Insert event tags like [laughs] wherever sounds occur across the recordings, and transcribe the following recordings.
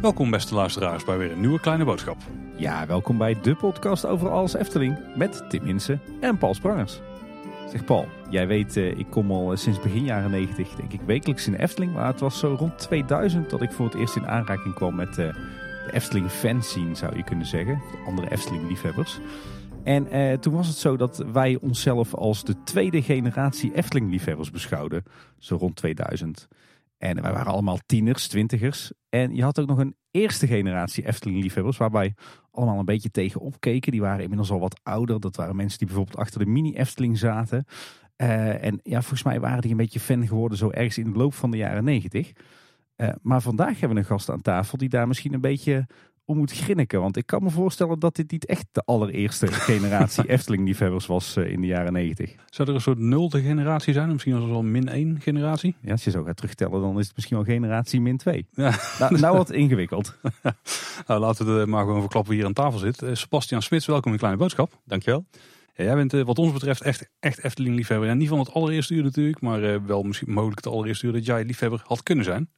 Welkom beste luisteraars bij weer een nieuwe kleine boodschap. Ja, welkom bij de podcast over alles Efteling met Tim Insen en Paul Sprangers. Zeg Paul, jij weet, eh, ik kom al eh, sinds begin jaren 90 denk ik wekelijks in Efteling. Maar het was zo rond 2000 dat ik voor het eerst in aanraking kwam met eh, de Efteling fanscene zou je kunnen zeggen. De andere Efteling liefhebbers. En eh, toen was het zo dat wij onszelf als de tweede generatie Efteling liefhebbers beschouwden. Zo rond 2000. En wij waren allemaal tieners, twintigers. En je had ook nog een eerste generatie Efteling-liefhebbers, waarbij allemaal een beetje tegenop keken. Die waren inmiddels al wat ouder. Dat waren mensen die bijvoorbeeld achter de mini-Efteling zaten. Uh, en ja, volgens mij waren die een beetje fan geworden zo ergens in de loop van de jaren negentig. Uh, maar vandaag hebben we een gast aan tafel die daar misschien een beetje om moet grinniken. Want ik kan me voorstellen dat dit niet echt de allereerste [laughs] generatie Efteling-liefhebbers was uh, in de jaren negentig. Zou er een soort nulde generatie zijn? Misschien was het wel min één generatie? Ja, als je zo gaat terugtellen, dan is het misschien wel generatie min twee. Ja. Nou, nou wat ingewikkeld. [laughs] nou, laten we het maar gewoon verklappen wie hier aan tafel zit. Uh, Sebastian Smits, welkom in Kleine Boodschap. Dankjewel. Ja, jij bent uh, wat ons betreft echt, echt Efteling-liefhebber. Ja, niet van het allereerste uur natuurlijk, maar wel misschien mogelijk het allereerste uur dat jij liefhebber had kunnen zijn.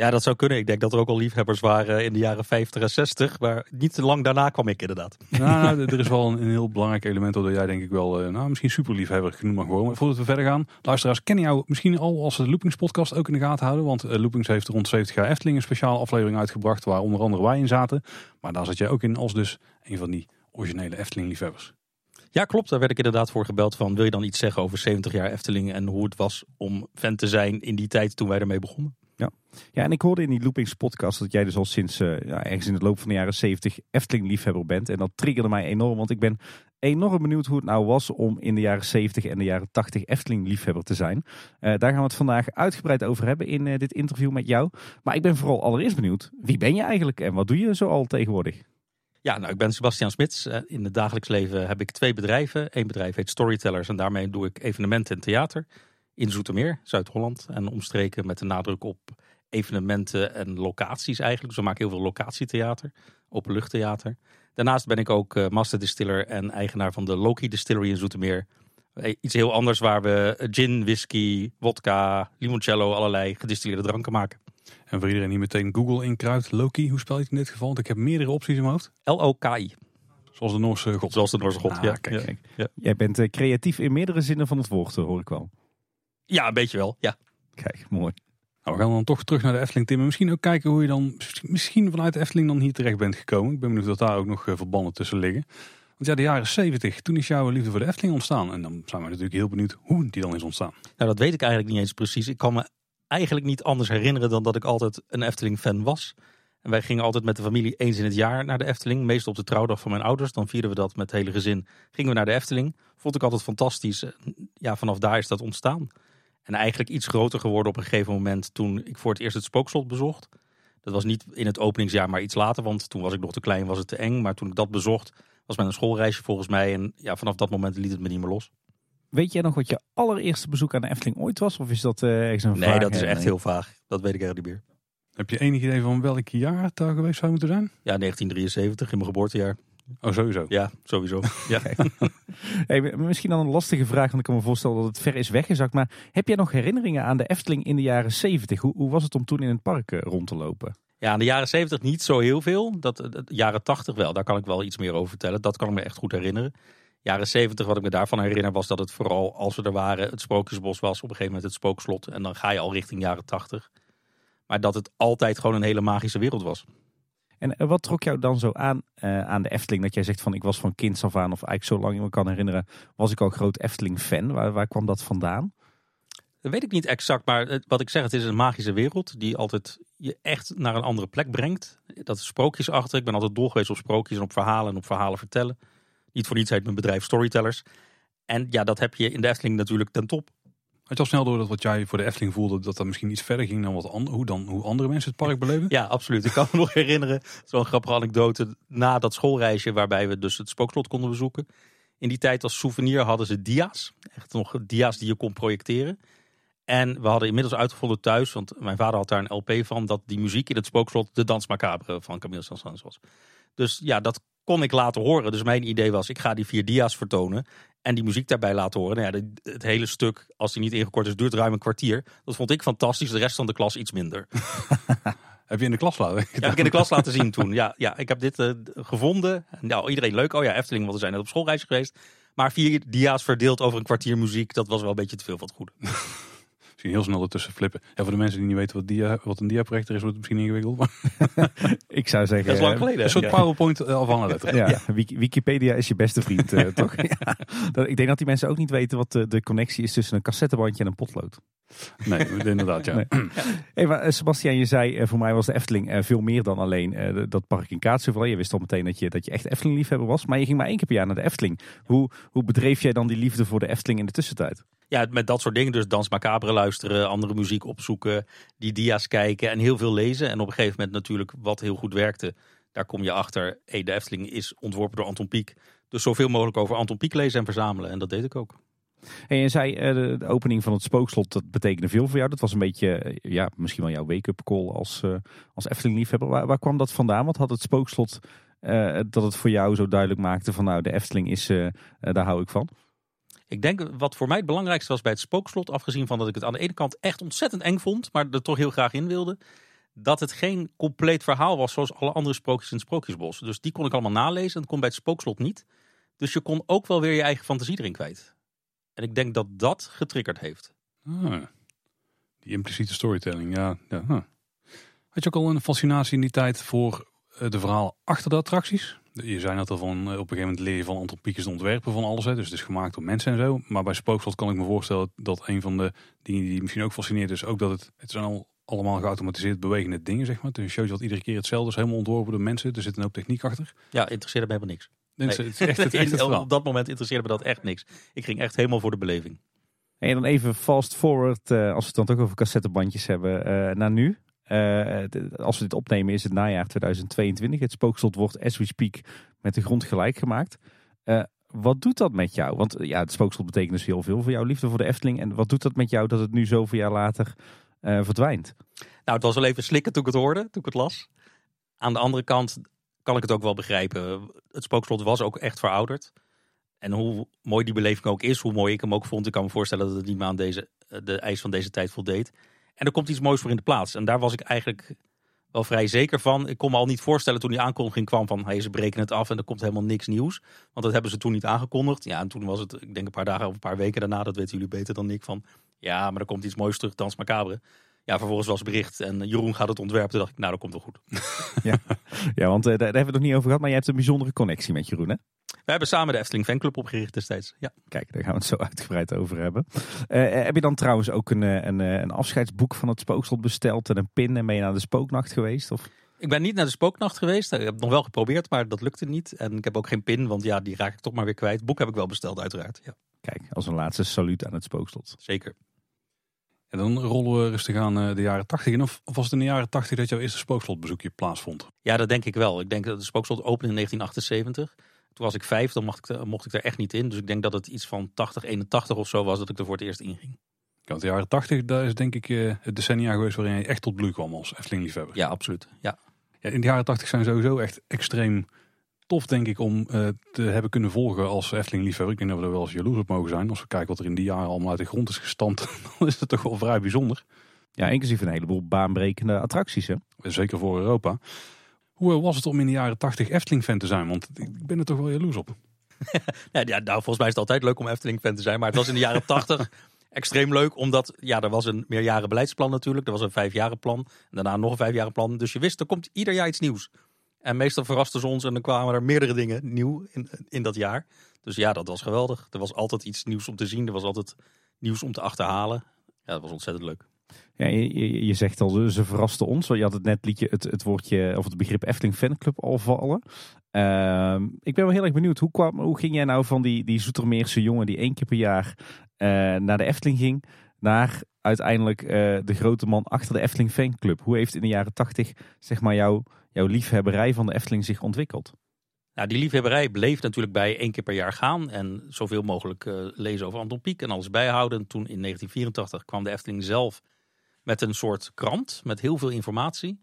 Ja, dat zou kunnen. Ik denk dat er ook al liefhebbers waren in de jaren 50 en 60. Maar niet te lang daarna kwam ik inderdaad. Nou, nou er is wel een, een, heel belangrijk element dat jij denk ik wel, uh, nou misschien superliefhebber genoemd mag worden. Maar voordat we verder gaan, luisteraars kennen jou misschien al als de Loopings podcast ook in de gaten houden. Want uh, Loopings heeft rond 70 jaar Efteling een speciale aflevering uitgebracht waar onder andere wij in zaten. Maar daar zat jij ook in als dus een van die originele Efteling liefhebbers. Ja, klopt. Daar werd ik inderdaad voor gebeld van wil je dan iets zeggen over 70 jaar Efteling en hoe het was om fan te zijn in die tijd toen wij ermee begonnen. Ja. ja, en ik hoorde in die Loopings podcast dat jij dus al sinds ja, ergens in het loop van de jaren 70 Efteling liefhebber bent. En dat triggerde mij enorm, want ik ben enorm benieuwd hoe het nou was om in de jaren 70 en de jaren 80 Efteling liefhebber te zijn. Uh, daar gaan we het vandaag uitgebreid over hebben in uh, dit interview met jou. Maar ik ben vooral allereerst benieuwd, wie ben je eigenlijk en wat doe je zo al tegenwoordig? Ja, nou, ik ben Sebastian Smits. In het dagelijks leven heb ik twee bedrijven. Eén bedrijf heet Storytellers en daarmee doe ik evenementen en theater in Zoetermeer, Zuid-Holland. En omstreken met de nadruk op evenementen en locaties eigenlijk. Dus we maken heel veel locatietheater, openluchttheater. Daarnaast ben ik ook uh, master distiller en eigenaar van de Loki Distillery in Zoetermeer. Eh, iets heel anders waar we gin, whisky, vodka, limoncello, allerlei gedistilleerde dranken maken. En voor iedereen die meteen Google inkruidt, Loki, hoe spel je het in dit geval? Want ik heb meerdere opties in mijn hoofd. L-O-K-I. Zoals de Noorse god. Zoals de Noorse god, ah, ja. Kijk, kijk. Ja. Jij bent uh, creatief in meerdere zinnen van het woord, hoor ik wel. Ja, een beetje wel, ja. Kijk, mooi. Nou, we gaan dan toch terug naar de Efteling, Tim. En misschien ook kijken hoe je dan misschien vanuit de Efteling dan hier terecht bent gekomen. Ik ben benieuwd dat daar ook nog verbanden tussen liggen. Want ja, de jaren 70, toen is jouw liefde voor de Efteling ontstaan. En dan zijn we natuurlijk heel benieuwd hoe die dan is ontstaan. Nou, dat weet ik eigenlijk niet eens precies. Ik kan me eigenlijk niet anders herinneren dan dat ik altijd een Efteling-fan was. En wij gingen altijd met de familie eens in het jaar naar de Efteling. Meestal op de trouwdag van mijn ouders. Dan vierden we dat met het hele gezin. Gingen we naar de Efteling. Vond ik altijd fantastisch. Ja, vanaf daar is dat ontstaan. En eigenlijk iets groter geworden op een gegeven moment toen ik voor het eerst het spookslot bezocht. Dat was niet in het openingsjaar, maar iets later, want toen was ik nog te klein, was het te eng. Maar toen ik dat bezocht, was met een schoolreisje volgens mij. En ja, vanaf dat moment liet het me niet meer los. Weet jij nog wat je allereerste bezoek aan de Efteling ooit was? Of is dat uh, ergens een Nee, dat is echt heel vaag. Dat weet ik echt niet meer. Heb je enig idee van welk jaar het daar geweest zou moeten zijn? Ja, 1973, in mijn geboortejaar. Oh, sowieso? Ja, sowieso. Ja. [laughs] hey, misschien dan een lastige vraag, want ik kan me voorstellen dat het ver is weggezakt. Maar heb jij nog herinneringen aan de Efteling in de jaren 70? Hoe, hoe was het om toen in het park uh, rond te lopen? Ja, in de jaren 70 niet zo heel veel. Dat, de jaren 80 wel, daar kan ik wel iets meer over vertellen. Dat kan ik me echt goed herinneren. Jaren 70, wat ik me daarvan herinner, was dat het vooral als we er waren, het Sprookjesbos was. Op een gegeven moment het Spookslot. En dan ga je al richting jaren 80. Maar dat het altijd gewoon een hele magische wereld was. En wat trok jou dan zo aan uh, aan de Efteling? Dat jij zegt van ik was van kind af aan, of eigenlijk zo lang ik me kan herinneren, was ik al groot Efteling-fan. Waar, waar kwam dat vandaan? Weet ik niet exact, maar wat ik zeg, het is een magische wereld die altijd je echt naar een andere plek brengt. Dat is sprookjesachtig. Ik ben altijd dol geweest op sprookjes en op verhalen en op verhalen vertellen. Niet voor niets heet mijn bedrijf Storytellers. En ja, dat heb je in de Efteling natuurlijk ten top. Had je al snel door dat wat jij voor de Efteling voelde, dat dat misschien iets verder ging dan wat andere, hoe, dan, hoe andere mensen het park beleven? Ja, absoluut. Ik kan me [laughs] nog herinneren, zo'n grappige anekdote, na dat schoolreisje waarbij we dus het spookslot konden bezoeken. In die tijd als souvenir hadden ze dia's. Echt nog dia's die je kon projecteren. En we hadden inmiddels uitgevonden thuis, want mijn vader had daar een LP van, dat die muziek in het spookslot de Dans Macabre van Camille Saint-Saëns was. Dus ja, dat kon ik laten horen. Dus mijn idee was, ik ga die vier dia's vertonen. En die muziek daarbij laten horen. Nou ja, de- het hele stuk, als die niet ingekort is, duurt ruim een kwartier. Dat vond ik fantastisch. De rest van de klas iets minder. [laughs] Heb je in de klas laten? Ja, heb ik in de klas laten zien toen. Ja, ja ik heb dit eh, gevonden. Nou, iedereen leuk. Oh ja, Efteling, want we zijn net op schoolreisje geweest. Maar vier dia's verdeeld over een kwartier muziek, dat was wel een beetje te veel van het goede. [laughs] Misschien heel snel ertussen flippen. Ja, voor de mensen die niet weten wat, dia, wat een diaprojector is, wordt het misschien ingewikkeld. Maar [laughs] Ik zou zeggen... Dat is lang eh, geleden. een soort Ja. PowerPoint eh, af aan letter. Ja, Wiki- Wikipedia is je beste vriend, eh, [laughs] toch? Ja. Dat- Ik denk dat die mensen ook niet weten wat de, connectie is tussen een cassettebandje en een potlood. Nee, [laughs] inderdaad, ja. Nee. Hey, maar, Sebastian, je zei, voor mij was de Efteling veel meer dan alleen eh, dat park in Kaatsheuvel. Je wist al meteen dat je, dat je echt Efteling-liefhebber was. Maar je ging maar één keer per jaar naar de Efteling. Hoe, hoe bedreef jij dan die liefde voor de Efteling in de tussentijd? Ja, met dat soort dingen. Dus Dans Macabre andere muziek opzoeken, die dia's kijken en heel veel lezen. En op een gegeven moment natuurlijk wat heel goed werkte. Daar kom je achter, hey, de Efteling is ontworpen door Anton Pieck. Dus zoveel mogelijk over Anton Pieck lezen en verzamelen. En dat deed ik ook. En je zei, eh, de, de opening van het spookslot, dat betekende veel voor jou. Dat was een beetje, eh, ja, misschien wel jouw wake-up call als, eh, als Efteling-liefhebber. Waar, waar kwam dat vandaan? Wat had het spookslot dat het voor jou zo duidelijk maakte van nou, de Efteling is, daar hou ik van? Ik denk wat voor mij het belangrijkste was bij het spookslot, afgezien van dat ik het aan de ene kant echt ontzettend eng vond, maar er toch heel graag in wilde, dat het geen compleet verhaal was zoals alle andere sprookjes in het Sprookjesbos. Dus die kon ik allemaal nalezen en dat kon bij het spookslot niet. Dus je kon ook wel weer je eigen fantasie erin kwijt. En ik denk dat dat getriggerd heeft. Ah, die impliciete storytelling, ja. ja. Had je ook al een fascinatie in die tijd voor eh, de verhaal achter de attracties? Je zei net al van, eh, op een gegeven moment leer je van is het ontwerpen van alles. Hè, dus het is gemaakt door mensen en zo. Maar bij Spookslot kan ik me voorstellen dat een van de dingen die misschien ook fascineert is, ook dat het, het zijn al allemaal geautomatiseerd bewegende dingen, zeg maar. Het is een showtje wat iedere keer hetzelfde is, helemaal ontworpen door mensen. Er zit een hoop techniek achter. Ja, interesseerde me helemaal niks. Nee, Nee. Het is echt het, echt het verhaal. Op dat moment interesseerde me dat echt niks. Ik ging echt helemaal voor de beleving. En dan even fast forward, eh, als we het dan toch over cassettebandjes hebben, eh, naar nu. Eh, als we dit opnemen is het najaar 2022. Het spookslot wordt as we speak met de grond gelijk gemaakt. Eh, wat doet dat met jou? Want ja, het spookslot betekent dus heel veel voor jouw liefde voor de Efteling. En wat doet dat met jou dat het nu zoveel jaar later eh, verdwijnt? Nou, het was wel even slikken toen ik het hoorde, toen ik het las. Aan de andere kant kan ik het ook wel begrijpen. Het spookslot was ook echt verouderd. En hoe mooi die beleving ook is, hoe mooi ik hem ook vond. Ik kan me voorstellen dat het niet meer aan deze, de eis van deze tijd voldeed. En er komt iets moois voor in de plaats. En daar was ik eigenlijk wel vrij zeker van. Ik kon me al niet voorstellen toen die aankondiging kwam van... Hey, ze breken het af en er komt helemaal niks nieuws. Want dat hebben ze toen niet aangekondigd. Ja, en toen was het, ik denk een paar dagen of een paar weken daarna... dat weten jullie beter dan ik, van... ja, maar er komt iets moois terug, Dans Macabre. Ja, vervolgens was bericht en Jeroen gaat het ontwerpen. Toen dacht ik, nou, dat komt wel goed. [laughs] Ja, want eh, daar, daar hebben we het nog niet over gehad. Maar jij hebt een bijzondere connectie met Jeroen, hè? We hebben samen de Efteling Fanclub opgericht destijds. Ja. Kijk, daar gaan we het zo [laughs] uitgebreid over hebben. Eh, heb je dan trouwens ook een, eh, een, eh, een afscheidsboek van het spookslot besteld en een pin en ben je naar de spooknacht geweest? Of? Ik ben niet naar de spooknacht geweest. Ik heb het nog wel geprobeerd, maar dat lukte niet. En ik heb ook geen pin, want ja, die raak ik toch maar weer kwijt. Het boek heb ik wel besteld, uiteraard. Ja, Kijk, als een laatste saluut aan het spookslot. zeker. En dan rollen we rustig aan eh, de jaren 80 in. Of, was het in de jaren 80 dat jouw eerste spookslotbezoekje plaatsvond? Ja, dat denk ik wel. Ik denk dat de spookslot opende in 1978. Toen was ik vijf, dan mocht ik, er- mocht ik er echt niet in. Dus ik denk dat het iets van 80, 81 of zo was dat ik er voor het eerst inging. Ja, want de jaren 80, dat is denk ik eh, het decennia geweest waarin je echt tot bloei kwam als Efteling-liefhebber. Ja, absoluut. Ja. Ja, in de jaren 80 zijn sowieso echt extreem tof, denk ik, om eh, te hebben kunnen volgen als Efteling-liefhebber. Ik denk dat we er wel eens jaloers op mogen zijn. Als we kijken wat er in die jaren allemaal uit de grond is gestampt, [laughs] dan is het toch wel vrij bijzonder. Ja, inclusief een heleboel baanbrekende attracties, hè? Zeker voor Europa. Hoe was het om in de jaren 80 Efteling-fan te zijn? Want ik ben er toch wel jaloers op. Ja, [laughs] ja, nou, volgens mij is het altijd leuk om Efteling-fan te zijn. Maar het was in de jaren 80 [laughs] extreem leuk. Omdat ja, er was een meerjaren beleidsplan natuurlijk. Er was een vijfjarenplan. En daarna nog een vijfjarenplan. Dus je wist, er komt ieder jaar iets nieuws. En meestal verrasten ze ons en dan kwamen er meerdere dingen nieuw in, in dat jaar. Dus ja, dat was geweldig. Er was altijd iets nieuws om te zien. Er was altijd nieuws om te achterhalen. Ja, dat was ontzettend leuk. Ja, je, je, je zegt al, ze, verrasten ons. Je had het net liedje, het, het woordje, of het begrip Efteling Fanclub al vallen. Ehm, ik ben wel heel erg benieuwd, hoe, kwam, hoe ging jij nou van die, die Zoetermeerse jongen die één keer per jaar eh, naar de Efteling ging, naar uiteindelijk eh, de grote man achter de Efteling Fanclub? Hoe heeft in de jaren tachtig, zeg maar, jouw, jouw liefhebberij van de Efteling zich ontwikkeld? Nou, die liefhebberij bleef natuurlijk bij één keer per jaar gaan. En zoveel mogelijk eh, lezen over Anton Pieck en alles bijhouden. En toen in 1984 kwam de Efteling zelf met een soort krant met heel veel informatie.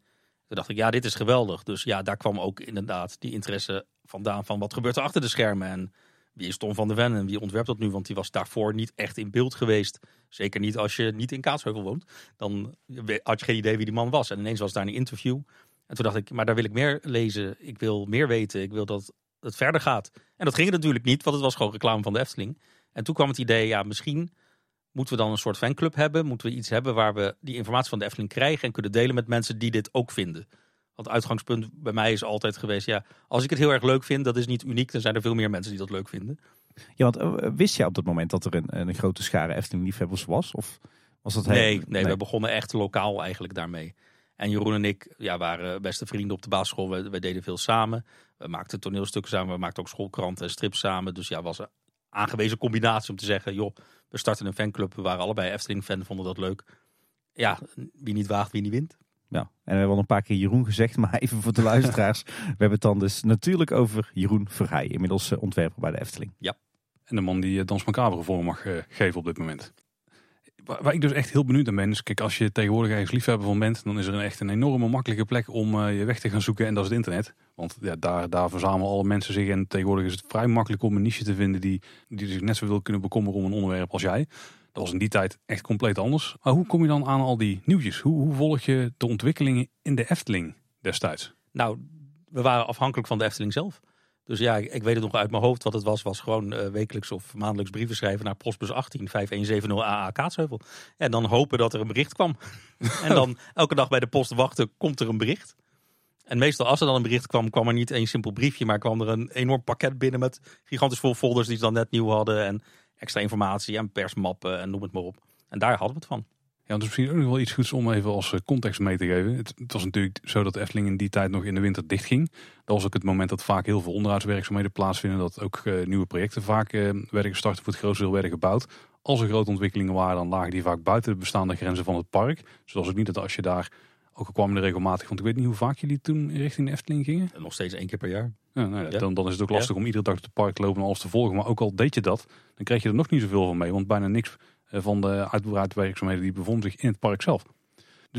Toen dacht ik, ja, dit is geweldig. Dus ja, daar kwam ook inderdaad die interesse vandaan van wat gebeurt er achter de schermen. En wie is Tom van der Ven en wie ontwerpt dat nu? Want die was daarvoor niet echt in beeld geweest. Zeker niet als je niet in Kaatsheuvel woont. Dan had je geen idee wie die man was. En ineens was daar een interview. En toen dacht ik, maar daar wil ik meer lezen. Ik wil meer weten. Ik wil dat het verder gaat. En dat ging natuurlijk niet, want het was gewoon reclame van de Efteling. En toen kwam het idee, ja, misschien moeten we dan een soort fanclub hebben. Moeten we iets hebben waar we die informatie van de Efteling krijgen en kunnen delen met mensen die dit ook vinden. Want het uitgangspunt bij mij is altijd geweest, ja, als ik het heel erg leuk vind, dat is niet uniek, dan zijn er veel meer mensen die dat leuk vinden. Ja, want eh, wist jij op dat moment dat er een, een grote schare Efteling-liefhebbers was? Of was dat nee, nee, nee, we begonnen echt lokaal eigenlijk daarmee. En Jeroen en ik ja, waren beste vrienden op de basisschool. We, we, deden veel samen. We maakten toneelstukken samen. We maakten ook schoolkranten en strips samen. Dus ja, was een aangewezen combinatie om te zeggen... joh, we starten een fanclub. We waren allebei Efteling-fan, vonden dat leuk. Ja, wie niet waagt, wie niet wint. Ja, en we hebben al een paar keer Jeroen gezegd, [laughs] maar even voor de luisteraars. [laughs] we hebben het dan dus natuurlijk over Jeroen Verheij, inmiddels eh, ontwerper bij de Efteling. Ja. En de man die eh, Dans Macabre voor mag eh, geven op dit moment. Waar ik dus echt heel benieuwd naar ben, is kijk, als je tegenwoordig ergens liefhebber van bent, dan is er een echt een enorme makkelijke plek om je weg te gaan zoeken en dat is het internet. Want ja, daar, daar verzamelen alle mensen zich en tegenwoordig is het vrij makkelijk om een niche te vinden die, die zich net zo wil kunnen bekommeren om een onderwerp als jij. Dat was in die tijd echt compleet anders. Maar hoe kom je dan aan al die nieuwtjes? Hoe, hoe volg je de ontwikkelingen in de Efteling destijds? Nou, we waren afhankelijk van de Efteling zelf. Dus ja, ik weet het nog uit mijn hoofd wat het was. Was gewoon uh, wekelijks of maandelijks brieven schrijven naar Prosbus 18 5170 AA Kaatsheuvel. En dan hopen dat er een bericht kwam. [laughs] en dan elke dag bij de post wachten, komt er een bericht. En meestal als er dan een bericht kwam, kwam er niet een simpel briefje, maar kwam er een enorm pakket binnen met gigantisch veel folders die ze dan net nieuw hadden. En extra informatie en persmappen en noem het maar op. En daar hadden we het van. Ja, dat is misschien ook nog wel iets goeds om even als eh, context mee te geven. Het, het, was natuurlijk zo dat Efteling in die tijd nog in de winter dicht ging. Dat was ook het moment dat vaak heel veel onderhoudswerkzaamheden plaatsvinden. Dat ook uh, nieuwe projecten vaak uh, werden gestart, voor het grootste deel werden gebouwd. Als er grote ontwikkelingen waren, dan lagen die vaak buiten de bestaande grenzen van het park. Zoals ook niet dat als je daar, ook al kwamen er regelmatig, want ik weet niet hoe vaak jullie toen richting de Efteling gingen. Nog steeds één keer per jaar. Ja, nou ja, Dan, dan is het ook lastig om iedere dag op het park te lopen en alles te volgen. Maar ook al deed je dat, dan kreeg je er nog niet zoveel van mee. Want bijna niks eh, van de uitbreidingswerkzaamheden die bevonden zich in het park zelf.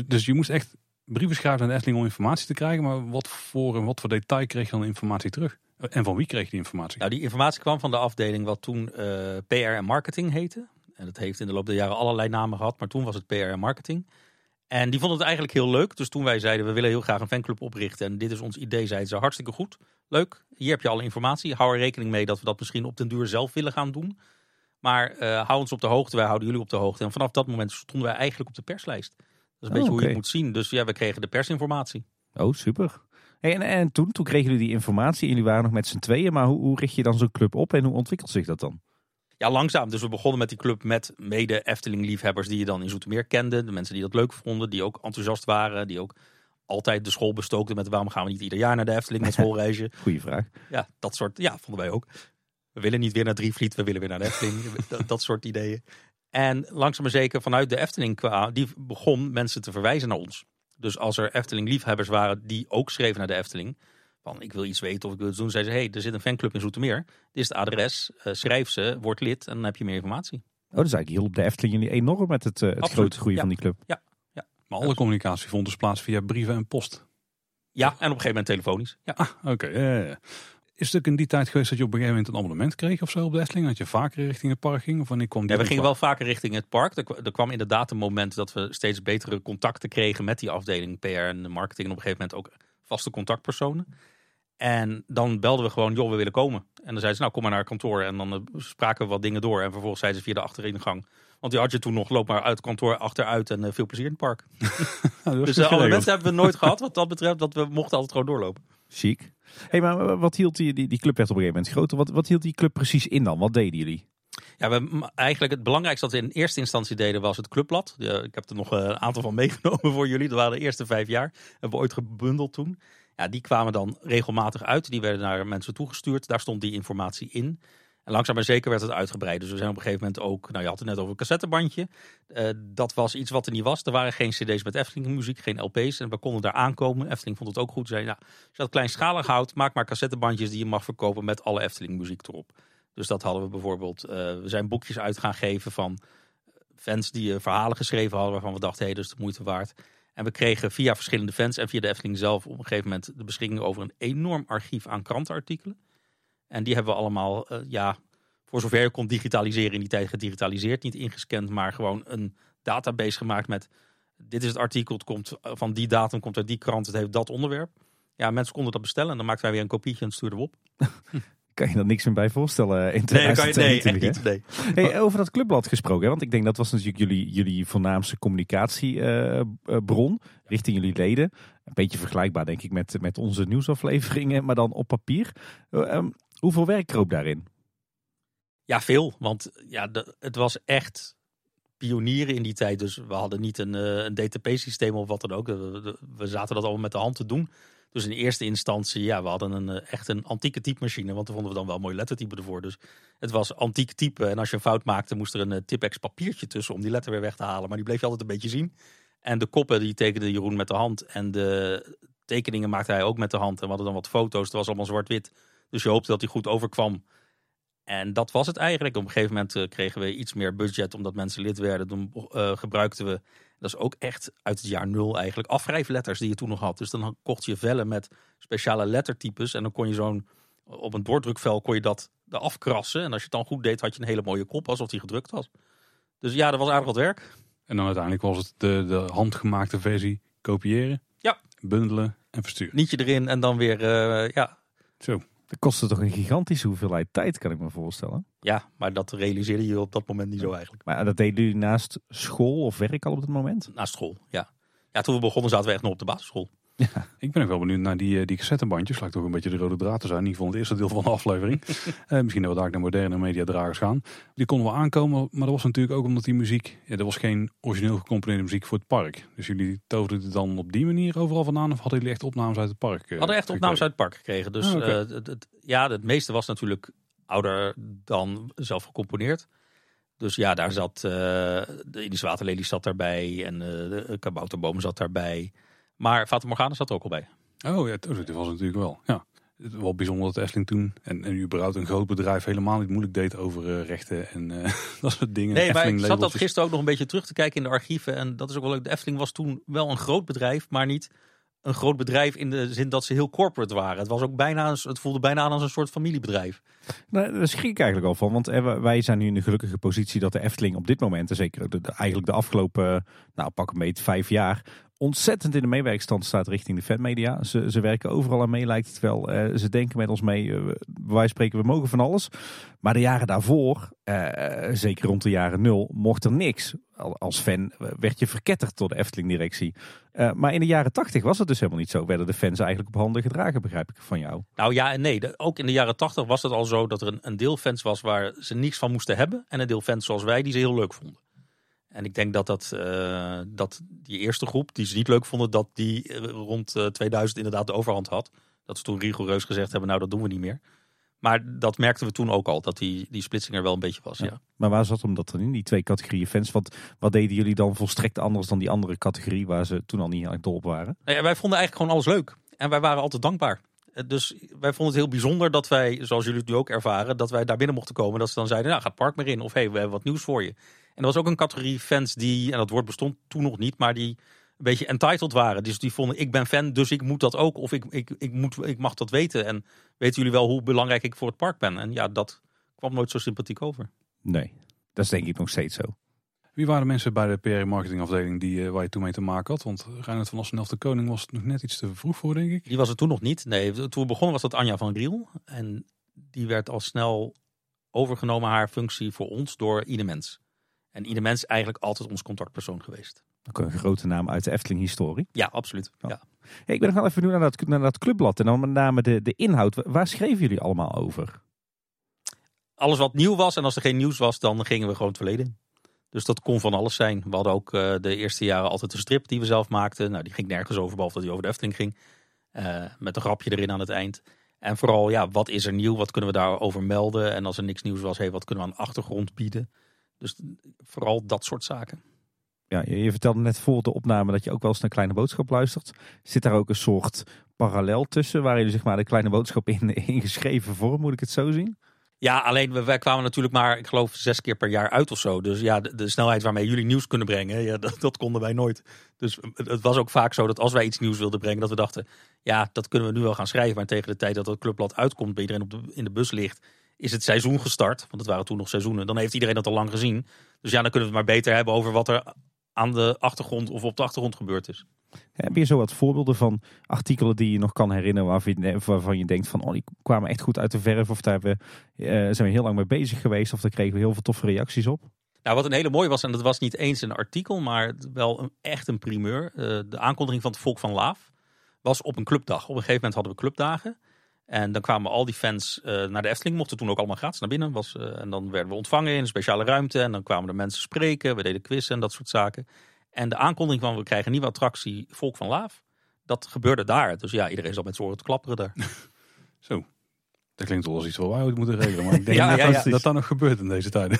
Dus je moest echt brieven schrijven aan de Efteling om informatie te krijgen. Maar wat voor en wat voor detail kreeg je dan informatie terug? En van wie kreeg je die informatie? Nou, die informatie kwam van de afdeling wat toen uh, eh, PR en marketing heette. En dat heeft in de loop der jaren allerlei namen gehad, maar toen was het PR en marketing. En die vonden het eigenlijk heel leuk. Dus toen wij zeiden, we willen heel graag een fanclub oprichten. En dit is ons idee, zeiden ze, hartstikke goed. Leuk, hier heb je alle informatie. Hou er rekening mee dat we dat misschien op den duur zelf willen gaan doen. Maar uh, hou ons op de hoogte, wij houden jullie op de hoogte. En vanaf dat moment stonden wij eigenlijk op de perslijst. Dat is een beetje oh, hoe je het moet zien. Dus ja, we kregen de persinformatie. Oh, super. en, en toen, toen kregen jullie die informatie en jullie waren nog met z'n tweeën. Maar hoe, hoe richt je dan zo'n club op en hoe ontwikkelt zich dat dan? Ja, langzaam. Dus we begonnen met die club met mede Efteling-liefhebbers die je dan in Zoetermeer kende. De mensen die dat leuk vonden, die ook enthousiast waren, die ook altijd de school bestookten met waarom gaan we niet ieder jaar naar de Efteling met [laughs] schoolreizen. Goeie vraag. Ja, dat soort, ja, vonden wij ook. We willen niet weer naar Drievliet, we willen weer naar de Efteling. [laughs] dat, dat, soort ideeën. En langzaam maar zeker vanuit de Efteling, qua, die begon mensen te verwijzen naar ons. Dus als er Efteling-liefhebbers waren die ook schreven naar de Efteling, van ik wil iets weten of ik wil iets doen, zeiden ze, hey, er zit een fanclub in Zoetermeer. Dit is het adres, uh, schrijf ze, word lid en dan heb je meer informatie. Oh, dus eigenlijk hielp de Efteling jullie enorm met het, uh, het grote groeien van die club. Ja, ja. Maar alle communicatie vond dus plaats via brieven en post. Ja, en op een gegeven moment telefonisch. Ja. Ah, oké. Is het ook in die tijd geweest dat je op een gegeven moment een abonnement kreeg of zo op de Efteling? Dat je vaker richting het park ging? Of wanneer kwam ja, we gingen wel vaker richting het park. Er, kwam inderdaad een moment dat we steeds betere contacten kregen met die afdeling PR en marketing. En op een gegeven moment ook vaste contactpersonen. En dan belden we gewoon, joh, we willen komen. En dan zeiden ze, nou kom maar naar het kantoor. En dan uh, spraken we wat dingen door. En vervolgens zeiden ze via de achteringang. Want die had je toen nog, loop maar uit het kantoor achteruit en uh, veel plezier in het park. [laughs] [laughs] dus uh, alle mensen hebben we nooit [laughs] gehad wat dat betreft. Dat we mochten altijd gewoon doorlopen. Chic. hey, maar wat hield die, die, die club echt op een gegeven moment groter? Wat, wat hield die club precies in dan? Wat deden jullie? Ja, we, eigenlijk het belangrijkste dat we in eerste instantie deden was het clubblad. ik heb er nog een aantal van [laughs] meegenomen voor jullie. Dat waren de eerste vijf jaar. Hebben we ooit gebundeld toen. Ja, die kwamen dan regelmatig uit. Die werden naar mensen toegestuurd. Daar stond die informatie in. En langzaam maar zeker werd het uitgebreid. Dus we zijn op een gegeven moment ook, nou je had het net over een cassettebandje. Uh, dat was iets wat er niet was. Er waren geen cd's met Efteling muziek, geen LP's. En we konden daar aankomen. Efteling vond het ook goed. Zei, nou, als je dat kleinschalig houdt, maak maar cassettebandjes die je mag verkopen met alle Efteling muziek erop. Dus dat hadden we bijvoorbeeld. Uh, we zijn boekjes uit gaan geven van fans die uh, verhalen geschreven hadden waarvan we dachten, hé, hey, dat is de moeite waard. En we kregen via verschillende fans en via de Efteling zelf op een gegeven moment de beschikking over een enorm archief aan krantenartikelen. En die hebben we allemaal uh, ja, voor zover je kon digitaliseren in die tijd gedigitaliseerd. Niet ingescand, maar gewoon een database gemaakt met dit is het artikel, het komt van die datum, komt uit die krant, het heeft dat onderwerp. Ja, mensen konden dat bestellen en dan maakten wij weer een kopietje en stuurden we op. [laughs] kan je er niks meer bij voorstellen in Nee, dat kan je, nee, 2022. echt niet. Nee. Hey, over dat clubblad gesproken, hè? want ik denk dat was natuurlijk jullie, jullie voornaamste communicatiebron richting jullie leden. Een beetje vergelijkbaar denk ik met, met onze nieuwsafleveringen, maar dan op papier. Eh, ehm, hoeveel werk kroop daarin? Ja, veel. Want ja, de- het was echt pionieren in die tijd. Dus we hadden niet een, eh, een DTP-systeem of wat dan ook. We- we zaten dat allemaal met de hand te doen. Dus in eerste instantie, ja, we hadden een, eh, echt een antieke typemachine. Want daar vonden we dan wel mooi lettertype ervoor. Dus het was antiek type. En als je een fout maakte, moest er een eh, Tipex papiertje tussen om die letter weer weg te halen. Maar die bleef je altijd een beetje zien. En de koppen, die tekende Jeroen met de hand. En de tekeningen maakte hij ook met de hand. En we hadden dan wat foto's. Het was allemaal zwart-wit. Dus je hoopte dat hij goed overkwam. En dat was het eigenlijk. Op een gegeven moment eh, kregen we iets meer budget omdat mensen lid werden. Eh, gebruikten we, dat is ook echt uit het jaar nul eigenlijk, afwrijfletters die je toen nog had. Dus dan kocht je vellen met speciale lettertypes. En dan kon je zo'n, op een doordrukvel kon je dat eraf krassen. En als je het dan goed deed, had je een hele mooie kop alsof die gedrukt was. Dus ja, dat was aardig wat werk. En dan uiteindelijk was het de, de handgemaakte versie kopiëren, Ja. bundelen en versturen. Nietje erin en dan weer, eh, ja. Zo. Dat kostte toch een gigantische hoeveelheid tijd, kan ik me voorstellen. ja, maar dat realiseerde je op dat moment niet zo eigenlijk. Maar dat deden jullie naast school of werk al op dat moment? Naast school, ja. Ja, toen we begonnen zaten we echt nog op de basisschool. [laughs] Ik ben ook wel benieuwd naar die, eh, die cassettebandjes. Lijkt toch een beetje de rode draad te zijn. In ieder geval het eerste deel van de aflevering. [laughs] Eh, misschien dat we daar naar moderne mediadragers gaan. Die konden wel aankomen. Maar dat was natuurlijk ook omdat die muziek... Ja, er was geen origineel gecomponeerde muziek voor het park. Dus jullie toverden het dan op die manier overal vandaan? Of hadden jullie echt opnames uit het park? eh, We hadden echt opnames uit het park gekregen. Dus Ah, oké. het, het- ja, het meeste was natuurlijk ouder dan zelf gecomponeerd. Dus ja, daar zat de Indische Waterlelie zat daarbij en de Kabouterboom zat daarbij. Maar Fata Morgana zat er ook al bij. Oh ja, dat was natuurlijk wel. Ja. Het was wel bijzonder dat Efteling toen en, en überhaupt een groot bedrijf helemaal niet moeilijk deed over eh, rechten en eh, [laughs] dat soort dingen. Nee, maar ik zat dat gisteren ook nog een beetje terug te kijken in de archieven. En dat is ook wel leuk. De Efteling was toen wel een groot bedrijf, maar niet een groot bedrijf in de zin dat ze heel corporate waren. Het, was ook bijna, het voelde bijna aan als een soort familiebedrijf. Nou, daar schrik ik eigenlijk al van. Want eh, wij zijn nu in de gelukkige positie dat de Efteling op dit moment, en zeker de- eigenlijk de afgelopen, nou pak een beetje vijf jaar, ontzettend in de meewerkstand staat richting de fanmedia. Ze, ze werken overal aan mee, lijkt het wel. Eh, ze denken met ons mee. eh, wij spreken, we mogen van alles. Maar de jaren daarvoor, eh, zeker rond de jaren nul, mocht er niks. Al- Als fan werd je verketterd door de Efteling-directie. Maar in de jaren tachtig was het dus helemaal niet zo. Werden de fans eigenlijk op handen gedragen, begrijp ik van jou. Nou ja en nee. Ook in de jaren tachtig was het al zo dat er een, een deel fans was waar ze niks van moesten hebben. En een deel fans zoals wij die ze heel leuk vonden. En ik denk dat, dat, eh, dat die eerste groep die ze niet leuk vonden, dat die eh, rond eh, 2000 inderdaad de overhand had. Dat ze toen rigoureus gezegd hebben, nou dat doen we niet meer. Maar dat merkten we toen ook al, dat die, die splitsing er wel een beetje was. Ja. Maar waar zat hem dat dan in, die twee categorieën fans? Wat, wat deden jullie dan volstrekt anders dan die andere categorie waar ze toen al niet aan dol op waren? Nou ja, wij vonden eigenlijk gewoon alles leuk. En wij waren altijd dankbaar. Dus wij vonden het heel bijzonder dat wij, zoals jullie het nu ook ervaren, dat wij daar binnen mochten komen. Dat ze dan zeiden, nou ga het park maar in. Of hé, hey, we hebben wat nieuws voor je. En er was ook een categorie fans die, en dat woord bestond toen nog niet, maar die een beetje entitled waren. Dus die vonden, ik ben fan, dus ik moet dat ook. Of ik, ik, ik, moet, ik mag dat weten. En weten jullie wel hoe belangrijk ik voor het park ben? En ja, dat kwam nooit zo sympathiek over. Nee, dat is denk ik nog steeds zo. Wie waren de mensen bij de PR marketingafdeling die, eh, waar je toen mee te maken had? Want Reinhard van Assenelf de Koning was het nog net iets te vroeg voor, denk ik. Die was het toen nog niet. Nee, toen we begonnen was dat Anja van Riel. En die werd al snel overgenomen haar functie voor ons door Ine Mens. En Ine Mens is eigenlijk altijd ons contactpersoon geweest. Ook een grote naam uit de Efteling-historie. Ja, absoluut. Ja. Ja. Hey, ik ben nog wel even benieuwd naar dat, naar dat clubblad. En dan met name de, de inhoud. Waar schreven jullie allemaal over? Alles wat nieuw was en als er geen nieuws was, dan gingen we gewoon het verleden in. Dus dat kon van alles zijn. We hadden ook eh, de eerste jaren altijd een strip die we zelf maakten. Nou, die ging nergens over, behalve dat die over de Efteling ging. Eh, met een grapje erin aan het eind. En vooral, ja, wat is er nieuw? Wat kunnen we daarover melden? En als er niks nieuws was, hey, wat kunnen we aan achtergrond bieden? Dus vooral dat soort zaken. Ja, je, je vertelde net voor de opname dat je ook wel eens naar Kleine Boodschap luistert. Zit daar ook een soort parallel tussen, waar jullie zeg maar de Kleine Boodschap in, [laughs] in geschreven vorm, moet ik het zo zien? Ja, alleen we, wij kwamen natuurlijk maar, ik geloof, zes keer per jaar uit of zo. Dus ja, de, de snelheid waarmee jullie nieuws kunnen brengen, ja, [laughs] dat, dat konden wij nooit. Dus het, het was ook vaak zo dat als wij iets nieuws wilden brengen, dat we dachten, ja, dat kunnen we nu wel gaan schrijven. Maar tegen de tijd dat het clubblad uitkomt, bij iedereen op de, in de bus ligt, is het seizoen gestart. Want het waren toen nog seizoenen. Dan heeft iedereen dat al lang gezien. Dus ja, dan kunnen we het maar beter hebben over wat er aan de achtergrond of op de achtergrond gebeurd is. Heb je zo wat voorbeelden van artikelen die je nog kan herinneren waarvan je, waarvan je denkt van oh die kwamen echt goed uit de verf of daar hebben, eh, zijn we heel lang mee bezig geweest of daar kregen we heel veel toffe reacties op? Nou, wat een hele mooie was, en dat was niet eens een artikel, maar wel een, echt een primeur. Eh, de aankondiging van het Volk van Laaf was op een clubdag. Op een gegeven moment hadden we clubdagen. En dan kwamen al die fans eh, naar de Efteling, mochten toen ook allemaal gratis naar binnen. Was, eh, en dan werden we ontvangen in een speciale ruimte. En dan kwamen er mensen spreken, we deden quizzen en dat soort zaken. En de aankondiging van we krijgen een nieuwe attractie, Volk van Laaf, dat gebeurde daar. Dus ja, iedereen zat met oren te klapperen daar. [laughs] Zo, dat klinkt wel als iets wat wij moeten regelen. Maar ik denk [laughs] Ja, ja, dat, dat dat nog gebeurt in deze tijden.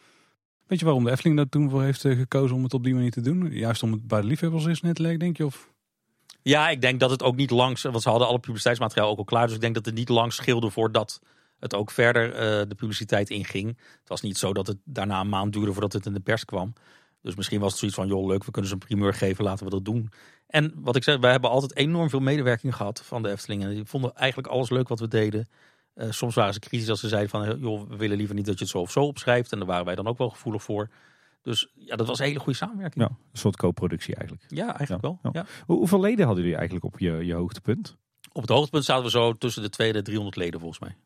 [laughs] Weet je waarom de Efteling daar toen voor heeft eh, gekozen om het op die manier te doen? Juist om het bij de liefhebbers is net leggen, denk je? Of? Ja, ik denk dat het ook niet langs, want ze hadden alle publiciteitsmateriaal ook al klaar. Dus ik denk dat het niet lang scheelde voordat het ook verder eh, de publiciteit inging. Het was niet zo dat het daarna een maand duurde voordat het in de pers kwam. Dus misschien was het zoiets van, joh, leuk, we kunnen ze een primeur geven, laten we dat doen. En wat ik zei, wij hebben altijd enorm veel medewerking gehad van de Efteling. En die vonden eigenlijk alles leuk wat we deden. Eh, soms waren ze kritisch als ze zeiden van, joh, we willen liever niet dat je het zo of zo opschrijft. En daar waren wij dan ook wel gevoelig voor. Dus ja, dat was een hele goede samenwerking. Ja, een soort co-productie eigenlijk. Ja, eigenlijk Ja, wel. ja. Ja. Hoe- hoeveel leden hadden jullie eigenlijk op je, je hoogtepunt? Op het hoogtepunt zaten we zo tussen de 200 en 300 leden volgens mij.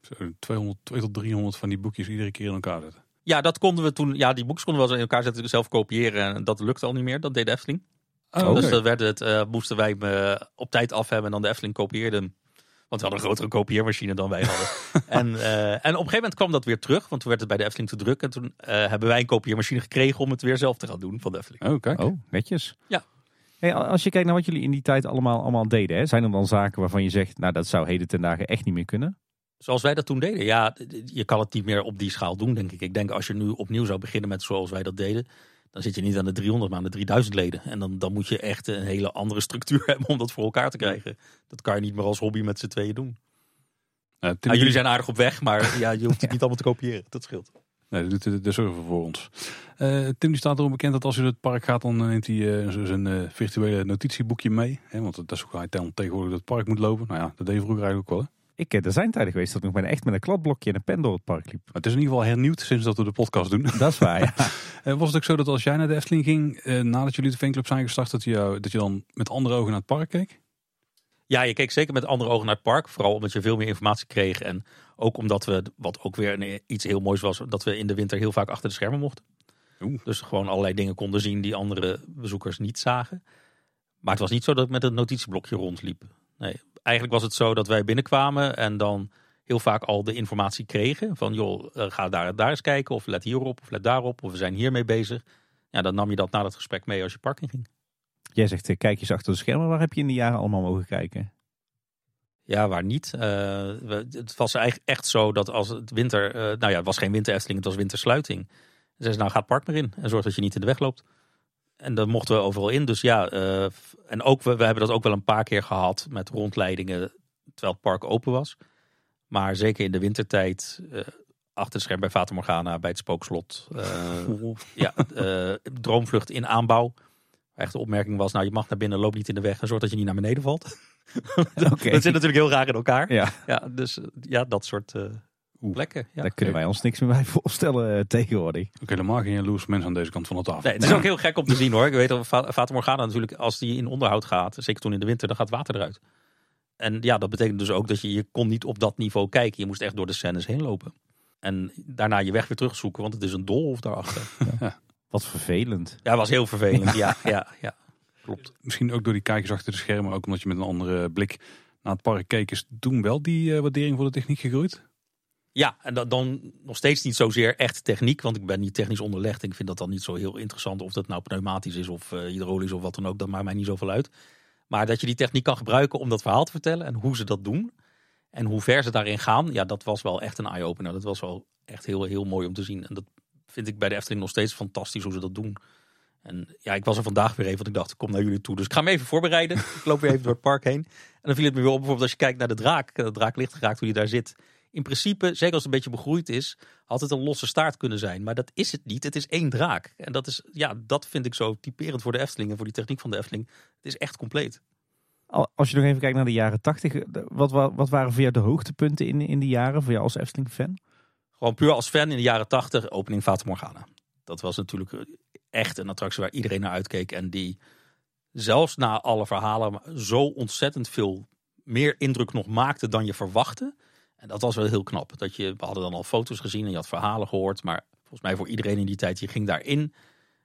Zo 200, 2 tot 300 van die boekjes iedere keer in elkaar zetten. Ja, dat konden we toen. Ja, die boekjes konden we wel eens in elkaar zetten, zelf kopiëren. En dat lukte al niet meer. Dat deed de Efteling. Oh. Dus dat werd het, eh, moesten wij hem eh, op tijd af hebben. En dan de Efteling kopieerde hem. Want we hadden een grotere kopieermachine dan wij hadden. [laughs] en, eh, en op een gegeven moment kwam dat weer terug. Want toen werd het bij de Efteling te druk. En toen eh, hebben wij een kopieermachine gekregen om het weer zelf te gaan doen van de Efteling. Oh, kijk. Oh, netjes. Ja. Hey, als je kijkt naar wat jullie in die tijd allemaal, allemaal deden, hè, zijn er dan zaken waarvan je zegt, nou dat zou heden ten dagen echt niet meer kunnen? Zoals wij dat toen deden. Ja, je kan het niet meer op die schaal doen, denk ik. Ik denk als je nu opnieuw zou beginnen met zoals wij dat deden. Dan zit je niet aan de 300, maar aan de 3000 leden. En dan, dan moet je echt een hele andere structuur [laughs] hebben om dat voor elkaar te krijgen. Dat kan je niet meer als hobby met z'n tweeën doen. Nou, Nou, jullie zijn aardig op weg, maar [laughs] ja, je hoeft het niet allemaal te kopiëren. Dat scheelt. Nee, dat doet de, de server voor ons. Eh, Tim die staat erom bekend dat als hij naar het park gaat, dan neemt hij eh, zijn eh, virtuele notitieboekje mee. Hè, want dat is hoe hij dan tegenwoordig door het park moet lopen. Nou ja, dat deed vroeger eigenlijk ook wel. Hè. Ik, eh, er zijn tijden geweest dat ik nog bijna echt met een kladblokje en een pen door het park liep. Maar het is in ieder geval hernieuwd sinds dat we de podcast doen. [laughs] Dat is waar, ja. [laughs] Eh, was het ook zo dat als jij naar de Efteling ging, eh, nadat jullie de fanclub zijn gestart, dat je, dat je dan met andere ogen naar het park keek? Ja, je keek zeker met andere ogen naar het park. Vooral omdat je veel meer informatie kreeg. En ook omdat we, wat ook weer een, iets heel moois was, dat we in de winter heel vaak achter de schermen mochten. Oeh. Dus gewoon allerlei dingen konden zien die andere bezoekers niet zagen. Maar het was niet zo dat ik met een notitieblokje rondliep. Nee, eigenlijk was het zo dat wij binnenkwamen en dan heel vaak al de informatie kregen. Van joh, eh, ga daar, daar eens kijken of let hierop of let daarop. Of we zijn hiermee bezig. Ja, dan nam je dat na dat gesprek mee als je park in ging. Jij zegt, eh, kijk eens achter de schermen. Waar heb je in die jaren allemaal mogen kijken? Ja, waar niet. Eh, we- het was eigenlijk echt zo dat als het winter... nou ja, het was geen winter Efteling, het was wintersluiting. Ze zeiden, nou ga het park maar in en zorg dat je niet in de weg loopt. En dan mochten we overal in. Dus ja, eh, en ook, we, we hebben dat ook wel een paar keer gehad met rondleidingen terwijl het park open was. Maar zeker in de wintertijd, eh, achter het scherm bij Fata Morgana, bij het Spookslot. eh, ja, droomvlucht in aanbouw. Echt de opmerking was, nou je mag naar binnen, loop niet in de weg en zorg dat je niet naar beneden valt. [laughs] Oké. Dat zit natuurlijk heel raar in elkaar. Ja, Ja, dus ja, dat soort plekken. Ja. daar kunnen wij ons niks meer bij voorstellen eh, tegenwoordig. Ook helemaal geen jaloers mensen aan deze kant van de tafel. Nee, het is ook heel gek om te zien hoor. Ik weet dat Fata Morgana natuurlijk, als die in onderhoud gaat, zeker toen in de winter, dan gaat water eruit. En ja, dat betekent dus ook dat je, je kon niet op dat niveau kijken. Je moest echt door de scènes heen lopen. En daarna je weg weer terugzoeken, want het is een doolhof daarachter. [laughs] Wat vervelend. Ja, was heel vervelend. Ja, [laughs] ja, ja. Klopt. Misschien ook door die kijkers achter de schermen, ook omdat je met een andere blik naar het park keek, is toen wel die eh, waardering voor de techniek gegroeid? Ja, en dan, nog steeds niet zozeer echt techniek, want ik ben niet technisch onderlegd. Ik vind dat dan niet zo heel interessant of dat nou pneumatisch is of eh, hydraulisch of wat dan ook. Dat maakt mij niet zoveel uit. Maar dat je die techniek kan gebruiken om dat verhaal te vertellen en hoe ze dat doen. En hoe ver ze daarin gaan, ja, dat was wel echt een eye-opener. Dat was wel echt heel, heel mooi om te zien. En dat vind ik bij de Efteling nog steeds fantastisch hoe ze dat doen. En ja, ik was er vandaag weer even, want ik dacht, ik kom naar jullie toe. Dus ik ga me even voorbereiden. ik loop weer even door het park heen. En dan viel het me weer op, bijvoorbeeld als je kijkt naar de draak. De draak licht geraakt, hoe die daar zit. In principe, zeker als het een beetje begroeid is, had het een losse staart kunnen zijn. Maar dat is het niet. Het is één draak. En dat is, ja, dat vind ik zo typerend voor de Efteling en voor die techniek van de Efteling. Het is echt compleet. Al- Als je nog even kijkt naar de jaren 80, de- wat, wa- wat waren voor jou de hoogtepunten in, in die jaren, voor jou als Efteling-fan? Gewoon puur als fan in de jaren 80, opening Fata Morgana. Dat was natuurlijk echt een attractie waar iedereen naar uitkeek. En die zelfs na alle verhalen zo ontzettend veel meer indruk nog maakte dan je verwachtte. En dat was wel heel knap. Dat je, we hadden dan al foto's gezien en je had verhalen gehoord. Maar volgens mij voor iedereen in die tijd, je ging daarin.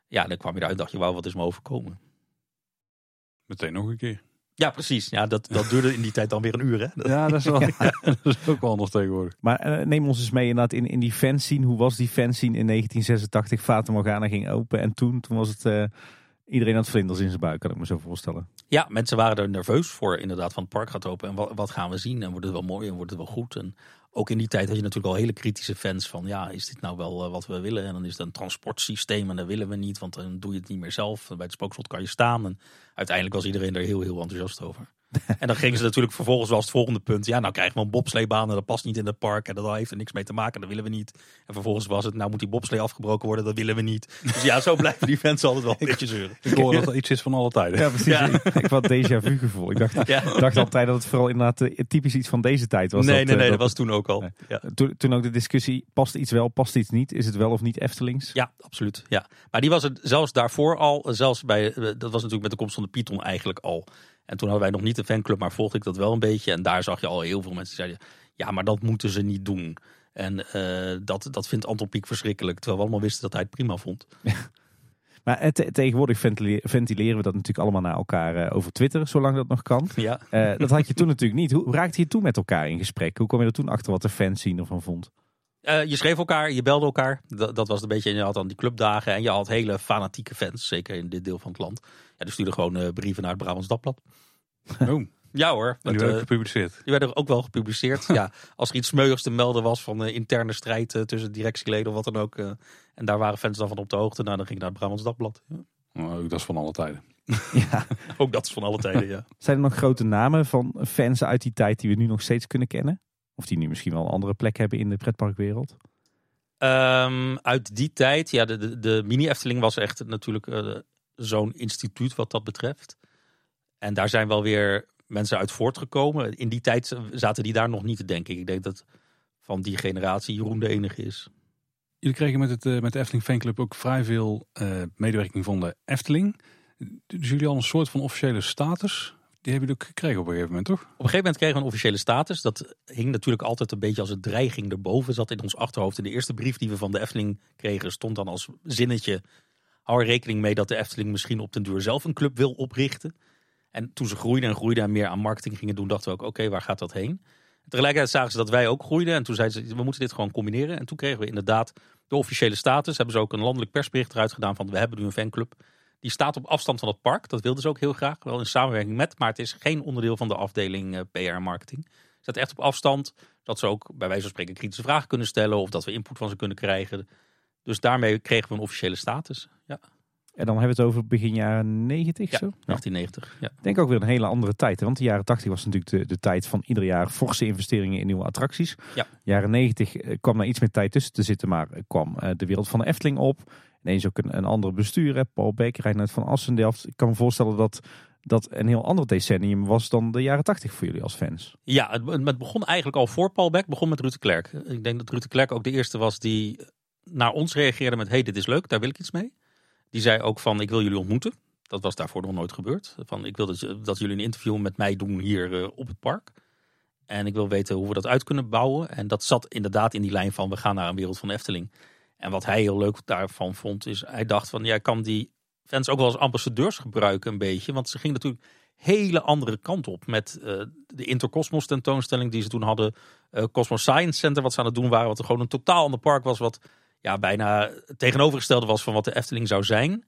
Ja, dan kwam je eruit en dacht je, wauw, wat is me overkomen. Meteen nog een keer. Ja, precies. Ja, dat, dat duurde in die tijd dan weer een uur. Hè? Dat- [laughs] Ja, dat is, wel, [laughs] [laughs] dat is ook wel anders tegenwoordig. Maar eh, neem ons eens mee inderdaad in, in die fanscene. Hoe was die fanscene in 1986? Fata Morgana ging open en toen, toen was het eh, iedereen had vlinders in zijn buik, kan ik me zo voorstellen. Ja, mensen waren er nerveus voor inderdaad van het park gaat open. En wat, gaan we zien? En wordt het wel mooi en wordt het wel goed? En ook in die tijd had je natuurlijk al hele kritische fans van... ja, is dit nou wel eh, wat we willen? En dan is het een transportsysteem en dat willen we niet... want dan doe je het niet meer zelf. Bij het spookslot kan je staan. En uiteindelijk was iedereen er heel, heel enthousiast over. [laughs] en dan gingen ze natuurlijk vervolgens was het volgende punt... ja, nou krijgen we een bobsleebaan en dat past niet in het park... en dat heeft er niks mee te maken, dat willen we niet. En vervolgens was het, nou moet die bobslee afgebroken worden... dat willen we niet. Dus ja, zo blijven die [laughs] fans altijd wel een beetje zeuren. Ik hoor dat er iets is van alle tijden. Ja, precies. Ja. Ik, ik had déjà vu gevoel. Ik dacht, Ja. dacht altijd dat het vooral inderdaad eh, typisch iets van deze tijd was. nee, dat, nee, eh, nee, dat was toen ook al. Nee. Ja. Toen, toen ook de discussie, past iets wel, past iets niet? Is het wel of niet Eftelings? Ja, absoluut. Ja. Maar die was het zelfs daarvoor al. Zelfs bij, eh, dat was natuurlijk met de komst van de Python eigenlijk al. En toen hadden wij nog niet een fanclub, maar volgde ik dat wel een beetje. En daar zag je al heel veel mensen die zeiden: ja, maar dat moeten ze niet doen. En eh, dat, dat vindt Anton Pieck verschrikkelijk. Terwijl we allemaal wisten dat hij het prima vond. [laughs] Maar eh, te- tegenwoordig ventile- ventileren we dat natuurlijk allemaal naar elkaar eh, over Twitter, zolang dat nog kan. Ja. Dat had je toen [laughs] natuurlijk niet. Hoe, raakte je toen met elkaar in gesprek? Hoe kwam je er toen achter wat de fans zien ervan vond? Je schreef elkaar, je belde elkaar. Dat, dat was een beetje. En je had dan die clubdagen. En je had hele fanatieke fans. Zeker in dit deel van het land. Ja, die stuurden gewoon eh, brieven naar het Brabants Dagblad. [laughs] Oh, Ja hoor. en die met, werd eh, gepubliceerd. Die werden ook wel gepubliceerd. [laughs] ja, als er iets smeuigs te melden was van eh, interne strijd tussen directieleden of wat dan ook. eh, en daar waren fans dan van op de hoogte. Nou, dan ging ik naar het Brabants Dagblad. Ja. Nou, ook dat is van alle tijden. [laughs] Ja. Ook dat is van alle tijden, ja. Zijn er nog grote namen van fans uit die tijd die we nu nog steeds kunnen kennen? Of die nu misschien wel een andere plek hebben in de pretparkwereld? Ehm, uit die tijd, ja, de, de, de mini-Efteling was echt natuurlijk eh, zo'n instituut wat dat betreft. En daar zijn wel weer mensen uit voortgekomen. In die tijd zaten die daar nog niet te denken. Ik denk dat van die generatie Jeroen de enige is. Jullie kregen met, het, eh, met de Efteling Fanclub ook vrij veel eh, medewerking van de Efteling. Dus jullie al een soort van officiële status. Die hebben jullie ook gekregen op een gegeven moment, toch? Op een gegeven moment kregen we een officiële status. Dat hing natuurlijk altijd een beetje als een dreiging erboven. Zat in ons achterhoofd. In de eerste brief die we van de Efteling kregen stond dan als zinnetje... hou er rekening mee dat de Efteling misschien op den duur zelf een club wil oprichten. En toen ze groeiden en groeiden en meer aan marketing gingen doen... dachten we ook, oké, waar gaat dat heen? Tegelijkertijd zagen ze dat wij ook groeiden. En toen zeiden ze, we moeten dit gewoon combineren. En toen kregen we inderdaad de officiële status. Hebben ze ook een landelijk persbericht eruit gedaan van... we hebben nu een fanclub. Die staat op afstand van het park. Dat wilden ze ook heel graag. Wel in samenwerking met. Maar het is geen onderdeel van de afdeling eh, PR marketing. Het staat echt op afstand. Dat ze ook bij wijze van spreken kritische vragen kunnen stellen. Of dat we input van ze kunnen krijgen. Dus daarmee kregen we een officiële status. Ja, En dan hebben we het over begin jaren 90 ja zo? 1990. Ja. Ik denk ook weer een hele andere tijd. hè? Want de jaren 80 was natuurlijk de, de tijd van ieder jaar forse investeringen in nieuwe attracties. Ja. Jaren 90 eh, kwam daar iets meer tijd tussen te zitten. Maar eh, kwam eh, de wereld van de Efteling op. Ineens ook een, een andere bestuur. hè? Paul Beck, Reinhard van Assendelft. Ik kan me voorstellen dat dat een heel ander decennium was dan de jaren 80 voor jullie als fans. Ja, het, het begon eigenlijk al voor Paul Beck. Begon met Ruud de Klerk. Ik denk dat Ruud de Klerk ook de eerste was die naar ons reageerde met... hey, dit is leuk, daar wil ik iets mee. Die zei ook van, ik wil jullie ontmoeten. Dat was daarvoor nog nooit gebeurd. Van, ik wil dat, dat jullie een interview met mij doen hier eh, op het park. En ik wil weten hoe we dat uit kunnen bouwen. En dat zat inderdaad in die lijn van, we gaan naar een wereld van Efteling. En wat hij heel leuk daarvan vond, is hij dacht van, ja, kan die fans ook wel als ambassadeurs gebruiken een beetje. Want ze gingen natuurlijk hele andere kant op. Met eh, de Intercosmos tentoonstelling die ze toen hadden. eh, Cosmos Science Center wat ze aan het doen waren. Wat er gewoon een totaal ander park was. Wat ja, bijna het tegenovergestelde was van wat de Efteling zou zijn.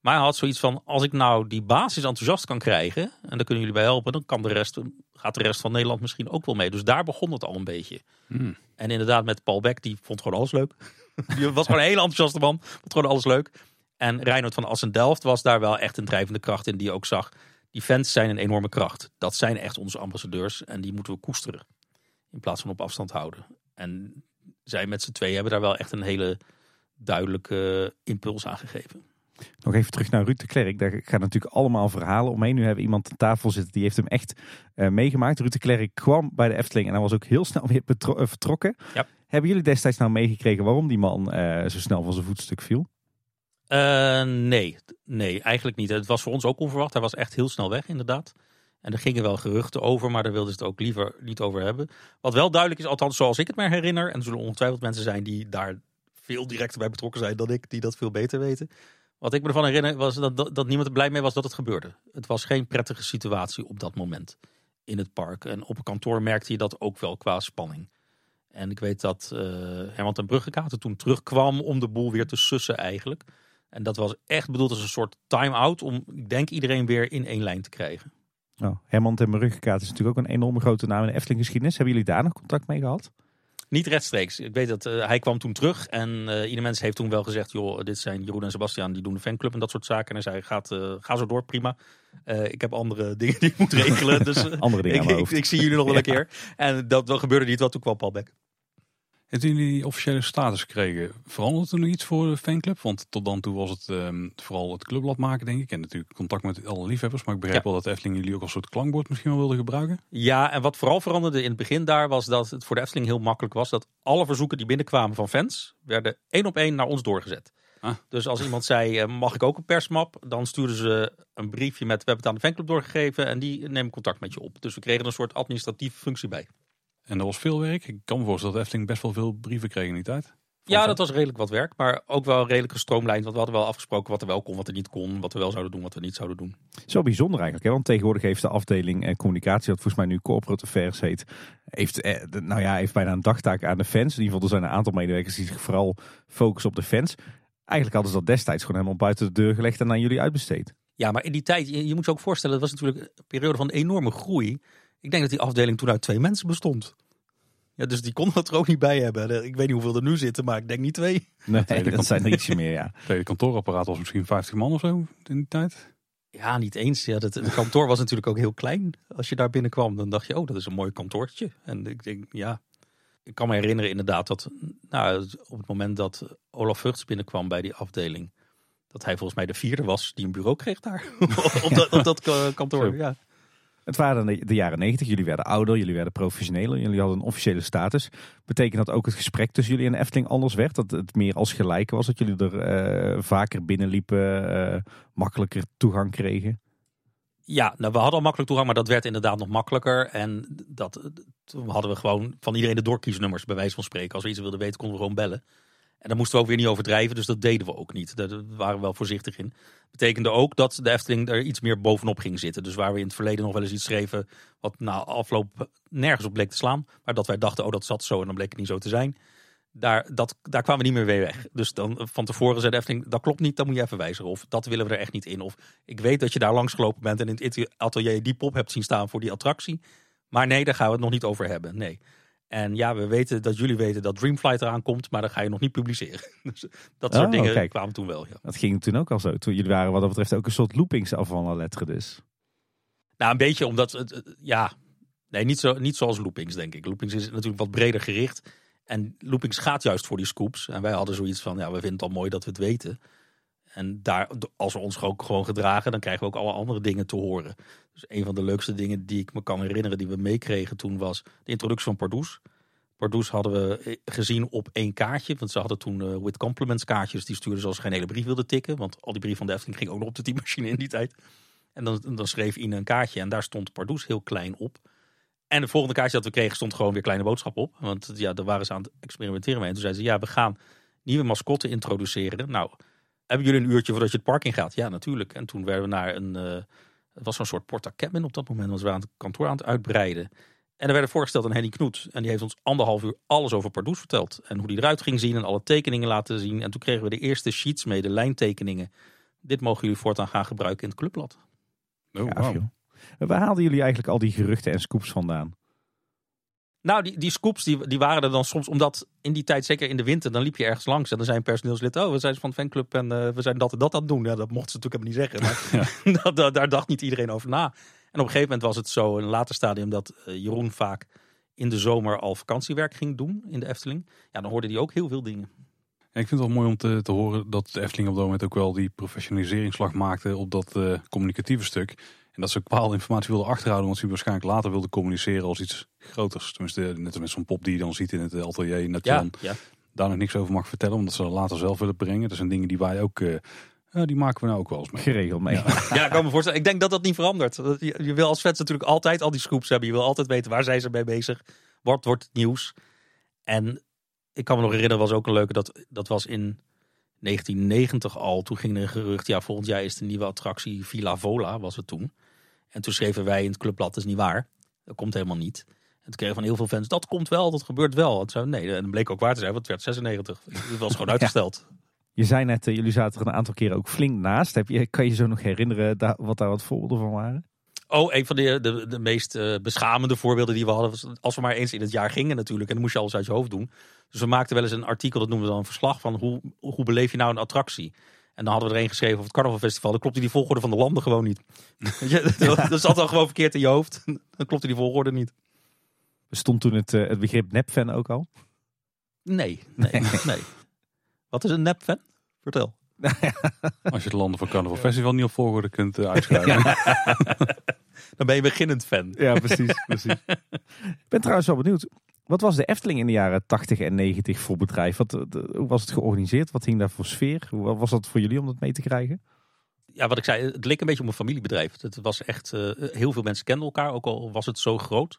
Maar hij had zoiets van, als ik nou die basis enthousiast kan krijgen. En daar kunnen jullie bij helpen. Dan kan de rest, gaat de rest van Nederland misschien ook wel mee. Dus daar begon het al een beetje. Hmm. En inderdaad met Paul Beck, die vond gewoon alles leuk. [laughs] die was gewoon een hele enthousiaste man. Vond gewoon alles leuk. En Reinhard van Assen-Delft was daar wel echt een drijvende kracht in. Die ook zag, die fans zijn een enorme kracht. Dat zijn echt onze ambassadeurs. En die moeten we koesteren. In plaats van op afstand houden. En zij met z'n twee hebben daar wel echt een hele duidelijke impuls aan gegeven. Nog even terug naar Ruud de Klerk. Daar gaan natuurlijk allemaal verhalen omheen. Nu hebben we iemand aan tafel zitten die heeft hem echt uh, meegemaakt. Ruud de Klerk kwam bij de Efteling en hij was ook heel snel [laughs] weer uh, vertrokken. Ja. Hebben jullie destijds nou meegekregen waarom die man uh, zo snel van zijn voetstuk viel? nee, nee, eigenlijk niet. Het was voor ons ook onverwacht. Hij was echt heel snel weg, inderdaad. En er gingen wel geruchten over, maar daar wilden ze het ook liever niet over hebben. Wat wel duidelijk is, althans zoals ik het me herinner, en er zullen ongetwijfeld mensen zijn die daar veel directer bij betrokken zijn dan ik, die dat veel beter weten. Wat ik me ervan herinner was dat, dat, niemand er blij mee was dat het gebeurde. Het was geen prettige situatie op dat moment in het park. En op kantoor merkte je dat ook wel qua spanning. En ik weet dat uh, Herman ten Bruggekater toen terugkwam om de boel weer te sussen eigenlijk. En dat was echt bedoeld als een soort time-out om, ik denk, iedereen weer in één lijn te krijgen. Oh, Herman ten Bruggekaat is natuurlijk ook een enorme grote naam in de Efteling geschiedenis. Hebben jullie daar nog contact mee gehad? Niet rechtstreeks. Ik weet dat uh, hij kwam toen terug en uh, ieder mens heeft toen wel gezegd: joh, dit zijn Jeroen en Sebastian, die doen de fanclub en dat soort zaken. En hij zei: gaat, uh, ga zo door, prima. ik heb andere [laughs] dingen die ik moet regelen. Dus [laughs] andere dingen ik, ik, zie jullie nog wel een [laughs] keer. En dat, dat gebeurde niet, wat toen kwam Paul Beck. En toen jullie die officiële status kregen, veranderde er nog iets voor de fanclub? Want tot dan toe was het um, vooral het clubblad maken, denk ik. En natuurlijk contact met alle liefhebbers. Maar ik begrijp wel dat Efteling jullie ook als soort klankbord misschien wel wilde gebruiken. Ja, en wat vooral veranderde in het begin daar was dat het voor de Efteling heel makkelijk was. Dat alle verzoeken die binnenkwamen van fans, werden één op één naar ons doorgezet. Ah. Dus als iemand zei, uh, mag ik ook een persmap? Dan stuurden ze een briefje met, we hebben het aan de fanclub doorgegeven. En die nemen contact met je op. Dus we kregen een soort administratieve functie bij. En dat was veel werk. Ik kan me voorstellen dat Efteling best wel veel brieven kreeg in die tijd. Ja, dat was redelijk wat werk, maar ook wel redelijk gestroomlijnd. Want we hadden wel afgesproken wat er wel kon, wat er niet kon, wat we wel zouden doen, wat we niet zouden doen. Zo bijzonder eigenlijk, hè? want tegenwoordig heeft de afdeling eh, communicatie, wat volgens mij nu corporate affairs heet, heeft, eh, nou ja, heeft bijna een dagtaak aan de fans. In ieder geval, er zijn een aantal medewerkers die zich vooral focussen op de fans. Eigenlijk hadden ze dat destijds gewoon helemaal buiten de deur gelegd en aan jullie uitbesteed. Ja, maar in die tijd, je, je moet je ook voorstellen, het was natuurlijk een periode van enorme groei. Ik denk dat die afdeling toen uit twee mensen bestond. Ja, dus die konden het er ook niet bij hebben. Ik weet niet hoeveel er nu zitten, maar ik denk niet twee. Nee, dat zijn er ietsje meer, ja. [laughs] Het kantoorapparaat was misschien 50 man of zo in die tijd. Ja, niet eens. Ja, het, het kantoor was natuurlijk ook heel klein. Als je daar binnenkwam, dan dacht je, oh, dat is een mooi kantoortje. En ik denk, ja, ik kan me herinneren inderdaad dat nou, op het moment dat Olaf Vugts binnenkwam bij die afdeling, dat hij volgens mij de vierde was die een bureau kreeg daar. [laughs] op, dat, op dat kantoor, ja. Het waren de jaren negentig. Jullie werden ouder, jullie werden professioneler. Jullie hadden een officiële status. Betekent dat ook het gesprek tussen jullie en Efteling anders werd? Dat het meer als gelijk was? Dat jullie er uh, vaker binnenliepen, uh, makkelijker toegang kregen? Ja, nou, we hadden al makkelijk toegang, maar dat werd inderdaad nog makkelijker. En dat, toen hadden we gewoon van iedereen de doorkiesnummers, bij wijze van spreken. Als we iets wilden weten, konden we gewoon bellen. En daar moesten we ook weer niet overdrijven, dus dat deden we ook niet. Daar waren we wel voorzichtig in. Betekende ook dat de Efteling er iets meer bovenop ging zitten. Dus waar we in het verleden nog wel eens iets schreven wat na afloop nergens op bleek te slaan. Maar dat wij dachten, oh dat zat zo en dan bleek het niet zo te zijn. Daar, dat, daar kwamen we niet meer weer weg. Dus dan van tevoren zei de Efteling, dat klopt niet, dan moet je even wijzigen. Of dat willen we er echt niet in. Of ik weet dat je daar langs gelopen bent en in het atelier die pop hebt zien staan voor die attractie. Maar nee, daar gaan we het nog niet over hebben. Nee. En ja, we weten dat jullie weten dat Dreamflight eraan komt, maar dan ga je nog niet publiceren. [laughs] Dus dat soort oh, dingen kwamen toen wel. Ja. Dat ging toen ook al zo. Toen jullie waren wat dat betreft ook een soort loopings af van letteren dus. Nou, een beetje omdat het, ja, nee, niet, zo, niet zoals loopings denk ik. Loopings is natuurlijk wat breder gericht. En loopings gaat juist voor die scoops. En wij hadden zoiets van, ja, we vinden het al mooi dat we het weten. En daar, als we ons ook gewoon gedragen, dan krijgen we ook alle andere dingen te horen. Dus een van de leukste dingen die ik me kan herinneren die we meekregen toen was de introductie van Pardoes. Pardoes hadden we eh, gezien op één kaartje. Want ze hadden toen uh, with compliments kaartjes. Die stuurden zoals ze geen hele brief wilden tikken. Want al die brief van de Efteling ging ook nog op de typemachine in die tijd. En dan, dan schreef Ine een kaartje en daar stond Pardoes heel klein op. En de volgende kaartje dat we kregen stond gewoon weer kleine boodschap op. Want ja, daar waren ze aan het experimenteren mee. En toen zeiden ze, ja, we gaan nieuwe mascotten introduceren. Nou, hebben jullie een uurtje voordat je het park in gaat? Ja, natuurlijk. En toen werden we naar een, uh, het was zo'n soort porta cabin op dat moment. Want we aan het kantoor aan het uitbreiden. En er werden voorgesteld aan Henny Knoet. En die heeft ons anderhalf uur alles over Pardoes verteld. En hoe die eruit ging zien en alle tekeningen laten zien. En toen kregen we de eerste sheets mee, de lijntekeningen. Dit mogen jullie voortaan gaan gebruiken in het clubblad. Oh, wow. Waar haalden jullie eigenlijk al die geruchten en scoops vandaan? Nou, die, die scoops die, die waren er dan soms, omdat in die tijd, zeker in de winter, dan liep je ergens langs en dan zijn personeelslid, oh, we zijn van de fanclub en uh, we zijn dat en dat aan het doen. Ja, dat mochten ze natuurlijk niet zeggen, maar ja. [laughs] daar dacht niet iedereen over na. En op een gegeven moment was het zo, in een later stadium, dat uh, Jeroen vaak in de zomer al vakantiewerk ging doen in de Efteling. Ja, dan hoorde hij ook heel veel dingen. En ik vind het wel mooi om te, te horen dat de Efteling op dat moment ook wel die professionaliseringsslag maakte op dat uh, communicatieve stuk. En dat ze bepaalde informatie wilden achterhouden, want ze waarschijnlijk later wilden communiceren als iets groters. Tenminste, net als met zo'n pop die je dan ziet in het atelier. Dat je dan daar nog niks over mag vertellen, omdat ze dat later zelf willen brengen. Dat zijn dingen die wij ook... Uh, die maken we nou ook wel eens mee. Geregeld mee. Ja, [laughs] ja ik kan me voorstellen. Ik denk dat dat niet verandert. Je, je wil als fans natuurlijk altijd al die scoops hebben. Je wil altijd weten waar zijn ze mee bezig. Wat wordt het nieuws? En ik kan me nog herinneren, was ook een leuke. Dat, dat was in 1990 al. Toen ging er een gerucht. Ja, volgend jaar is de nieuwe attractie Villa Vola, was het toen. En toen schreven wij in het clubblad, dat is niet waar. Dat komt helemaal niet. En toen kregen van heel veel fans, dat komt wel, dat gebeurt wel. En zei, nee, en bleek ook waar te zijn, want het werd 96. Het was gewoon [laughs] uitgesteld. Je zei net, uh, jullie zaten er een aantal keren ook flink naast. Heb je, kan je zo nog herinneren wat daar wat voorbeelden van waren? Oh, een van de, de, de meest uh, beschamende voorbeelden die we hadden was als we maar eens in het jaar gingen natuurlijk. En dan moest je alles uit je hoofd doen. Dus we maakten wel eens een artikel, dat noemen we dan een verslag van hoe, hoe beleef je nou een attractie. En dan hadden we er een geschreven over het carnavalfestival. Dan klopte die volgorde van de landen gewoon niet. [laughs] dat zat dan gewoon verkeerd in je hoofd. Dan klopte die volgorde niet. Bestond toen het, uh, het begrip nepfan ook al? Nee, nee, nee. Wat is een nepfan? Vertel. [laughs] Als je het landen van Carnaval Festival niet op volgorde kunt uh, uitschrijven. [laughs] Dan ben je beginnend fan. Ja, precies. precies. Ik ben trouwens wel benieuwd. Wat was de Efteling in de jaren 80 en 90 voor bedrijf? Wat, hoe was het georganiseerd? Wat hing daar voor sfeer? Hoe was dat voor jullie om dat mee te krijgen? Ja, wat ik zei, het leek een beetje op een familiebedrijf. Het was echt, uh, heel veel mensen kenden elkaar, ook al was het zo groot.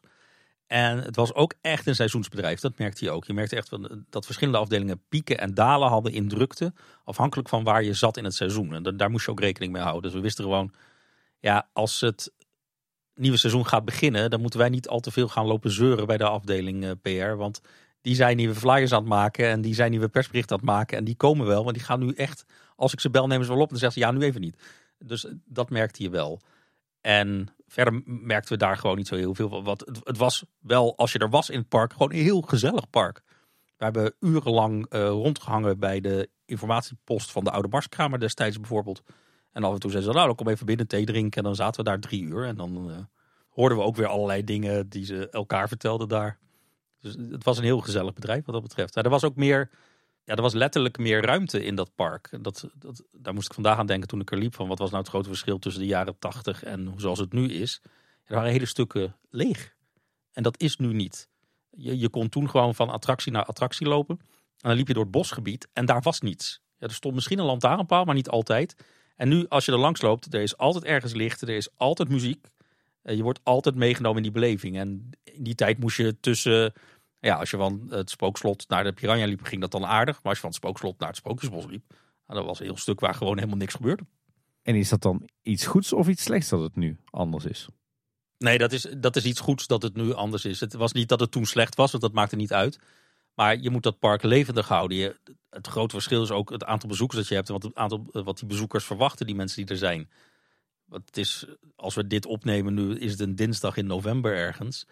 En het was ook echt een seizoensbedrijf, dat merkte je ook. Je merkte echt dat verschillende afdelingen pieken en dalen hadden in drukte. Afhankelijk van waar je zat in het seizoen. En daar moest je ook rekening mee houden. Dus we wisten gewoon, ja, als het nieuwe seizoen gaat beginnen, dan moeten wij niet al te veel gaan lopen zeuren bij de afdeling eh, PR. Want die zijn nieuwe flyers aan het maken en die zijn nieuwe persberichten aan het maken. En die komen wel, maar die gaan nu echt, als ik ze bel, nemen ze wel op. En dan zeggen ze ja, nu even niet. Dus eh, dat merkte je wel. En verder merkten we daar gewoon niet zo heel veel. Wat, het, was wel, als je er was in het park, gewoon een heel gezellig park. We hebben urenlang uh, rondgehangen bij de informatiepost van de Oude Marskramer destijds bijvoorbeeld. En af en toe zeiden ze, nou dan kom even binnen thee drinken. En dan zaten we daar drie uur. En dan uh, hoorden we ook weer allerlei dingen die ze elkaar vertelden daar. Dus het was een heel gezellig bedrijf wat dat betreft. er was ook meer, ja, er was letterlijk meer ruimte in dat park. Dat, dat, daar moest ik vandaag aan denken toen ik er liep. Van wat was nou het grote verschil tussen de jaren tachtig en zoals het nu is. Er waren hele stukken leeg. En dat is nu niet. Je, je kon toen gewoon van attractie naar attractie lopen. En dan liep je door het bosgebied en daar was niets. Ja, er stond misschien een lantaarnpaal, maar niet altijd. En nu, als je er langs loopt, er is altijd ergens licht, er is altijd muziek. Eh, je wordt altijd meegenomen in die beleving. En in die tijd moest je tussen, ja, als je van het spookslot naar de Piranha liep, ging dat dan aardig. Maar als je van het spookslot naar het Sprookjesbos liep, nou, dat was een heel stuk waar gewoon helemaal niks gebeurde. En is dat dan iets goeds of iets slechts dat het nu anders is? Nee, dat is, dat is iets goeds dat het nu anders is. Het was niet dat het toen slecht was, want dat maakte niet uit. Maar je moet dat park levendig houden. Je, het grote verschil is ook het aantal bezoekers dat je hebt. En wat, het aantal, wat die bezoekers verwachten, die mensen die er zijn. Het is, als we dit opnemen nu, is het een dinsdag in november ergens.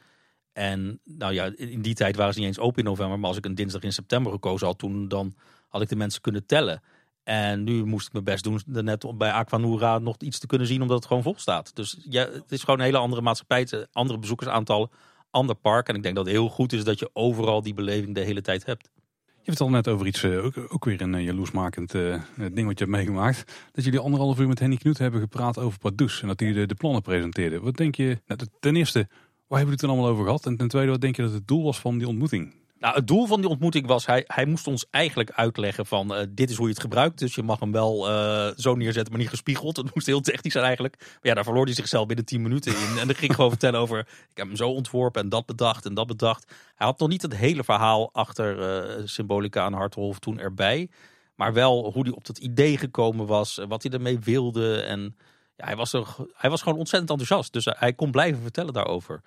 En nou ja, in die tijd waren ze niet eens open in november. Maar als ik een dinsdag in september gekozen had, toen dan had ik de mensen kunnen tellen. En nu moest ik mijn best doen net om bij Aquanura nog iets te kunnen zien, omdat het gewoon vol staat. Dus ja, het is gewoon een hele andere maatschappij, andere bezoekersaantallen ander park. En ik denk dat het heel goed is dat je overal die beleving de hele tijd hebt. Je hebt het al net over iets, eh, ook, ook weer een uh, jaloersmakend uh, ding wat je hebt meegemaakt. Dat jullie anderhalf uur met Henny Knut hebben gepraat over Pardoes. En dat hij de, plannen presenteerde. Wat denk je, nou, ten eerste, waar hebben jullie het dan allemaal over gehad? En ten tweede, wat denk je dat het doel was van die ontmoeting? Nou, het doel van die ontmoeting was, hij, hij moest ons eigenlijk uitleggen van uh, dit is hoe je het gebruikt. Dus je mag hem wel uh, zo neerzetten, maar niet gespiegeld. Het moest heel technisch zijn eigenlijk. Maar ja, daar verloor hij zichzelf binnen 10 minuten in. En dan ging ik gewoon [laughs] vertellen over, ik heb hem zo ontworpen en dat bedacht en dat bedacht. Hij had nog niet het hele verhaal achter uh, Symbolica aan Harthof toen erbij. Maar wel hoe hij op dat idee gekomen was, wat hij ermee wilde. En ja, hij was, er, hij was gewoon ontzettend enthousiast. Dus hij kon blijven vertellen daarover.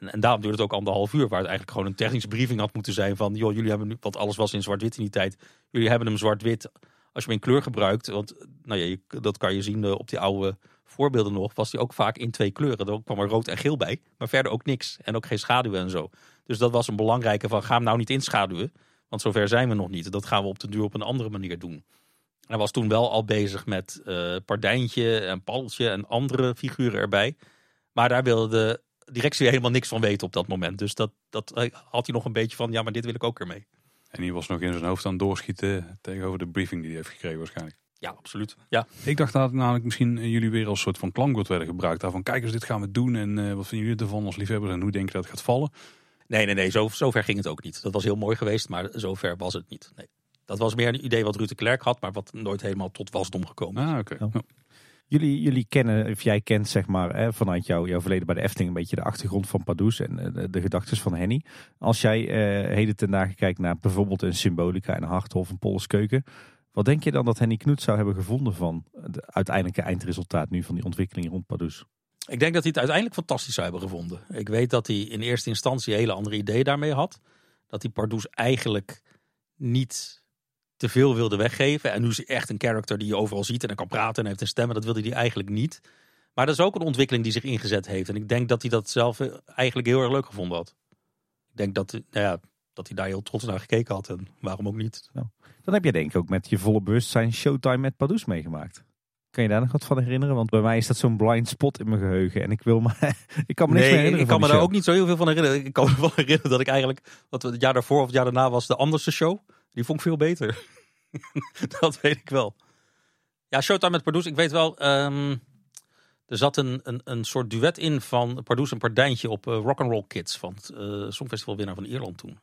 En, daarom duurde het ook anderhalf uur, waar het eigenlijk gewoon een technische briefing had moeten zijn van, joh, jullie hebben nu, want alles was in zwart-wit in die tijd, jullie hebben hem zwart-wit. Als je hem kleur gebruikt, want nou ja, dat kan je zien eh, op die oude voorbeelden nog, was die ook vaak in twee kleuren. Er kwam er rood en geel bij, maar verder ook niks. En ook geen schaduwen en zo. Dus dat was een belangrijke van, ga hem nou niet inschaduwen, want zover zijn we nog niet. Dat gaan we op de duur op een andere manier doen. Hij was toen wel al bezig met uh, Pardijntje en Paltje en andere figuren erbij. Maar daar wilde directie helemaal niks van weten op dat moment. Dus dat, dat had hij nog een beetje van, ja, maar dit wil ik ook ermee. En die was nog in zijn hoofd aan het doorschieten tegenover de briefing die hij heeft gekregen waarschijnlijk. Ja, absoluut. Ja, Ik dacht dat namelijk misschien eh, jullie weer als soort van klankwoord werden gebruikt. Daarvan, kijk eens, dit gaan we doen en eh, wat vinden jullie ervan als liefhebbers en hoe denk je dat het gaat vallen? nee, nee, nee. Zo, zo ver ging het ook niet. Dat was heel mooi geweest, maar zo ver was het niet. Nee. Dat was meer een idee wat Ruud de Klerk had, maar wat nooit helemaal tot wasdom gekomen is. Ah, oké. Ja. Jullie, jullie kennen, of jij kent zeg maar hè, vanuit jou, jouw verleden bij de Efteling een beetje de achtergrond van Pardoes en eh, de, de gedachten van Henny. Als jij eh, heden ten dagen kijkt naar bijvoorbeeld een Symbolica en een Harthof, een Polles Keuken. Wat denk je dan dat Henny Knoet zou hebben gevonden van het uiteindelijke eindresultaat nu van die ontwikkeling rond Pardoes? Ik denk dat hij het uiteindelijk fantastisch zou hebben gevonden. Ik weet dat hij in eerste instantie hele andere ideeën daarmee had. Dat hij Pardoes eigenlijk niet te veel wilde weggeven. En nu is hij echt een character die je overal ziet en hij kan praten en heeft een stem. En dat wilde hij eigenlijk niet. Maar dat is ook een ontwikkeling die zich ingezet heeft. En ik denk dat hij dat zelf eh, eigenlijk heel erg leuk gevonden had. Ik denk dat, nou ja, dat hij daar heel trots naar gekeken had. En waarom ook niet. Dan heb jij denk ik ook met je volle bewustzijn Showtime met Pardoes meegemaakt. Kan je daar nog wat van herinneren? Want bij mij is dat zo'n blind spot in mijn geheugen. En ik wil maar, [laughs] ik kan me niks meer herinneren ik kan me daar ook niet zo heel veel van herinneren. Ik kan me wel [laughs] herinneren dat ik eigenlijk, wat we het jaar daarvoor of het jaar daarna was, de anderste show. Die vond ik veel beter. [laughs] dat weet ik wel. Ja, Showtime met Pardoes. Ik weet wel, ehm, er zat een, een, een soort duet in van Pardoes en Pardijntje op uh, Rock'n'Roll Kids. Van het uh, Songfestival winnaar van Ierland toen.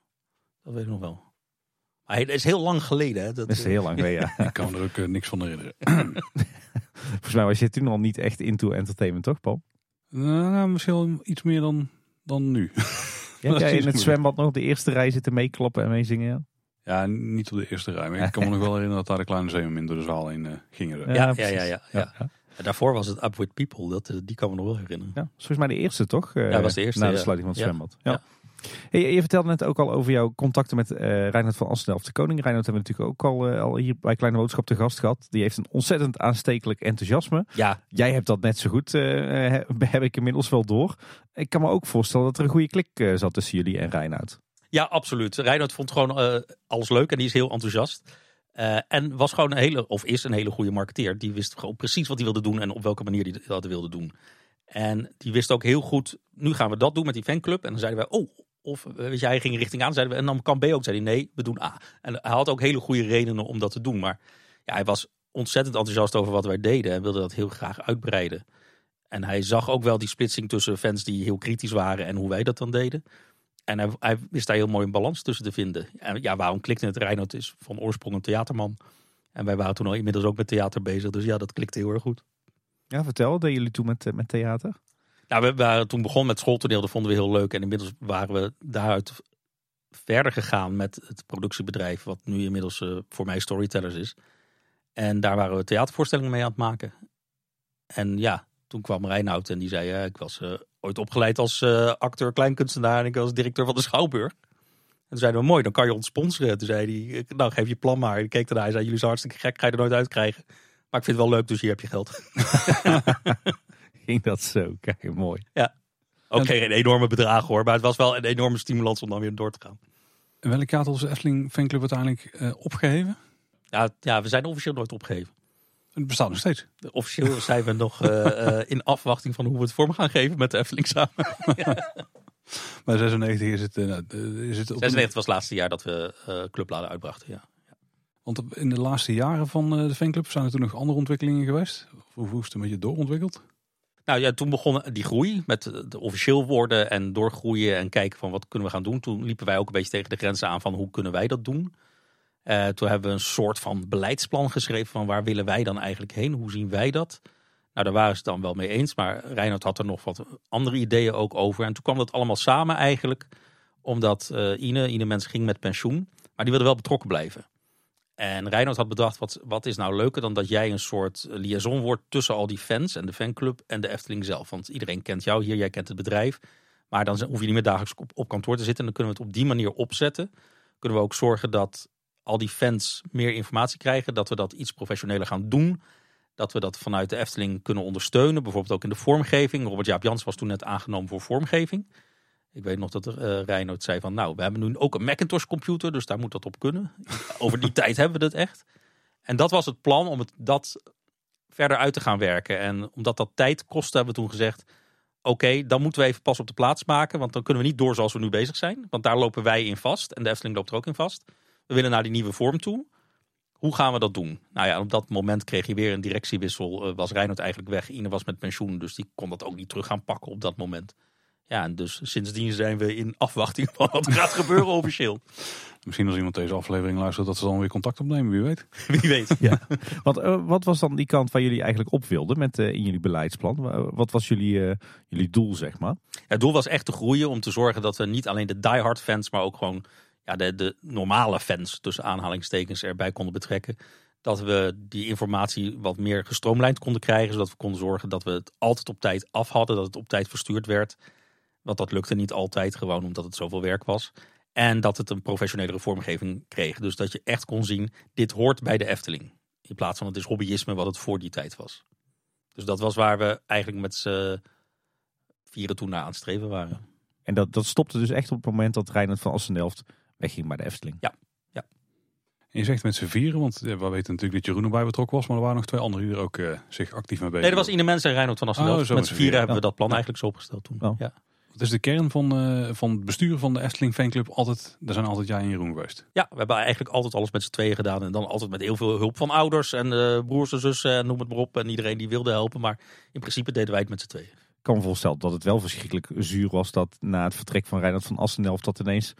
Dat weet ik nog wel. Maar het is heel lang geleden. Hè? Dat, Dat is heel lang geleden, ja. [laughs] Ik kan me er ook eh, niks van herinneren. [coughs] Volgens mij was je toen al niet echt into entertainment, toch Paul? Nou, misschien wel iets meer dan, dan nu. Ja, [laughs] jij in het moeilijk. zwembad nog de eerste rij zitten meeklappen en meezingen? Ja? Ja, niet op de eerste rij. Maar ik kan me nog wel herinneren dat daar de kleine zeemermin door de zaal heen eh, gingen. Ja, ja, ja, ja, ja, Ja, ja. En daarvoor was het Up With People. Dat, eh, die kan me nog wel herinneren. Ja, volgens mij de eerste toch? Eh, Ja, was de eerste, Na de ja. sluiting van het Ja. zwembad. Ja. Ja. Hey, je vertelde net ook al over jouw contacten met eh Reinhard van Assendelft de Koning. Reinhard hebben we natuurlijk ook al, al hier bij Kleine Boodschap te gast gehad. Die heeft een ontzettend aanstekelijk enthousiasme. Ja, Jij hebt dat net zo goed, eh, [laughs] heb- ik inmiddels wel door. Ik kan me ook voorstellen dat er een goede klik eh, zat tussen jullie en Reinhard. Ja, absoluut. Reinhard vond gewoon eh, alles leuk en die is heel enthousiast. Eh, en was gewoon een hele, of is een hele goede marketeer. Die wist gewoon precies wat hij wilde doen en op welke manier hij dat wilde doen. En die wist ook heel goed, nu gaan we dat doen met die fanclub. En dan zeiden wij, oh, of eh, weet je, ging richting aan, zeiden we, en dan kan B ook. Zei hij, nee, we doen A. En hij had ook hele goede redenen om dat te doen. Maar ja, hij was ontzettend enthousiast over wat wij deden en wilde dat heel graag uitbreiden. En hij zag ook wel die splitsing tussen fans die heel kritisch waren en hoe wij dat dan deden. En hij, hij wist daar heel mooi een balans tussen te vinden. En ja, waarom klikte het? Reinhard is van oorsprong een theaterman. En wij waren toen al inmiddels ook met theater bezig. Dus ja, dat klikte heel erg goed. Ja, vertel, deden jullie toen met, eh, met theater? Nou, we waren toen begonnen met schooltoneel. Dat vonden we heel leuk. En inmiddels waren we daaruit verder gegaan met het productiebedrijf. Wat nu inmiddels eh, voor mij Storytellers is. En daar waren we theatervoorstellingen mee aan het maken. En ja, toen kwam Reinoud en die zei... ja, ik was eh, ooit opgeleid als eh, acteur, kleinkunstenaar... en ik was directeur van de Schouwburg. En toen zeiden we, mooi, dan kan je ons sponsoren. Toen zei hij, nou geef je plan maar. Ik keek ernaar, hij zei, jullie zijn hartstikke gek, ga je er nooit uitkrijgen. Maar ik vind het wel leuk, dus hier heb je geld. [laughs] Ging dat zo? Kijk, mooi. Ook geen enorme bedragen hoor, maar het was wel een enorme stimulans om dan weer door te gaan. En welk jaar had onze Efteling fanclub uiteindelijk eh, opgeheven? Ja, ja, we zijn officieel nooit opgegeven. Het bestaat nog steeds. Officieel zijn we nog eh, eh, in afwachting van hoe we het vorm gaan geven met de Efteling samen. [laughs] Bij 96 is het, eh, is het op 96 was het laatste jaar dat we eh Clubbladen uitbrachten. Ja. Want in de laatste jaren van de fanclub zijn er toen nog andere ontwikkelingen geweest? Of hoe is het een beetje doorontwikkeld? Nou ja, toen begon die groei met de officieel worden en doorgroeien en kijken van wat kunnen we gaan doen. Toen liepen wij ook een beetje tegen de grenzen aan van hoe kunnen wij dat doen. Eh, toen hebben we een soort van beleidsplan geschreven van waar willen wij dan eigenlijk heen? Hoe zien wij dat? Nou, daar waren ze het dan wel mee eens, maar Reinhard had er nog wat andere ideeën ook over. En toen kwam dat allemaal samen eigenlijk, omdat eh, Ine, Ine Mens ging met pensioen, maar die wilde wel betrokken blijven. En Reinhard had bedacht, wat, wat is nou leuker dan dat jij een soort liaison wordt tussen al die fans en de fanclub en de Efteling zelf. Want iedereen kent jou hier, jij kent het bedrijf. Maar dan hoef je niet meer dagelijks op, op kantoor te zitten. En dan kunnen we het op die manier opzetten. Kunnen we ook zorgen dat al die fans meer informatie krijgen. Dat we dat iets professioneler gaan doen. Dat we dat vanuit de Efteling kunnen ondersteunen. Bijvoorbeeld ook in de vormgeving. Robert Jaap Jans was toen net aangenomen voor vormgeving. Ik weet nog dat uh, Reinoud zei van nou, we hebben nu ook een Macintosh computer, dus daar moet dat op kunnen. [laughs] Over die tijd hebben we dat echt. En dat was het plan om het, dat verder uit te gaan werken. En omdat dat tijd kostte, hebben we toen gezegd, oké, dan moeten we even pas op de plaats maken. Want dan kunnen we niet door zoals we nu bezig zijn. Want daar lopen wij in vast en de Efteling loopt er ook in vast. We willen naar die nieuwe vorm toe. Hoe gaan we dat doen? Nou ja, op dat moment kreeg je weer een directiewissel. Uh, was Reinhard eigenlijk weg. Ine was met pensioen, dus die kon dat ook niet terug gaan pakken op dat moment. Ja, en dus sindsdien zijn we in afwachting van wat er gaat gebeuren [laughs] officieel. Misschien als iemand deze aflevering luistert, dat ze dan weer contact opnemen, wie weet. [laughs] Wie weet, ja. wat, uh, wat was dan die kant waar jullie eigenlijk op wilden met, uh, in jullie beleidsplan? Wat was jullie, uh, jullie doel, zeg maar? Het doel was echt te groeien om te zorgen dat we niet alleen de diehard fans, maar ook gewoon ja, de, de normale fans, tussen aanhalingstekens, erbij konden betrekken. Dat we die informatie wat meer gestroomlijnd konden krijgen, zodat we konden zorgen dat we het altijd op tijd af hadden, dat het op tijd verstuurd werd. Want dat lukte niet altijd, gewoon omdat het zoveel werk was. En dat het een professionele vormgeving kreeg. Dus dat je echt kon zien, dit hoort bij de Efteling. In plaats van het is hobbyisme wat het voor die tijd was. Dus dat was waar we eigenlijk met z'n vieren toen naar aan het streven waren. En dat, dat stopte dus echt op het moment dat Reinhard van Assendelft wegging bij de Efteling? Ja. ja. En je zegt met z'n vieren, want we weten natuurlijk dat Jeroen erbij betrokken was. Maar er waren nog twee anderen die er ook uh, zich actief mee bezig Nee, dat was Ine Mens en Reinhard van Assendelft. Oh, met z'n vieren hebben we dat plan eigenlijk zo opgesteld toen. Oh. Ja. Wat is de kern van, uh, van het bestuur van de Efteling fanclub? Altijd, er zijn altijd jij en Jeroen geweest. Ja, we hebben eigenlijk altijd alles met z'n tweeën gedaan. En dan altijd met heel veel hulp van ouders en uh, broers en zussen en noem het maar op. En iedereen die wilde helpen. Maar in principe deden wij het met z'n tweeën. Ik kan me voorstellen dat het wel verschrikkelijk zuur was dat na het vertrek van Reinhard van Assendelft dat ineens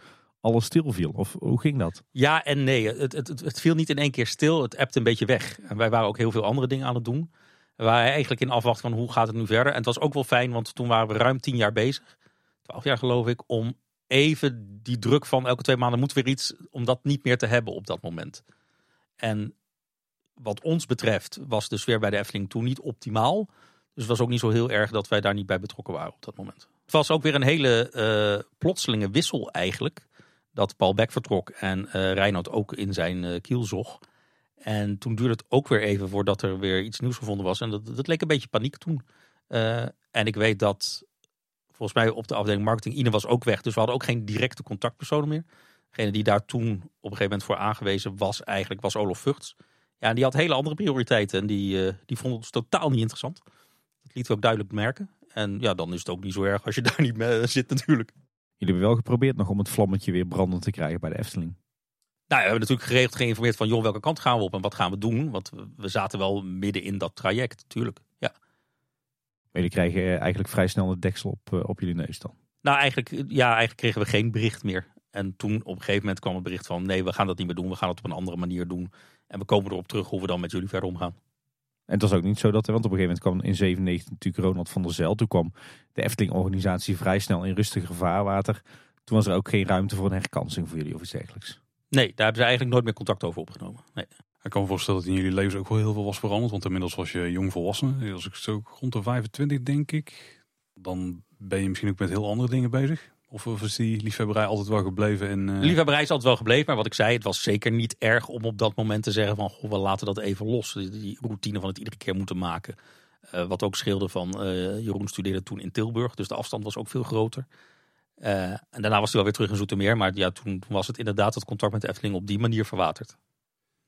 alles stil viel. Of hoe ging dat? Ja en nee. Het, het, het, viel niet in één keer stil. Het ebte een beetje weg. En wij waren ook heel veel andere dingen aan het doen. We waren eigenlijk in afwachting van hoe gaat het nu verder. En het was ook wel fijn, want toen waren we ruim tien jaar bezig. Twaalf jaar geloof ik. Om even die druk van elke twee maanden moet weer iets. Om dat niet meer te hebben op dat moment. En wat ons betreft was de sfeer bij de Efteling toen niet optimaal. Dus het was ook niet zo heel erg dat wij daar niet bij betrokken waren op dat moment. Het was ook weer een hele uh, plotselinge wissel eigenlijk. Dat Paul Beck vertrok en uh, Reinoud ook in zijn uh, kiel zog. En toen duurde het ook weer even voordat er weer iets nieuws gevonden was. En dat, dat leek een beetje paniek toen. en ik weet dat volgens mij op de afdeling marketing, Ine was ook weg. Dus we hadden ook geen directe contactpersonen meer. Degene die daar toen op een gegeven moment voor aangewezen was, eigenlijk was Olof Vugts. Ja, en die had hele andere prioriteiten. En die, die vond ons totaal niet interessant. Dat lieten we ook duidelijk merken. En ja, dan is het ook niet zo erg als je [laughs] daar niet mee zit natuurlijk. Jullie hebben wel geprobeerd nog om het vlammetje weer brandend te krijgen bij de Efteling. Nou, we hebben natuurlijk geregeld geïnformeerd van, joh, welke kant gaan we op en wat gaan we doen? Want we zaten wel midden in dat traject, natuurlijk. Ja. Maar jullie krijgen eigenlijk vrij snel het deksel op, uh, op jullie neus dan? Nou, eigenlijk, ja, eigenlijk kregen we geen bericht meer. En toen op een gegeven moment kwam het bericht van, nee, we gaan dat niet meer doen. We gaan het op een andere manier doen. En we komen erop terug hoe we dan met jullie verder omgaan. En het was ook niet zo dat, want op een gegeven moment kwam in 97 natuurlijk Ronald van der Zel. Toen kwam de Efteling-organisatie vrij snel in rustiger vaarwater. Toen was er ook geen ruimte voor een herkansing voor jullie of iets dergelijks. Nee, daar hebben ze eigenlijk nooit meer contact over opgenomen. Nee. Ik kan me voorstellen dat in jullie levens ook wel heel veel was veranderd. Want inmiddels was je jong volwassen. Als ik zo rond de 25 denk ik. Dan ben je misschien ook met heel andere dingen bezig. Of is die liefhebberij altijd wel gebleven? En, uh... Liefhebberij is altijd wel gebleven, maar wat ik zei, het was zeker niet erg om op dat moment te zeggen van, goh, we laten dat even los. Die routine van het iedere keer moeten maken. Uh, wat ook scheelde van, uh, Jeroen studeerde toen in Tilburg, dus de afstand was ook veel groter. en daarna was hij wel weer terug in Zoetermeer, maar ja, toen, was het inderdaad het contact met de Efteling op die manier verwaterd.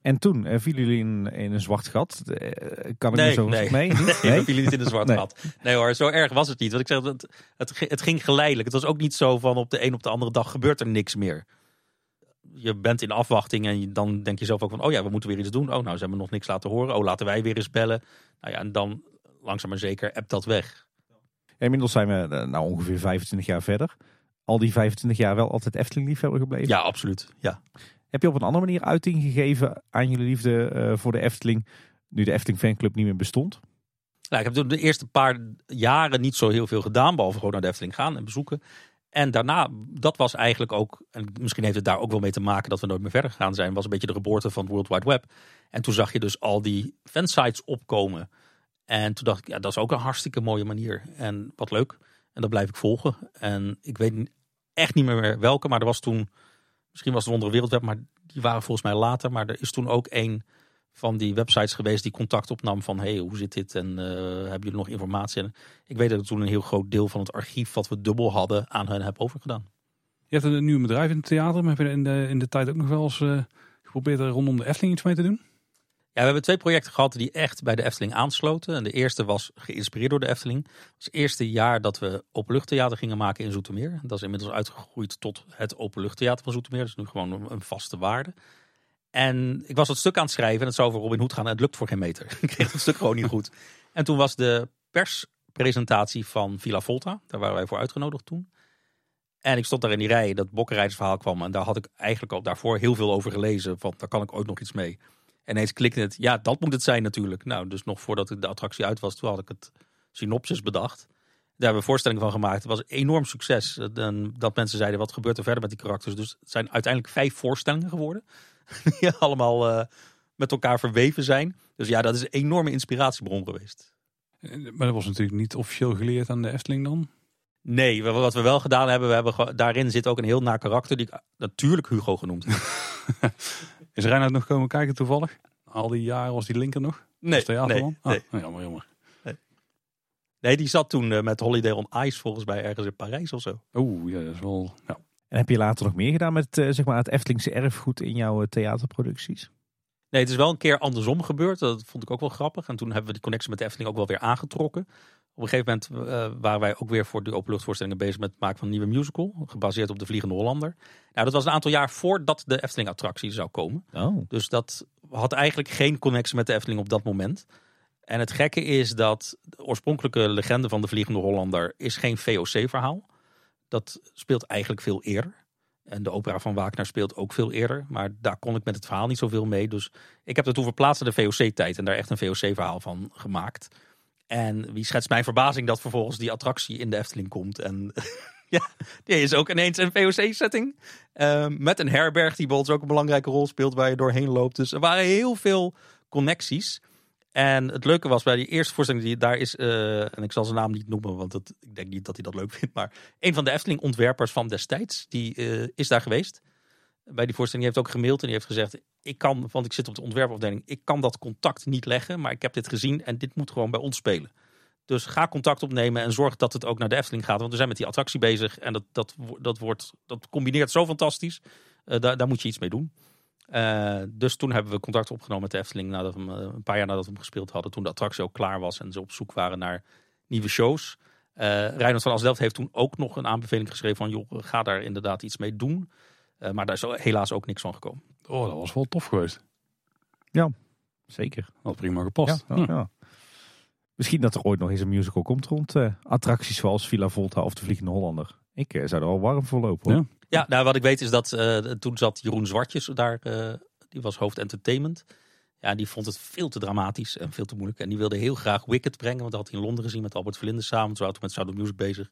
En toen uh, vielen jullie in, in, een zwart gat. Uh, kan ik nee, zo nee. mee? [laughs] Nee, nee? vielen niet in een zwart nee. gat. Nee hoor, zo erg was het niet. Want ik zeg, het, het, het ging geleidelijk. Het was ook niet zo van op de een op de andere dag gebeurt er niks meer. Je bent in afwachting en je, dan denk je zelf ook van, oh ja, we moeten weer iets doen. Oh, nou, ze hebben nog niks laten horen. Oh, laten wij weer eens bellen. Nou ja, en dan langzaam maar zeker appt dat weg. Inmiddels zijn we nou ongeveer 25 jaar verder. Al die 25 jaar wel altijd Efteling liefhebber gebleven? Ja, absoluut. Ja. Heb je op een andere manier uiting gegeven aan jullie liefde uh, voor de Efteling, nu de Efteling fanclub niet meer bestond? Nou, ik heb de eerste paar jaren niet zo heel veel gedaan, behalve gewoon naar de Efteling gaan en bezoeken. En daarna, dat was eigenlijk ook, en misschien heeft het daar ook wel mee te maken dat we nooit meer verder gegaan zijn, was een beetje de geboorte van het World Wide Web. En toen zag je dus al die fansites opkomen. En toen dacht ik, ja, dat is ook een hartstikke mooie manier. En wat leuk. En dat blijf ik volgen. En ik weet echt niet meer welke, maar er was toen Misschien was het Wondere Wereldweb, maar die waren volgens mij later. Maar er is toen ook een van die websites geweest die contact opnam van hey, hoe zit dit en uh, hebben jullie nog informatie? En ik weet dat toen een heel groot deel van het archief wat we dubbel hadden aan hen heb overgedaan. Je hebt een nieuw bedrijf in het theater, maar heb je in de, in de tijd ook nog wel eens uh, geprobeerd er rondom de Efteling iets mee te doen? Ja, we hebben twee projecten gehad die echt bij de Efteling aansloten. En de eerste was geïnspireerd door de Efteling. Het was het eerste jaar dat we openluchttheater gingen maken in Zoetermeer. Dat is inmiddels uitgegroeid tot het openluchttheater van Zoetermeer. Dat is nu gewoon een vaste waarde. En ik was het stuk aan het schrijven en het zou over Robin Hood gaan. En het lukt voor geen meter. [laughs] Ik kreeg het stuk gewoon niet goed. En toen was de perspresentatie van Villa Volta. Daar waren wij voor uitgenodigd toen. En ik stond daar in die rij, dat bokkenrijdersverhaal kwam. En daar had ik eigenlijk al daarvoor heel veel over gelezen. Van, daar kan ik ooit nog iets mee. En ineens klikte het, ja, dat moet het zijn natuurlijk. Nou, dus nog voordat ik de attractie uit was, toen had ik het synopsis bedacht. Daar hebben we voorstellingen van gemaakt. Het was een enorm succes. Dat mensen zeiden, wat gebeurt er verder met die karakters? Dus het zijn uiteindelijk vijf voorstellingen geworden. [laughs] Die allemaal uh, met elkaar verweven zijn. Dus ja, dat is een enorme inspiratiebron geweest. Maar dat was natuurlijk niet officieel geleerd aan de Efteling dan? Nee, wat we wel gedaan hebben, we hebben daarin zit ook een heel na karakter die ik natuurlijk Hugo genoemd heb. [laughs] Is Reinhard nog komen kijken toevallig? Al die jaren was die linker nog? Nee, nee, ah, nee. jammer, jammer. Nee. nee. die zat toen uh, met Holiday on Ice volgens mij ergens in Parijs of zo. Oeh, ja, dat is wel... Ja. En heb je later nog meer gedaan met uh, zeg maar het Eftelingse erfgoed in jouw uh, theaterproducties? Nee, het is wel een keer andersom gebeurd. Dat vond ik ook wel grappig. En toen hebben we die connectie met de Efteling ook wel weer aangetrokken. Op een gegeven moment uh, waren wij ook weer voor de openluchtvoorstellingen bezig met het maken van een nieuwe musical. Gebaseerd op de Vliegende Hollander. Nou, dat was een aantal jaar voordat de Efteling attractie zou komen. Oh. Dus dat had eigenlijk geen connectie met de Efteling op dat moment. En het gekke is dat de oorspronkelijke legende van de Vliegende Hollander is geen VOC-verhaal. Dat speelt eigenlijk veel eerder. En de opera van Wagner speelt ook veel eerder. Maar daar kon ik met het verhaal niet zoveel mee. Dus ik heb dat toen verplaatst naar de VOC-tijd. En daar echt een VOC-verhaal van gemaakt. En wie schetst mijn verbazing dat vervolgens die attractie in de Efteling komt. En [laughs] ja, die is ook ineens een VOC-setting. Ehm, met een herberg die bij ook een belangrijke rol speelt waar je doorheen loopt. Dus er waren heel veel connecties. En het leuke was bij die eerste voorstelling die daar is, uh, en ik zal zijn naam niet noemen, want dat, ik denk niet dat hij dat leuk vindt, maar een van de Efteling-ontwerpers van destijds, die uh, is daar geweest. Bij die voorstelling die heeft ook gemaild en die heeft gezegd, ik kan, want ik zit op de ontwerpafdeling, ik kan dat contact niet leggen, maar ik heb dit gezien en dit moet gewoon bij ons spelen. Dus ga contact opnemen en zorg dat het ook naar de Efteling gaat. Want we zijn met die attractie bezig en dat, dat, dat, wordt, dat combineert zo fantastisch. Uh, daar, daar moet je iets mee doen. Uh, dus toen hebben we contact opgenomen met de Efteling nadat we hem, een paar jaar nadat we hem gespeeld hadden. Toen de attractie ook klaar was en ze op zoek waren naar nieuwe shows. Uh, van Asdelft heeft toen ook nog een aanbeveling geschreven van joh, ga daar inderdaad iets mee doen. Uh, maar daar is helaas ook niks van gekomen. Oh, dat was wel tof geweest. Ja, zeker. Wat prima gepast. Ja, ja. Misschien dat er ooit nog eens een musical komt rond attracties zoals Villa Volta of de Vliegende Hollander. Ik zou er al warm voor lopen. Hoor. Ja, nou, wat ik weet is dat uh, toen zat Jeroen Zwartjes daar, uh, die was hoofd entertainment. Ja, die vond het veel te dramatisch en veel te moeilijk. En die wilde heel graag Wicked brengen, want dat had hij in Londen gezien met Albert Verlinde samen. Zo had met Sound of Music bezig.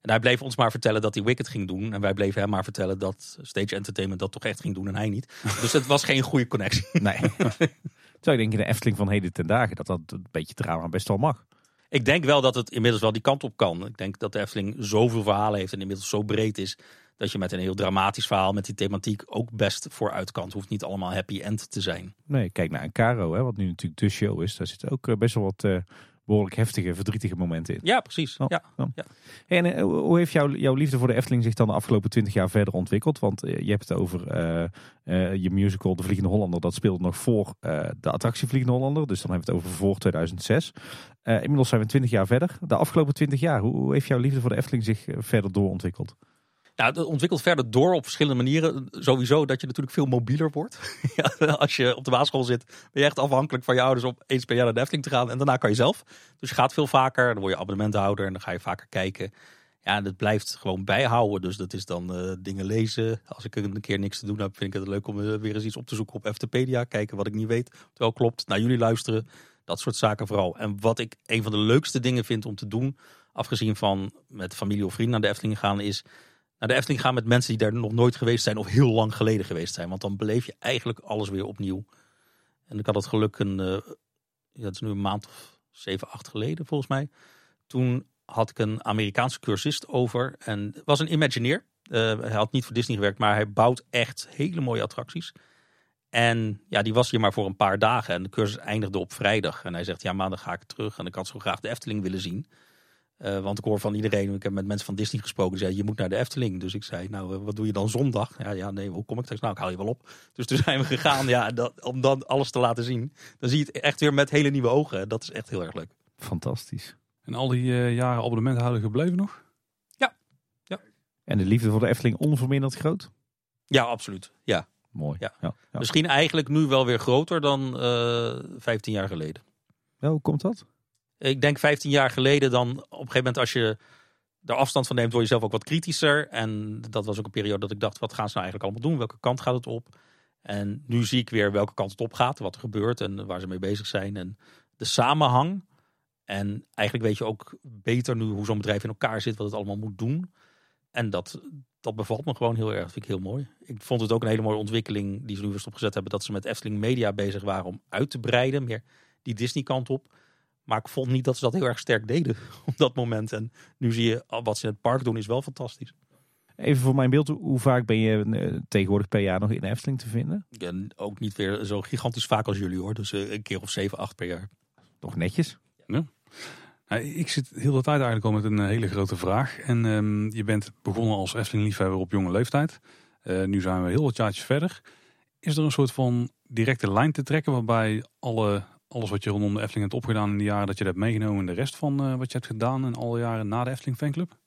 En hij bleef ons maar vertellen dat hij Wicked ging doen. En wij bleven hem maar vertellen dat Stage Entertainment dat toch echt ging doen en hij niet. [laughs] Dus het was geen goede connectie. Nee. [laughs] Zou ik denken, de Efteling van heden ten dagen, dat dat een beetje drama best wel mag. Ik denk wel dat het inmiddels wel die kant op kan. Ik denk dat de Efteling zoveel verhalen heeft en inmiddels zo breed is dat je met een heel dramatisch verhaal met die thematiek ook best vooruit kan. Het hoeft niet allemaal happy end te zijn. Nee, kijk naar een Caro, hè, wat nu natuurlijk de show is. Daar zit ook best wel wat uh, behoorlijk heftige, verdrietige momenten in. Ja, precies. Oh, ja. Oh. ja. En uh, hoe heeft jouw, jouw liefde voor de Efteling zich dan de afgelopen twintig jaar verder ontwikkeld? Want uh, je hebt het over je musical De Vliegende Hollander. Dat speelde nog voor de attractie Vliegende Hollander. Dus dan hebben we het over voor 2006. inmiddels zijn we twintig jaar verder. De afgelopen twintig jaar, hoe, hoe heeft jouw liefde voor de Efteling zich verder doorontwikkeld? Nou, het ontwikkelt verder door op verschillende manieren. Sowieso dat je natuurlijk veel mobieler wordt. [laughs] ja, als je op de basisschool zit, ben je echt afhankelijk van je ouders om eens per jaar naar de Efteling te gaan. En daarna kan je zelf. Dus je gaat veel vaker, dan word je abonnementhouder en dan ga je vaker kijken. Ja, en dat blijft gewoon bijhouden. Dus dat is dan uh, dingen lezen. Als ik een keer niks te doen heb, vind ik het leuk om uh, weer eens iets op te zoeken op Eftepedia. Kijken wat ik niet weet, terwijl klopt. Naar jullie luisteren. Dat soort zaken vooral. En wat ik een van de leukste dingen vind om te doen, afgezien van met familie of vrienden naar de Efteling gaan, is naar de Efteling gaan met mensen die daar nog nooit geweest zijn of heel lang geleden geweest zijn. Want dan beleef je eigenlijk alles weer opnieuw. En ik had het geluk een, dat is nu een maand of zeven, acht geleden volgens mij. Toen had ik een Amerikaanse cursist over en was een Imagineer. Uh, hij had niet voor Disney gewerkt, maar hij bouwt echt hele mooie attracties. En ja, die was hier maar voor een paar dagen en de cursus eindigde op vrijdag. En hij zegt, ja maandag ga ik terug en ik had zo graag de Efteling willen zien. Eh, want ik hoor van iedereen, ik heb met mensen van Disney gesproken, die zeiden je moet naar de Efteling. Dus ik zei, nou wat doe je dan zondag? Ja, ja nee, hoe kom ik thuis? Nou, ik haal je wel op. Dus toen [laughs] zijn we gegaan ja, dat, om dan alles te laten zien. Dan zie je het echt weer met hele nieuwe ogen. Dat is echt heel erg leuk. Fantastisch. En al die uh, jaren abonnementhouder gebleven nog? Ja. ja. En de liefde voor de Efteling onverminderd groot? Ja, absoluut. Ja. Mooi. Ja. ja. Misschien eigenlijk nu wel weer groter dan uh, 15 jaar geleden. Ja, hoe komt dat? Ik denk 15 jaar geleden dan op een gegeven moment als je er afstand van neemt, word je zelf ook wat kritischer. En dat was ook een periode dat ik dacht, wat gaan ze nou eigenlijk allemaal doen? Welke kant gaat het op? En nu zie ik weer welke kant het op gaat, wat er gebeurt en waar ze mee bezig zijn. En de samenhang. En eigenlijk weet je ook beter nu hoe zo'n bedrijf in elkaar zit, wat het allemaal moet doen. En dat, dat bevalt me gewoon heel erg. Dat vind ik heel mooi. Ik vond het ook een hele mooie ontwikkeling die ze nu weer stopgezet hebben. Dat ze met Efteling Media bezig waren om uit te breiden. Meer die Disney kant op. Maar ik vond niet dat ze dat heel erg sterk deden [laughs] op dat moment. En nu zie je wat ze in het park doen is wel fantastisch. Even voor mijn beeld, hoe vaak ben je uh, tegenwoordig per jaar nog in Efteling te vinden? En ook niet weer zo gigantisch vaak als jullie hoor. Dus uh, een keer of zeven, acht per jaar. Nog netjes. Ja. Nou, ik zit heel de tijd eigenlijk al met een eh, hele grote vraag. En um, je bent begonnen als Efteling-liefhebber op jonge leeftijd. Uh, nu zijn we heel wat jaartjes verder. Is er een soort van directe lijn te trekken waarbij alle alles wat je rondom de Efteling hebt opgedaan in de jaren dat je dat hebt meegenomen in de rest van uh, wat je hebt gedaan en alle jaren na de Efteling fanclub?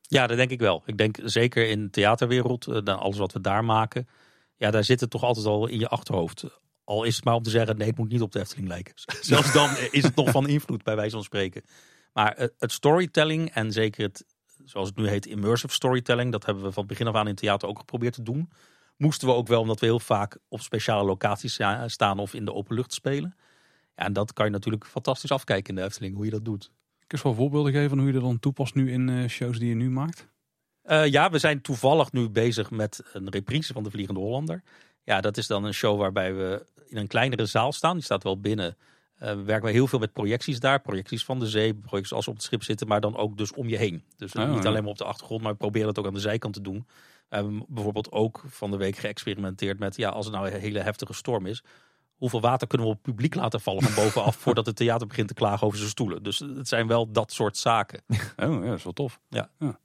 Ja, dat denk ik wel. Ik denk zeker in de theaterwereld, uh, alles wat we daar maken, ja, daar zit het toch altijd al in je achterhoofd. Al is het maar om te zeggen, nee, het moet niet op de Efteling lijken. [laughs] Zelfs dan is het nog van invloed, bij wijze van spreken. Maar uh, het storytelling en zeker het, zoals het nu heet, immersive storytelling, dat hebben we van begin af aan in theater ook geprobeerd te doen. Moesten we ook wel, omdat we heel vaak op speciale locaties staan of in de open lucht spelen. Ja, en dat kan je natuurlijk fantastisch afkijken in de Efteling, hoe je dat doet. Kun je wel voorbeelden geven van hoe je dat dan toepast nu in uh, shows die je nu maakt? Uh, ja, we zijn toevallig nu bezig met een reprise van De Vliegende Hollander. Ja, dat is dan een show waarbij we in een kleinere zaal staan. Die staat wel binnen. Uh, we werken we heel veel met projecties daar. Projecties van de zee, projecties als we op het schip zitten, maar dan ook dus om je heen. Dus oh, niet alleen maar op de achtergrond, maar we proberen het ook aan de zijkant te doen. We hebben bijvoorbeeld ook van de week geëxperimenteerd met, ja, als het nou een hele heftige storm is, hoeveel water kunnen we op het publiek laten vallen van bovenaf [laughs] voordat het theater begint te klagen over zijn stoelen. Dus het zijn wel dat soort zaken. [laughs] Oh ja, dat is wel tof. Ja. ja.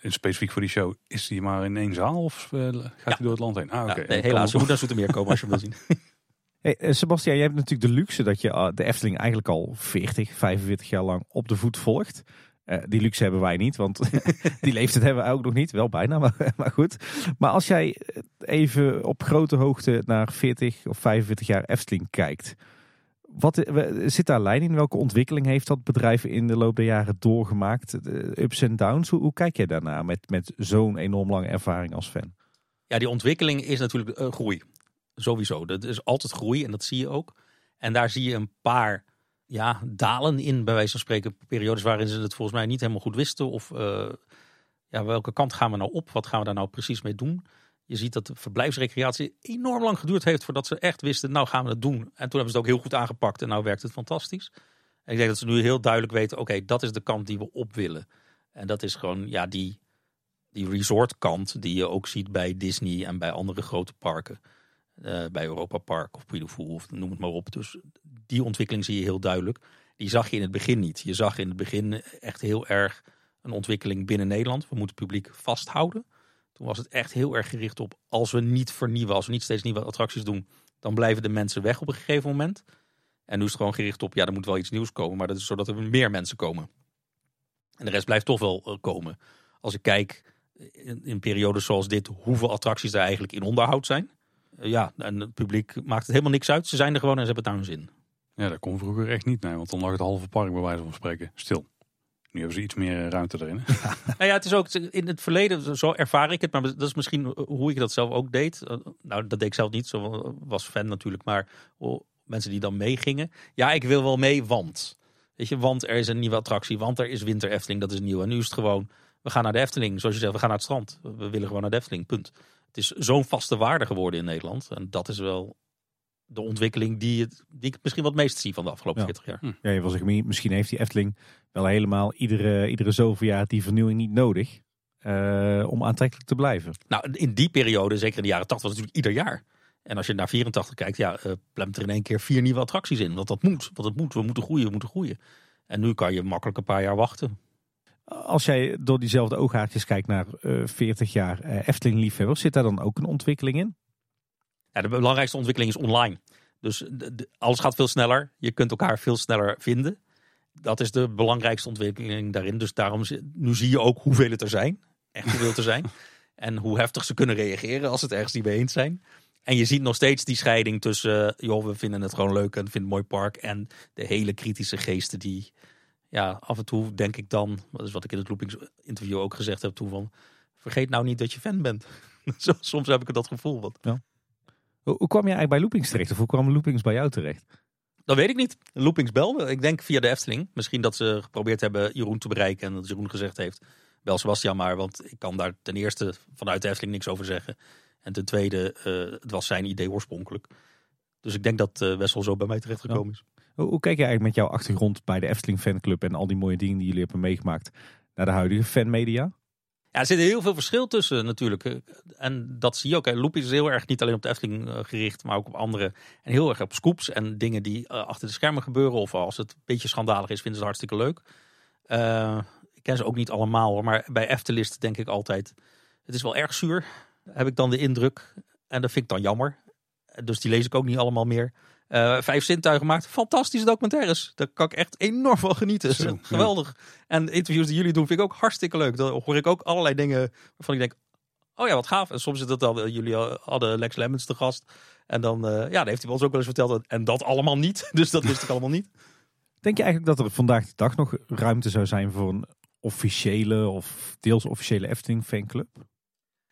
En specifiek voor die show, is die maar in één zaal of uh, gaat hij ja. door het land heen? Ah, oké. Okay. Nee, helaas, je moet naar Zoetermeer komen als je wil [laughs] zien. Hey, eh, Sebastian, jij hebt natuurlijk de luxe dat je de Efteling eigenlijk al 40, 45 jaar lang op de voet volgt. Uh, die luxe hebben wij niet, want [laughs] die leeftijd hebben we ook nog niet. Wel bijna, maar, [laughs] maar, goed. Maar als jij even op grote hoogte naar 40 of 45 jaar Efteling kijkt. Wat, zit daar lijn in? Welke ontwikkeling heeft dat bedrijf in de loop der jaren doorgemaakt? De ups en downs, hoe, kijk jij daarnaar met, met zo'n enorm lange ervaring als fan? Ja, die ontwikkeling is natuurlijk groei. Sowieso. Dat is altijd groei en dat zie je ook. En daar zie je een paar ja, dalen in, bij wijze van spreken. Periodes waarin ze het volgens mij niet helemaal goed wisten. Of uh, ja, welke kant gaan we nou op? Wat gaan we daar nou precies mee doen? Je ziet dat de verblijfsrecreatie enorm lang geduurd heeft voordat ze echt wisten, nou gaan we het doen. En toen hebben ze het ook heel goed aangepakt en nou werkt het fantastisch. En ik denk dat ze nu heel duidelijk weten, oké, dat is de kant die we op willen. En dat is gewoon ja, die, die resort kant die je ook ziet bij Disney en bij andere grote parken. Uh, bij Europa Park of Puy of noem het maar op. Dus die ontwikkeling zie je heel duidelijk. Die zag je in het begin niet. Je zag in het begin echt heel erg een ontwikkeling binnen Nederland. We moeten het publiek vasthouden. Toen was het echt heel erg gericht op als we niet vernieuwen, als we niet steeds nieuwe attracties doen, dan blijven de mensen weg op een gegeven moment. En nu is het gewoon gericht op, ja, er moet wel iets nieuws komen, maar dat is zodat er meer mensen komen. En de rest blijft toch wel komen. Als ik kijk in, in periodes zoals dit, hoeveel attracties er eigenlijk in onderhoud zijn. Ja, en het publiek maakt het helemaal niks uit. Ze zijn er gewoon en ze hebben het naar hun zin. Ja, dat kon vroeger echt niet, nee, want dan lag het halve park bij wijze van spreken stil. Nu hebben ze iets meer ruimte erin. [laughs] nou ja, het is ook in het verleden, zo ervaar ik het, maar dat is misschien hoe ik dat zelf ook deed. Nou, dat deed ik zelf niet, zo was fan natuurlijk, maar mensen die dan meegingen. Ja, ik wil wel mee, want. Weet je, want er is een nieuwe attractie, want er is Winter Efteling, dat is nieuw. En nu is het gewoon, we gaan naar de Efteling. Zoals je zegt, we gaan naar het strand. We willen gewoon naar de Efteling, punt. Het is zo'n vaste waarde geworden in Nederland. En dat is wel de ontwikkeling die, het, die ik misschien wat meest zie van de afgelopen ja. 40 jaar. Hm. Ja, je zeggen, misschien heeft die Efteling wel helemaal iedere, iedere zoveel jaar die vernieuwing niet nodig. Uh, om aantrekkelijk te blijven. Nou, in die periode, zeker in de jaren 80, was het natuurlijk ieder jaar. En als je naar 84 kijkt, ja, uh, plemt er in één keer vier nieuwe attracties in. Want dat moet, want het moet. We moeten groeien, we moeten groeien. En nu kan je makkelijk een paar jaar wachten. Als jij door diezelfde ooghaartjes kijkt naar eh 40 jaar eh, Efteling-liefhebbers, zit daar dan ook een ontwikkeling in? Ja, de belangrijkste ontwikkeling is online. Dus de- de- alles gaat veel sneller. Je kunt elkaar veel sneller vinden. Dat is de belangrijkste ontwikkeling daarin. Dus daarom nu zie je ook hoeveel het er zijn. Echt hoeveel er zijn. [laughs] En hoe heftig ze kunnen reageren als het ergens niet mee eens zijn. En je ziet nog steeds die scheiding tussen, eh, joh, we vinden het gewoon leuk en vinden het een mooi park. En de hele kritische geesten die, ja, af en toe denk ik dan, dat is wat ik in het Loopings interview ook gezegd heb toen van, vergeet nou niet dat je fan bent. [laughs] Soms heb ik dat gevoel. Want Hoe, hoe kwam je eigenlijk bij Loopings terecht? Of hoe kwam Loopings bij jou terecht? Dat weet ik niet. Loopings bel. Ik denk via de Efteling. Misschien dat ze geprobeerd hebben Jeroen te bereiken. En dat Jeroen gezegd heeft. Bel Sebastian maar. Want ik kan daar ten eerste vanuit de Efteling niks over zeggen. En ten tweede, eh, het was zijn idee oorspronkelijk. Dus ik denk dat eh Wessel zo bij mij terechtgekomen is. Hoe, kijk je eigenlijk met jouw achtergrond bij de Efteling fanclub en al die mooie dingen die jullie hebben meegemaakt naar de huidige fanmedia? Ja, er zit heel veel verschil tussen natuurlijk. En dat zie je ook. Loopings is heel erg niet alleen op de Efteling eh, gericht. Maar ook op andere. En heel erg op scoops. En dingen die eh, achter de schermen gebeuren. Of als het een beetje schandalig is, vinden ze het hartstikke leuk. Eh, ik ken ze ook niet allemaal. Maar bij Eftelist denk ik altijd. Het is wel erg zuur. Heb ik dan de indruk. En dat vind ik dan jammer. Dus die lees ik ook niet allemaal meer. Eh, vijf zintuigen maakt fantastische documentaires. Daar kan ik echt enorm van genieten. Zo, [laughs] ja. Geweldig. En de interviews die jullie doen vind ik ook hartstikke leuk. Dan hoor ik ook allerlei dingen waarvan ik denk... Oh ja, wat gaaf. En soms is het dan... eh, Jullie hadden Lex Lemmens te gast. En dan, eh, ja, dan heeft hij ons ook wel eens verteld. En dat allemaal niet. [laughs] Dus dat wist ik allemaal niet. Denk je eigenlijk dat er vandaag de dag nog ruimte zou zijn voor een officiële of deels officiële Efteling fanclub?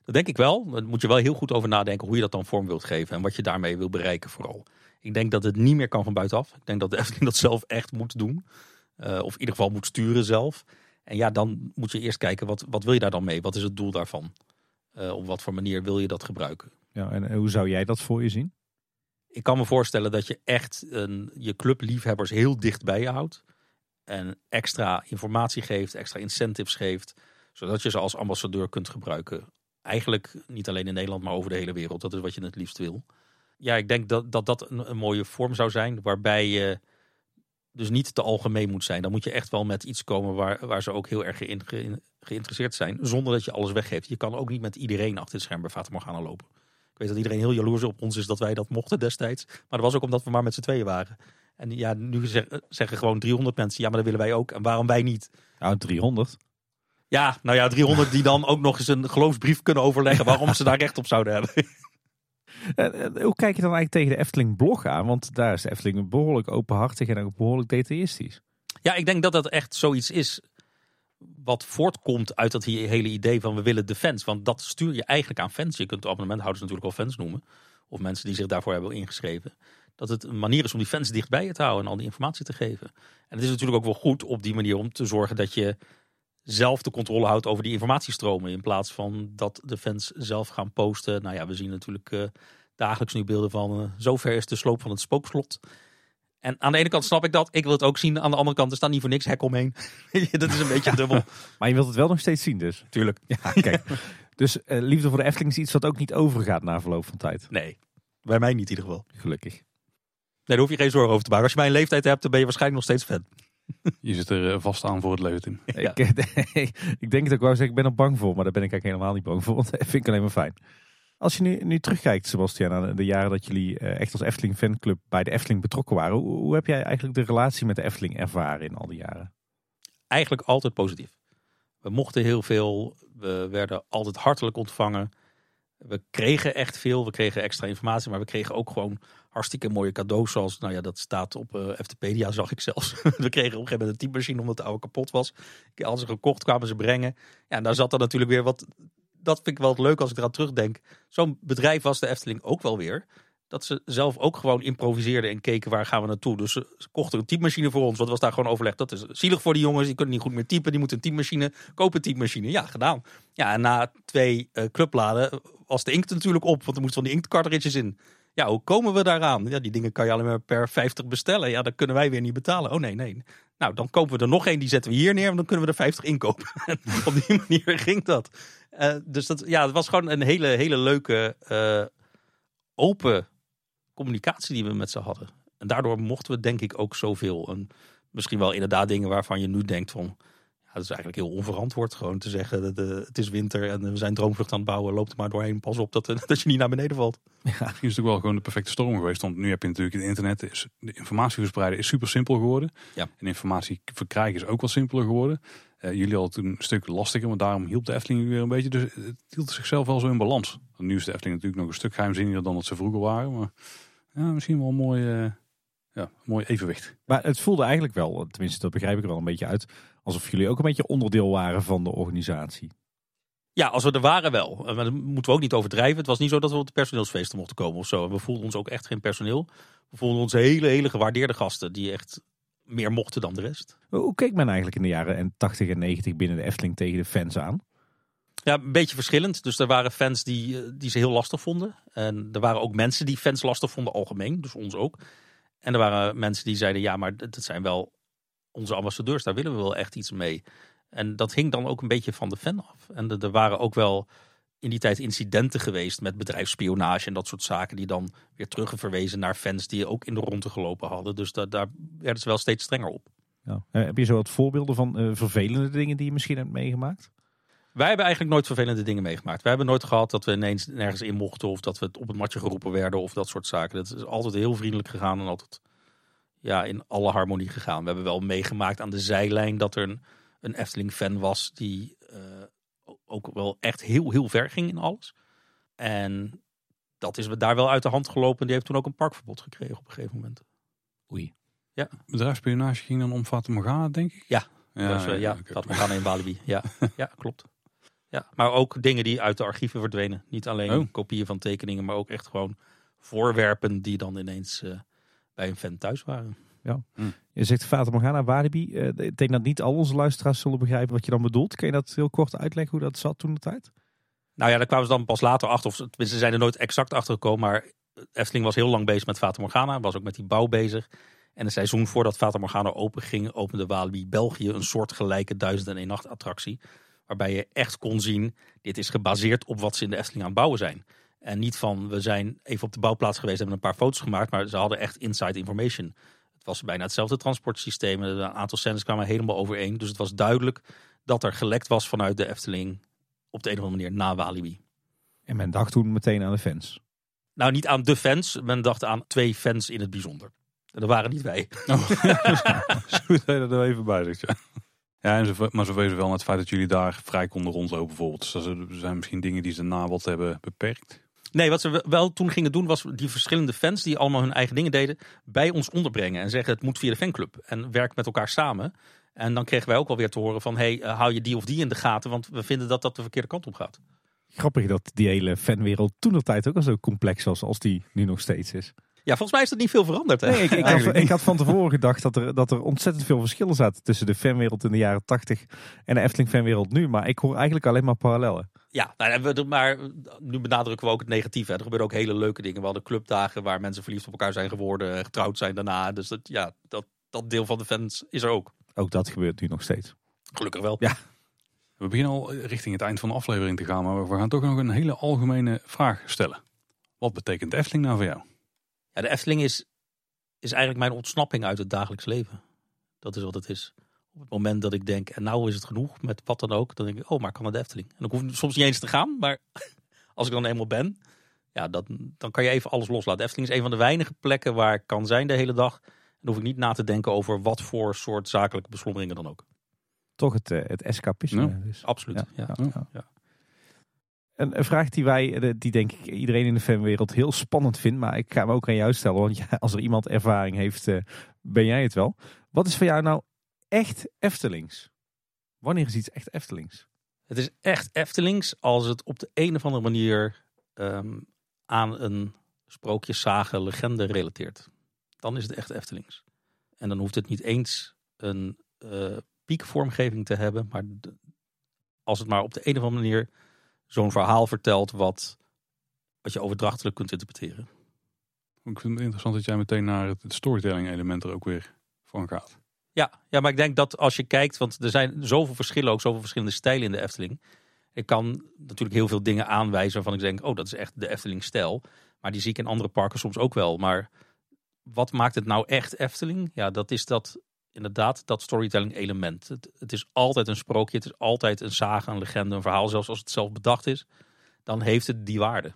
Dat denk ik wel. Daar moet je wel heel goed over nadenken hoe je dat dan vorm wilt geven. En wat je daarmee wil bereiken vooral. Ik denk dat het niet meer kan van buitenaf. Ik denk dat de Efteling [laughs] dat zelf echt moet doen. Eh, of in ieder geval moet sturen zelf. En ja, dan moet je eerst kijken, wat, wat wil je daar dan mee? Wat is het doel daarvan? Eh, op wat voor manier wil je dat gebruiken? Ja, en hoe zou jij dat voor je zien? Ik kan me voorstellen dat je echt een, je clubliefhebbers heel dicht bij je houdt. En extra informatie geeft, extra incentives geeft. Zodat je ze als ambassadeur kunt gebruiken. Eigenlijk niet alleen in Nederland, maar over de hele wereld. Dat is wat je het liefst wil. Ja, ik denk dat dat, dat een, een mooie vorm zou zijn. Waarbij je dus niet te algemeen moet zijn. Dan moet je echt wel met iets komen waar, waar ze ook heel erg geïn- geïn- geïnteresseerd zijn. Zonder dat je alles weggeeft. Je kan ook niet met iedereen achter het scherm bij Fata Morgana lopen. Ik weet dat iedereen heel jaloers op ons is dat wij dat mochten destijds. Maar dat was ook omdat we maar met z'n tweeën waren. En ja, nu zeg- zeggen gewoon 300 mensen, ja, maar dat willen wij ook. En waarom wij niet? Nou, 300. Ja, nou ja, 300 die dan ook nog eens een geloofsbrief kunnen overleggen waarom ze daar recht op zouden hebben. [laughs] Hoe kijk je dan eigenlijk tegen de Efteling blog aan? Want daar is de Efteling behoorlijk openhartig en ook behoorlijk detailistisch. Ja, ik denk dat dat echt zoiets is wat voortkomt uit dat hele idee van we willen de fans. Want dat stuur je eigenlijk aan fans. Je kunt de abonnementhouders natuurlijk wel fans noemen. Of mensen die zich daarvoor hebben ingeschreven. Dat het een manier is om die fans dichtbij te houden en al die informatie te geven. En het is natuurlijk ook wel goed op die manier om te zorgen dat je zelf de controle houdt over die informatiestromen. In plaats van dat de fans zelf gaan posten. Nou ja, we zien natuurlijk eh, dagelijks nu beelden van eh, zover is de sloop van het spookslot. En aan de ene kant snap ik dat. Ik wil het ook zien. Aan de andere kant, er staat niet voor niks hek omheen. [laughs] dat is een beetje dubbel. [laughs] Maar je wilt het wel nog steeds zien dus. Tuurlijk. Ja, kijk. [laughs] dus eh, liefde voor de Efteling is iets wat ook niet overgaat na verloop van tijd. Nee, bij mij niet in ieder geval. Gelukkig. Nee, daar hoef je geen zorgen over te maken. Als je mijn leeftijd hebt, dan ben je waarschijnlijk nog steeds fan. Je zit er eh, vast aan voor het leven, Tim. [laughs] Ja. [laughs] Ik, ik denk het ook wel zeggen, ik ben er bang voor. Maar daar ben ik eigenlijk helemaal niet bang voor. Want [laughs] dat vind ik alleen maar fijn. Als je nu, nu terugkijkt, Sebastian, aan de jaren dat jullie eh, echt als Efteling fanclub bij de Efteling betrokken waren. Hoe, hoe heb jij eigenlijk de relatie met de Efteling ervaren in al die jaren? Eigenlijk altijd positief. We mochten heel veel. We werden altijd hartelijk ontvangen. We kregen echt veel. We kregen extra informatie. Maar we kregen ook gewoon hartstikke mooie cadeaus. Zoals, nou ja, dat staat op eh Eftepedia, [laughs] zag ik zelfs. we kregen op een gegeven moment een typemachine omdat de oude kapot was. Ik had ze gekocht, kwamen ze brengen. Ja, en daar zat dan natuurlijk weer wat... Dat vind ik wel leuk als ik eraan terugdenk. Zo'n bedrijf was de Efteling ook wel weer. Dat ze zelf ook gewoon improviseerden en keken waar gaan we naartoe. Dus ze, kochten een typemachine voor ons. Wat was daar gewoon overleg? Dat is zielig voor die jongens. Die kunnen niet goed meer typen. Die moeten een typemachine. Kopen een typemachine. Ja, gedaan. Ja, na twee eh, clubbladen was de inkt natuurlijk op. Want er moesten van die inktcartridges in. Ja, hoe komen we daaraan? Ja, die dingen kan je alleen maar per 50 bestellen. Ja, dat kunnen wij weer niet betalen. Oh nee, nee. Nou, dan kopen we er nog één. Die zetten we hier neer. Dan kunnen we er 50 inkopen. En [laughs] op die manier ging dat. Eh, dus dat, ja, het was gewoon een hele, hele leuke, eh, open communicatie die we met ze hadden. En daardoor mochten we denk ik ook zoveel. En misschien wel inderdaad dingen waarvan je nu denkt van... Ja, dat is eigenlijk heel onverantwoord. Gewoon te zeggen, dat, eh, het is winter en we zijn droomvlucht aan het bouwen. Loop er maar doorheen. Pas op dat, eh, [laughs] dat je niet naar beneden valt. Is het natuurlijk wel gewoon de perfecte storm geweest. Want nu heb je natuurlijk het internet. Is, de informatie verspreiden is super simpel geworden. Ja. En informatie verkrijgen is ook wel simpeler geworden. Eh, jullie hadden toen een stuk lastiger, maar daarom hielp de Efteling weer een beetje. Dus het hield zichzelf wel zo in balans. Want nu is de Efteling natuurlijk nog een stuk geheimzinniger dan dat ze vroeger waren. Maar ja, misschien wel een mooi, eh, ja, een mooi evenwicht. Maar het voelde eigenlijk wel, tenminste dat begrijp ik er wel een beetje uit, alsof jullie ook een beetje onderdeel waren van de organisatie. Ja, als we er waren wel. Eh, Maar dat moeten we ook niet overdrijven. Het was niet zo dat we op de personeelsfeesten mochten komen of zo. En we voelden ons ook echt geen personeel. We voelden ons hele, hele gewaardeerde gasten. Die echt meer mochten dan de rest. Hoe keek men eigenlijk in de jaren 80 en 90 binnen de Efteling tegen de fans aan? Ja, een beetje verschillend. Dus er waren fans die, eh, die ze heel lastig vonden. En er waren ook mensen die fans lastig vonden algemeen. Dus ons ook. En er waren mensen die zeiden, ja, maar dat zijn wel onze ambassadeurs. Daar willen we wel echt iets mee. En dat hing dan ook een beetje van de fan af. En er- waren ook wel in die tijd incidenten geweest met bedrijfsspionage en dat soort zaken. Die dan weer terugverwezen naar fans die ook in de ronde gelopen hadden. Dus da- daar werden ze wel steeds strenger op. Ja. Eh, heb je zo wat voorbeelden van eh, vervelende dingen die je misschien hebt meegemaakt? Wij hebben eigenlijk nooit vervelende dingen meegemaakt. Wij hebben nooit gehad dat we ineens nergens in mochten of dat we op het matje geroepen werden of dat soort zaken. Dat is altijd heel vriendelijk gegaan en altijd ja, in alle harmonie gegaan. We hebben wel meegemaakt aan de zijlijn dat er een, een Efteling-fan was die eh, ook wel echt heel, heel ver ging in alles. En dat is daar wel uit de hand gelopen. Die heeft toen ook een parkverbod gekregen op een gegeven moment. Oei. Bedrijfsspionage ging dan om Fata Morgana, denk ik? Ja. Ja, dus, eh, ja, oké. dat we gaan in Walibi. [laughs] Ja, ja klopt. Ja, maar ook dingen die uit de archieven verdwenen. Niet alleen Oh. kopieën van tekeningen, maar ook echt gewoon voorwerpen die dan ineens eh, bij een fan thuis waren. Je zegt Fata Morgana, Walibi. Eh, ik denk dat niet al onze luisteraars zullen begrijpen wat je dan bedoelt. Kun je dat heel kort uitleggen hoe dat zat toen de tijd? Nou ja, daar kwamen ze dan pas later achter. Of ze- tenminste, ze zijn er nooit exact achter gekomen. Maar Efteling was heel lang bezig met Fata Morgana. Was ook met die bouw bezig. En een seizoen voordat Fata Morgana open ging, opende Walibi België een soortgelijke duizend en één nacht attractie. Waarbij je echt kon zien, dit is gebaseerd op wat ze in de Efteling aan het bouwen zijn. En niet van, we zijn even op de bouwplaats geweest, hebben een paar foto's gemaakt. Maar ze hadden echt inside information. Het was bijna hetzelfde transportsysteem. Een aantal scènes kwamen helemaal overeen. Dus het was duidelijk dat er gelekt was vanuit de Efteling op de een of andere manier na Walibi. En men dacht toen meteen aan de fans. Nou, niet aan de fans. Men dacht aan twee fans in het bijzonder. En dat waren niet wij. Oh. [laughs] Zo dat je er even bij zegt, ja. Ja, en ze, maar ze wezen wel naar het feit dat jullie daar vrij konden rondlopen bijvoorbeeld. Dus er zijn misschien dingen die ze na wat hebben beperkt. Nee, wat ze wel toen gingen doen was die verschillende fans die allemaal hun eigen dingen deden, bij ons onderbrengen. En zeggen het moet via de fanclub. En werk met elkaar samen. En dan kregen wij ook wel weer te horen van, hey, eh, hou je die of die in de gaten, want we vinden dat dat de verkeerde kant op gaat. Grappig dat die hele fanwereld toen de tijd ook al zo complex was als die nu nog steeds is. Ja, volgens mij is dat niet veel veranderd. Hè? Nee, ik, ik, had, Eigenlijk ik had van tevoren gedacht dat er, dat er ontzettend veel verschillen zaten tussen de fanwereld in de jaren 80 en de Efteling fanwereld nu. Maar ik hoor eigenlijk alleen maar parallellen. Ja, nou, maar nu benadrukken we ook het negatieve. hè. Er gebeuren ook hele leuke dingen. We hadden clubdagen waar mensen verliefd op elkaar zijn geworden, getrouwd zijn daarna. Dus dat, ja, dat, dat deel van de fans is er ook. Ook dat gebeurt nu nog steeds. Gelukkig wel. Ja. We beginnen al richting het eind van de aflevering te gaan, maar we gaan toch nog een hele algemene vraag stellen. Wat betekent Efteling nou voor jou? Ja, de Efteling is, is eigenlijk mijn ontsnapping uit het dagelijks leven. Dat is wat het is. Op het moment dat ik denk, en nou is het genoeg met wat dan ook, dan denk ik, oh, maar ik kan naar de Efteling. En dan hoef soms niet eens te gaan, maar [laughs] als ik dan eenmaal ben, ja, dat, dan kan je even alles loslaten. Efteling is een van de weinige plekken waar ik kan zijn de hele dag. En dan hoef ik niet na te denken over wat voor soort zakelijke beslommeringen dan ook. Toch het, eh, het escapisme. Ja. Dus. Absoluut. Ja. Ja. Een, een vraag die wij, eh, die denk ik iedereen in de fanwereld heel spannend vindt. Maar ik ga hem ook aan jou stellen. Want [laughs] ja, als er iemand ervaring heeft, eh, ben jij het wel. Wat is voor jou nou echt Eftelings? Wanneer is iets echt Eftelings? Het is echt Eftelings als het op de een of andere manier ehm, aan een sprookje, sage, legende relateert. Dan is het echt Eftelings. En dan hoeft het niet eens een eh, piekvormgeving te hebben, maar de- als het maar op de een of andere manier zo'n verhaal vertelt wat, wat je overdrachtelijk kunt interpreteren. Ik vind het interessant dat jij meteen naar het, het storytelling element er ook weer van gaat. Ja, ja, maar ik denk dat als je kijkt, want er zijn zoveel verschillen, ook zoveel verschillende stijlen in de Efteling. Ik kan natuurlijk heel veel dingen aanwijzen waarvan ik denk, oh, dat is echt de Efteling-stijl. Maar die zie ik in andere parken soms ook wel. Maar wat maakt het nou echt Efteling? Ja, dat is dat inderdaad dat storytelling element. Het, het is altijd een sprookje, het is altijd een saga, een legende, een verhaal. Zelfs als het zelf bedacht is, dan heeft het die waarde.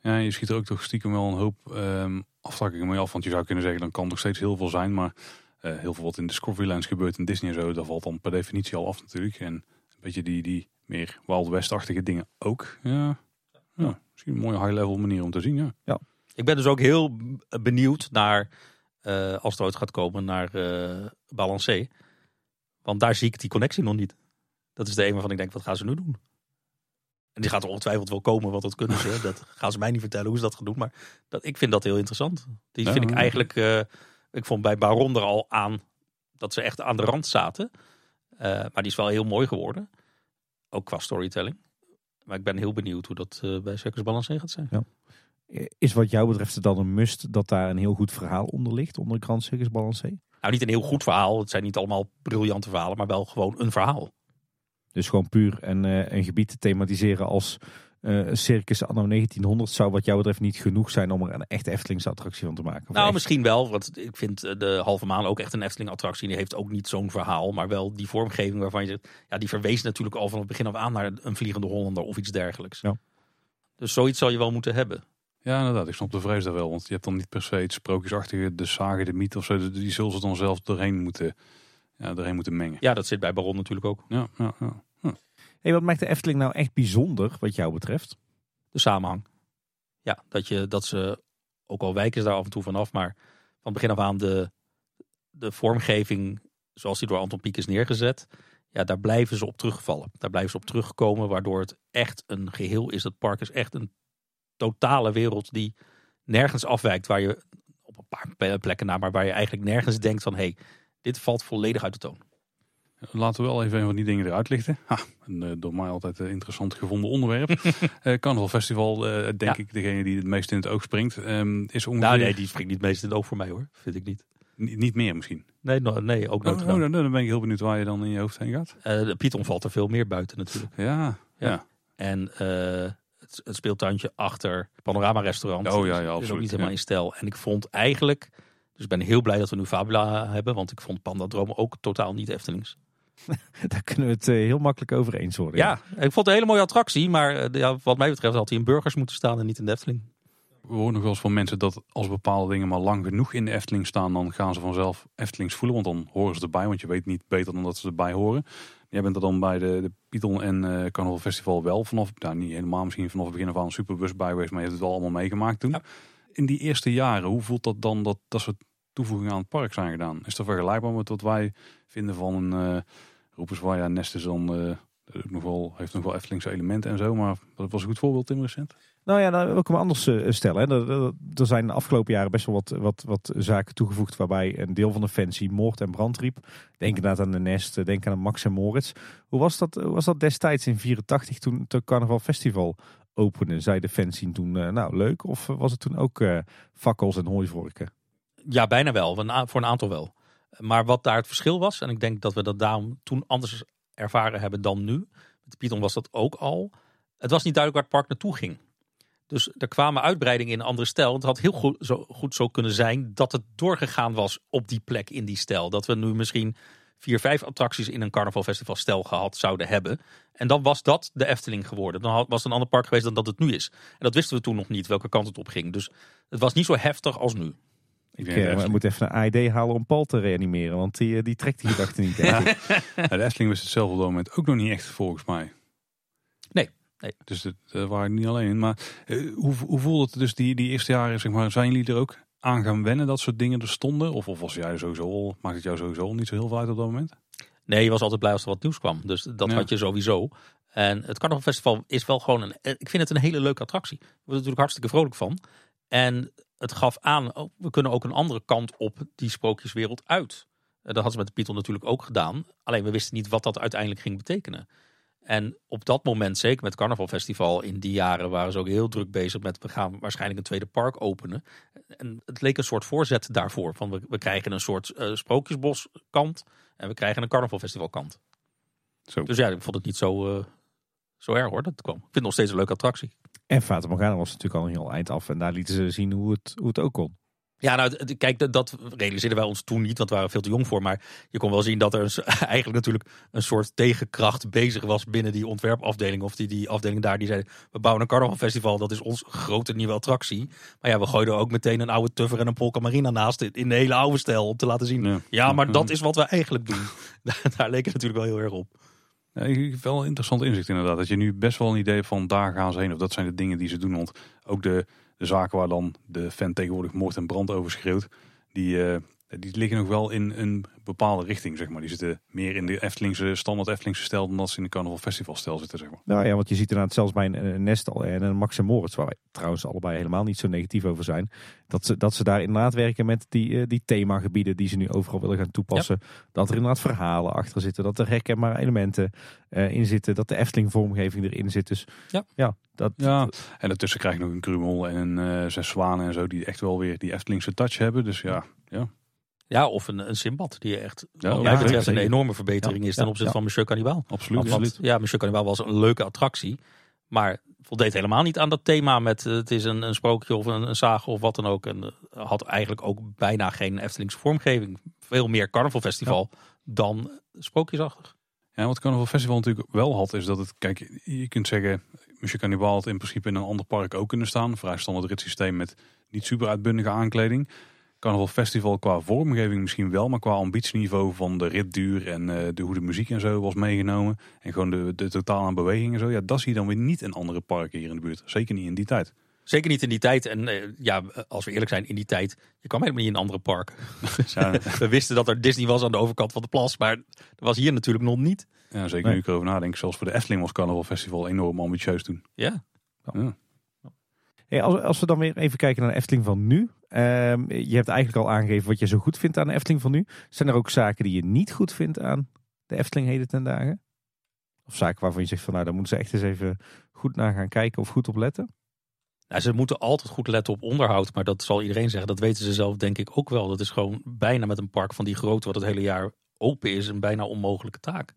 Ja, je schiet er ook toch stiekem wel een hoop um, aftakkingen mee af. Want je zou kunnen zeggen, dan kan er nog steeds heel veel zijn. Maar uh, heel veel wat in Discoverylands gebeurt in Disney en zo, dat valt dan per definitie al af natuurlijk. En een beetje die, die meer Wild West-achtige dingen ook. Ja, ja, misschien een mooie high-level manier om te zien, ja. ja. Ik ben dus ook heel benieuwd naar, uh, als het ooit gaat komen, naar uh, Balancé. Want daar zie ik die connectie nog niet. Dat is de een waarvan ik denk, wat gaan ze nu doen? En die gaat er ongetwijfeld wel komen, want dat kunnen ze. [laughs] dat gaan ze mij niet vertellen hoe ze dat gaan doen. Maar dat, ik vind dat heel interessant. Die vind ik eigenlijk... Uh, ik vond bij Baron er al aan dat ze echt aan de rand zaten. Uh, maar die is wel heel mooi geworden. Ook qua storytelling. Maar ik ben heel benieuwd hoe dat uh, bij Circus Balancé gaat zijn. Ja. Is wat jou betreft dan een must dat daar een heel goed verhaal onder ligt, onder Grand Circus Balancé? Nou, niet een heel goed verhaal. Het zijn niet allemaal briljante verhalen, maar wel gewoon een verhaal. Dus gewoon puur een, uh, een gebied te thematiseren als uh, circus anno 1900 zou wat jou betreft niet genoeg zijn om er een echte Eftelingse attractie van te maken. Nou, misschien wel. Want ik vind eh, de Halve Maan ook echt een Efteling attractie. Die heeft ook niet zo'n verhaal, maar wel die vormgeving waarvan je zegt, ja, die verwees natuurlijk al van het begin af aan naar een vliegende Hollander of iets dergelijks. Ja. Dus zoiets zal je wel moeten hebben. Ja, inderdaad. Ik snap de vrees daar wel. Want je hebt dan niet per se het sprookjesachtige, de sage, de mythe of zo. Die zullen ze dan zelf doorheen moeten, ja, doorheen moeten mengen. Ja, dat zit bij Baron natuurlijk ook. Ja, ja, ja. Hey, wat maakt de Efteling nou echt bijzonder wat jou betreft? De samenhang. Ja, dat, je, dat ze, ook al wijken ze daar af en toe vanaf, maar van begin af aan de, de vormgeving zoals die door Anton Pieck is neergezet, ja, daar blijven ze op terugvallen. Daar blijven ze op terugkomen, waardoor het echt een geheel is. Dat park is echt een totale wereld die nergens afwijkt, waar je op een paar plekken naar, maar waar je eigenlijk nergens denkt van hé, hey, dit valt volledig uit de toon. Laten we wel even een van die dingen eruit lichten. Ha, een uh, door mij altijd uh, interessant gevonden onderwerp. [laughs] uh, Carnaval Festival, denk ik, degene die het meest in het oog springt, um, is ongeveer... Nou nee, die springt niet het meest in het oog voor mij hoor, vind ik niet. N niet meer misschien? Nee, no, nee ook nooit. Oh, oh, dan, dan ben ik heel benieuwd waar je dan in je hoofd heen gaat. de Python valt er veel meer buiten natuurlijk. Ja, ja. ja. En het, het, speeltuintje achter Panorama Restaurant oh, ja, ja, absoluut, is ook niet helemaal in stijl. En ik vond eigenlijk... Dus ik ben heel blij dat we nu Fabula hebben, want ik vond Panda Dromen ook totaal niet Eftelings. [laughs] Daar kunnen we het eh, heel makkelijk over eens worden. Ja, ik vond het een hele mooie attractie. Maar eh, ja, wat mij betreft had hij in Burgers moeten staan en niet in de Efteling. We horen nog wel eens van mensen dat als bepaalde dingen maar lang genoeg in de Efteling staan, dan gaan ze vanzelf Eftelings voelen. Want dan horen ze erbij, want je weet niet beter dan dat ze erbij horen. Jij bent er dan bij de, de Python en uh, Carnaval Festival wel vanaf, nou niet helemaal misschien vanaf het begin af aan superbus bij geweest, maar je hebt het wel allemaal meegemaakt toen. In die eerste jaren, hoe voelt dat dan dat dat soort toevoegingen aan het park zijn gedaan? Is dat vergelijkbaar met wat wij vinden van een... Uh, Roeperswaja Nest is dan uh, nog wel, heeft nog wel Eftelingse elementen en zo. Maar dat was een goed voorbeeld, Tim, recent. Nou ja, dan wil ik hem anders uh, stellen. Hè. Er, er, zijn de afgelopen jaren best wel wat, wat, wat zaken toegevoegd waarbij een deel van de fancy moord en brand riep. Denk inderdaad aan de Nest, denk aan Max en Moritz. Hoe was dat, was dat destijds in 84 toen het Carnaval Festival opende? Zei de fancy toen, uh, nou leuk? Of was het toen ook uh, fakkels en hooivorken? Ja, bijna wel. Voor een aantal wel. Maar wat daar het verschil was, en ik denk dat we dat daarom toen anders ervaren hebben dan nu. Met Python was dat ook al. Het was niet duidelijk waar het park naartoe ging. Dus er kwamen uitbreidingen in een andere stijl. Het had heel goed zo, goed zo kunnen zijn dat het doorgegaan was op die plek in die stijl. Dat we nu misschien vier, vijf attracties in een carnavalfestival stijl gehad zouden hebben. En dan was dat de Efteling geworden. Dan was het een ander park geweest dan dat het nu is. En dat wisten we toen nog niet, welke kant het op ging. Dus het was niet zo heftig als nu. Ik uh, moet even een AID halen om Paul te reanimeren, want die, eh, die trekt die gedachte niet. [laughs] ja. de Efteling was hetzelfde op dat moment ook nog niet echt volgens mij. Nee. nee. Dus dat uh, waren niet alleen. Maar hoe, hoe voelde het dus die, die eerste jaren? Zeg maar, zijn jullie er ook aan gaan wennen dat soort dingen er stonden? Of, of was jij sowieso al, maakt het jou sowieso niet zo heel veel uit op dat moment? Nee, je was altijd blij als er wat nieuws kwam. Dus dat had je sowieso. En het Carnaval Festival is wel gewoon een. Ik vind het een hele leuke attractie. Ik word er natuurlijk hartstikke vrolijk van. En het gaf aan, oh, we kunnen ook een andere kant op die sprookjeswereld uit. Eh, dat hadden ze met de Python natuurlijk ook gedaan. Alleen we wisten niet wat dat uiteindelijk ging betekenen. En op dat moment, zeker met het Carnavalfestival in die jaren, waren ze ook heel druk bezig met we gaan waarschijnlijk een tweede park openen. En het leek een soort voorzet daarvoor. Van we, we krijgen een soort uh, sprookjesboskant en we krijgen een carnavalfestivalkant. Zo. Dus ja, ik vond het niet zo, uh, zo erg hoor, dat kwam. Ik vind het nog steeds een leuke attractie. En Fata Morgana was natuurlijk al een heel eind af. En daar lieten ze zien hoe het, hoe het ook kon. Ja, nou, kijk, dat, dat realiseerden wij ons toen niet, want we waren veel te jong voor. Maar je kon wel zien dat er een, [laughs] eigenlijk natuurlijk een soort tegenkracht bezig was binnen die ontwerpafdeling. Of die, die afdeling daar, die zei, we bouwen een carnavalfestival, dat is ons grote nieuwe attractie. Maar ja, we gooiden ook meteen een oude tuffer en een polka marina naast in de hele oude stijl. Om te laten zien, ja, Ja. maar dat is wat we eigenlijk doen. [laughs] daar, daar leek het natuurlijk wel heel erg op. Wel een interessant inzicht inderdaad. Dat je nu best wel een idee van daar gaan ze heen. Of dat zijn de dingen die ze doen. Want ook de, de zaken waar dan de fan tegenwoordig moord en brand over schreeuwt. Die, eh, die liggen nog wel in een bepaalde richting, zeg maar. Die zitten meer in de Eftelingse, standaard Eftelingse stijl dan dat ze in de Carnaval Festival stijl zitten, zeg maar. Nou ja, want je ziet inderdaad zelfs bij een, Nestal en een Max en Moritz, waar wij trouwens allebei helemaal niet zo negatief over zijn, dat ze, dat ze daar inderdaad werken met die, eh, die themagebieden die ze nu overal willen gaan toepassen. Dat er inderdaad verhalen achter zitten, dat er herkenbare elementen eh, in zitten, dat de Efteling vormgeving erin zit. Dus Ja. ja dat, Ja, en daartussen krijg je nog een Krumel en een eh, zes zwanen en zo. Die echt wel weer die Eftelingse touch hebben. Dus ja, Ja, of een, een Simbad, die echt, Ja, wat ja, mij betreft, een enorme verbetering Ja, is ten ja, opzichte ja. van Monsieur Cannibal. absoluut. Want, absoluut. ja, Monsieur Cannibal was een leuke attractie. Maar voldeed helemaal niet aan dat thema met eh, het is een, een sprookje of een, een sage of wat dan ook. En eh, had eigenlijk ook bijna geen Eftelingse vormgeving. Veel meer carnavalfestival dan sprookjesachtig. Ja, wat Carnaval Festival natuurlijk wel had, is dat het, kijk, je kunt zeggen, Monsieur Cannibal had in principe in een ander park ook kunnen staan. Vrij standaard ritssysteem met niet super uitbundige aankleding. Carnaval Festival qua vormgeving misschien wel, maar qua ambitieniveau van de ritduur en eh, de, hoe de muziek en zo was meegenomen. En gewoon de, de totaal aan beweging en zo. Ja, dat zie je dan weer niet in andere parken hier in de buurt. Zeker niet in die tijd. Zeker niet in die tijd. En eh, ja, als we eerlijk zijn, in die tijd, je kwam helemaal niet in andere parken. [laughs] Ja, [laughs] We wisten dat er Disney was aan de overkant van de plas, maar dat was hier natuurlijk nog niet. ja zeker Nee. nu ik erover nadenk. Zelfs voor de Efteling was Carnaval Festival enorm ambitieus toen. Ja, Ja. Hey, als, als we dan weer even kijken naar de Efteling van nu. Ehm, je hebt eigenlijk al aangegeven wat je zo goed vindt aan de Efteling van nu. Zijn er ook zaken die je niet goed vindt aan de Efteling heden ten dagen? Of zaken waarvan je zegt van nou, daar moeten ze echt eens even goed naar gaan kijken of goed op letten? Nou, ze moeten altijd goed letten op onderhoud, maar dat zal iedereen zeggen. Dat weten ze zelf denk ik ook wel. Dat is gewoon bijna met een park van die grootte, wat het hele jaar open is, een bijna onmogelijke taak.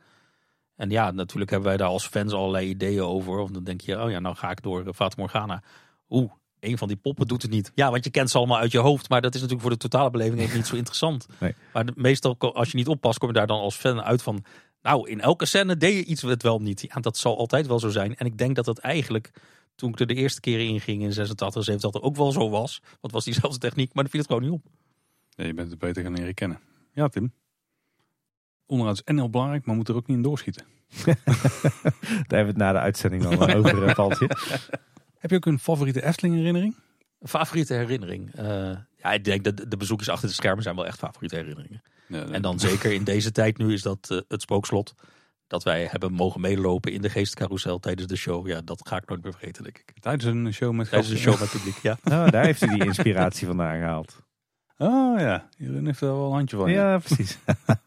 En ja, natuurlijk hebben wij daar als fans allerlei ideeën over. Want dan denk je, oh ja, nou ga ik door uh, Fata Morgana. Oeh, een van die poppen doet het niet. Ja, want je kent ze allemaal uit je hoofd, maar dat is natuurlijk voor de totale beleving even niet zo interessant. [laughs] Nee. Maar de- meestal, als je niet oppast, kom je daar dan als fan uit van... Nou, in elke scène deed je iets het wel niet. Ja, dat zal altijd wel zo zijn. En ik denk dat dat eigenlijk toen ik er de eerste keer in ging in 86, 87 ook wel zo was. Want was diezelfde techniek, maar dan viel het gewoon niet op. Ja, je bent het beter gaan leren kennen. Ja, Tim. Onderhoud is en heel belangrijk, maar moet er ook niet in doorschieten. [laughs] Daar hebben we het na de uitzending dan wel [laughs] over, Paltje. Heb je ook een favoriete Efteling herinnering? Een favoriete herinnering. Eh, ja, ik denk dat de bezoekjes achter de schermen zijn wel echt favoriete herinneringen. En dan zeker in deze tijd nu is dat eh, het spookslot. Dat wij hebben mogen meelopen in de geestcarousel tijdens de show. Ja, dat ga ik nooit meer vergeten, denk ik. Tijdens een show met Tijdens de gasten. show met publiek, ja. Nou, [laughs] daar heeft hij die inspiratie vandaan gehaald. Oh ja, Jeroen heeft er wel een handje van. ja. Ja, precies. [laughs]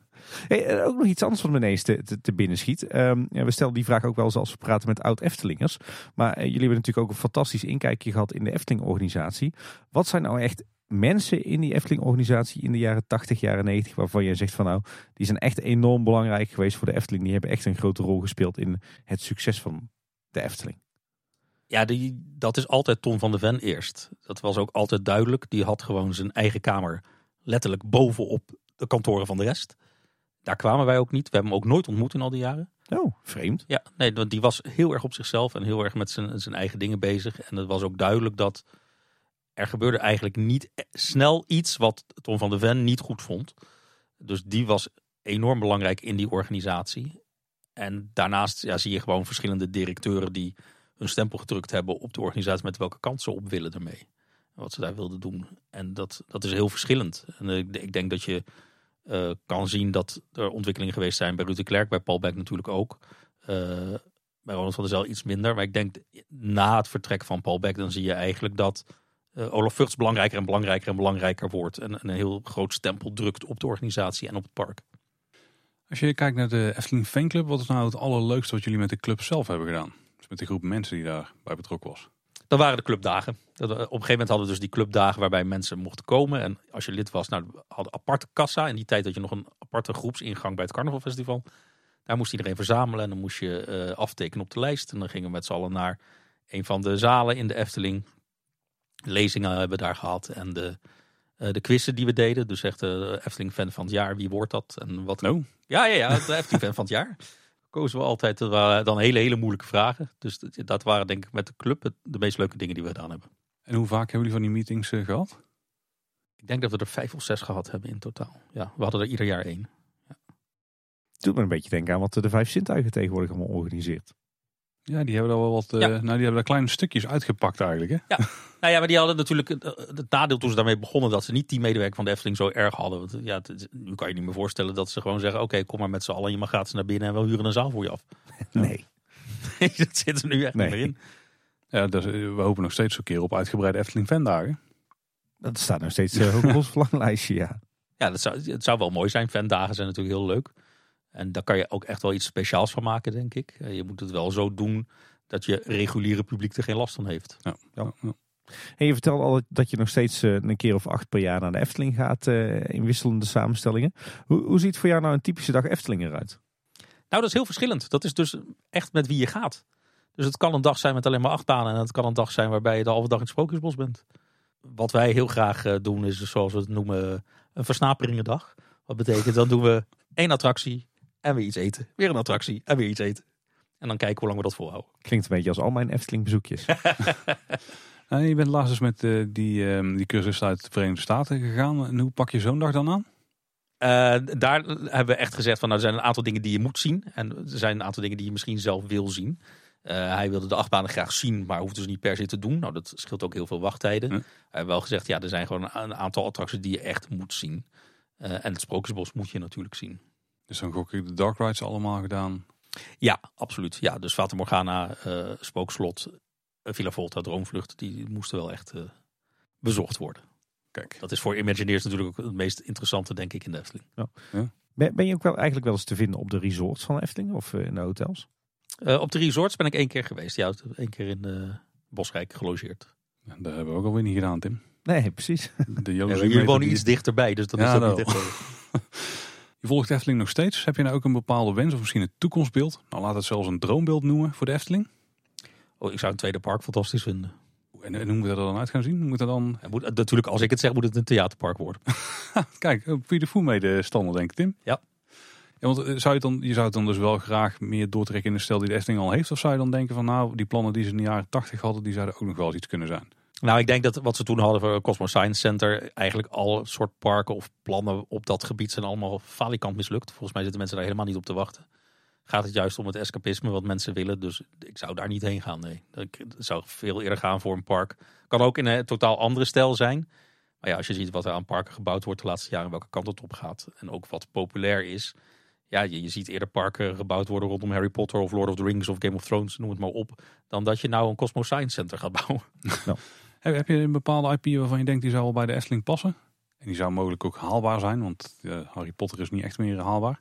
Ook nog iets anders wat me ineens te binnen schiet. Ehm, ja, we stellen die vraag ook wel eens als we praten met oud-Eftelingers. Maar eh, jullie hebben natuurlijk ook een fantastisch inkijkje gehad in de Efteling-organisatie. Wat zijn nou echt mensen in die Efteling-organisatie in de jaren 80, jaren 90... waarvan je zegt van nou, die zijn echt enorm belangrijk geweest voor de Efteling. Die hebben echt een grote rol gespeeld in het succes van de Efteling. Ja, die, dat is altijd Tom van de Ven eerst. Dat was ook altijd duidelijk. Die had gewoon zijn eigen kamer letterlijk bovenop de kantoren van de rest. Daar kwamen wij ook niet. We hebben hem ook nooit ontmoet in al die jaren. Oh, vreemd. Ja, nee, want die was heel erg op zichzelf en heel erg met zijn, zijn eigen dingen bezig. En het was ook duidelijk dat er gebeurde eigenlijk niet e- snel iets wat Tom van de Ven niet goed vond. Dus die was enorm belangrijk in die organisatie. En daarnaast ja, zie je gewoon verschillende directeuren die hun stempel gedrukt hebben op de organisatie met welke kant ze op willen ermee. Wat ze daar wilden doen. En dat, dat is heel verschillend. En eh, ik, ik denk dat je eh, kan zien dat er ontwikkelingen geweest zijn bij Ruud de Klerk, bij Paul Beck natuurlijk ook. Eh, bij Ronald van der Zel iets minder. Maar ik denk na het vertrek van Paul Beck, dan zie je eigenlijk dat eh, Olaf Vugts belangrijker en belangrijker en belangrijker wordt. En een heel groot stempel drukt op de organisatie en op het park. Als je kijkt naar de Efteling Fanclub, wat is nou het allerleukste wat jullie met de club zelf hebben gedaan? Dus met de groep mensen die daarbij betrokken was. Dat waren de clubdagen. Dat, op een gegeven moment hadden we dus die clubdagen waarbij mensen mochten komen. En als je lid was, nou, we hadden aparte kassa. In die tijd had je nog een aparte groepsingang bij het carnavalfestival. Daar moest iedereen verzamelen en dan moest je eh, aftekenen op de lijst. En dan gingen we met z'n allen naar een van de zalen in de Efteling. Lezingen hebben we daar gehad en de Eh, de quizzen die we deden, dus echt de Efteling fan van het jaar, wie wordt dat en wat. No. Ja, ja, ja, de Efteling fan van het jaar. [laughs] Kozen we altijd, dat waren dan hele, hele moeilijke vragen. Dus dat- dat waren denk ik met de club het- de meest leuke dingen die we gedaan hebben. En hoe vaak hebben jullie van die meetings eh, gehad? Ik denk dat we er vijf of zes gehad hebben in totaal. Ja, we hadden er ieder jaar één. Doet me een beetje denken aan wat de vijf zintuigen tegenwoordig allemaal organiseert. Ja, die hebben er wel wat. eh, Ja. Nou, die hebben daar kleine stukjes uitgepakt eigenlijk. Hè? [laughs] Nou ja, maar die hadden natuurlijk het, het nadeel toen ze daarmee begonnen dat ze niet die medewerker van de Efteling zo erg hadden. Want ja, het nu kan je niet meer voorstellen dat ze gewoon zeggen: Oké, kom maar met z'n allen, je mag gratis naar binnen en we huren een zaal voor je af. [laughs] [laughs] Nee. dat zit er nu echt Nee. niet meer in. Ja, dus, eh, we hopen nog steeds een keer op uitgebreide Efteling fandagen. Dat staat nog steeds eh, op ons verlanglijstje, ja. Ja, dat zou, het zou wel mooi zijn. Fandagen zijn natuurlijk heel leuk. En daar kan je ook echt wel iets speciaals van maken, denk ik. Eh, Je moet het wel zo doen dat je reguliere publiek er geen last van heeft. Ja. Ja. Ja. En je vertelde al dat je nog steeds eh, een keer of acht per jaar naar de Efteling gaat eh, in wisselende samenstellingen. Hoe, hoe ziet voor jou nou een typische dag Efteling eruit? Nou, dat is heel verschillend. Dat is dus echt met wie je gaat. Dus het kan een dag zijn met alleen maar acht banen. En het kan een dag zijn waarbij je de halve dag in het Sprookjesbos bent. Wat wij heel graag doen is, zoals we het noemen, een versnaperingendag. Wat betekent, dan doen we één attractie en weer iets eten. Weer een attractie en weer iets eten. En dan kijken hoe lang we dat volhouden. Klinkt een beetje als al mijn Efteling bezoekjes. Nou, [laughs] je bent laatst eens met eh, die, ehm, die cursus uit de Verenigde Staten gegaan. En hoe pak je zo'n dag dan aan? Eh, daar hebben we echt gezegd van, nou, er zijn een aantal dingen die je moet zien. En er zijn een aantal dingen die je misschien zelf wil zien. Eh, hij wilde de achtbanen graag zien, maar hoeft dus niet per se te doen. Nou, dat scheelt ook heel veel wachttijden. Hij wel gezegd, ja, er zijn gewoon een, een aantal attracties die je echt moet zien. Eh, en het Sprookjesbos moet je natuurlijk zien. Dus dan gok ik de dark rides allemaal gedaan. Ja, absoluut. Ja, dus Fata Morgana, eh Spookslot, eh, Villa Volta, Droomvlucht, die moesten wel echt eh, bezocht worden. Kijk. Dat is voor Imagineers natuurlijk ook het meest interessante, denk ik, in de Efteling. Ben, ben je ook wel eigenlijk wel eens te vinden op de resorts van Efteling of in de hotels? Eh, op de resorts ben ik één keer geweest. Ja, één keer in eh Bosrijk gelogeerd. Ja, dat hebben we ook alweer niet gedaan, Tim. Nee, precies. De [laughs] Ja, wonen die- iets dichterbij, dus dat Ja, is dat niet wel. echt zo. [laughs] Je volgt de Efteling nog steeds. Heb je nou ook een bepaalde wens of misschien een toekomstbeeld? Nou, laat het zelfs een droombeeld noemen voor de Efteling. Oh, ik zou een tweede park fantastisch vinden. En, en hoe moet dat er dan uit gaan zien? Moet dat dan... Het moet, natuurlijk, als ik het zeg, moet het een theaterpark worden. [laughs] Kijk, op wie de voer mee de standen, denk ik, Tim. Ja. Ja, want eh, zou je, dan, je zou het dan dus wel graag meer doortrekken in de stijl die de Efteling al heeft? Of zou je dan denken van nou, die plannen die ze in de jaren 80 hadden, die zouden ook nog wel eens iets kunnen zijn? Nou, ik denk dat wat ze toen hadden voor Cosmos Science Center, eigenlijk al soort parken of plannen op dat gebied zijn allemaal falikant mislukt. Volgens mij zitten mensen daar helemaal niet op te wachten. Gaat het juist om het escapisme wat mensen willen, dus ik zou daar niet heen gaan. Nee, ik zou veel eerder gaan voor een park. Kan ook in een totaal andere stijl zijn. Maar ja, als je ziet wat er aan parken gebouwd wordt de laatste jaren, welke kant het op gaat en ook wat populair is. Ja, je, je ziet eerder parken gebouwd worden rondom Harry Potter of Lord of the Rings of Game of Thrones, noem het maar op, dan dat je nou een Cosmos Science Center gaat bouwen. Heb, [laughs] heb je een bepaalde IP waarvan je denkt die zou wel bij de Efteling passen? En die zou mogelijk ook haalbaar zijn, want eh, Harry Potter is niet echt meer haalbaar.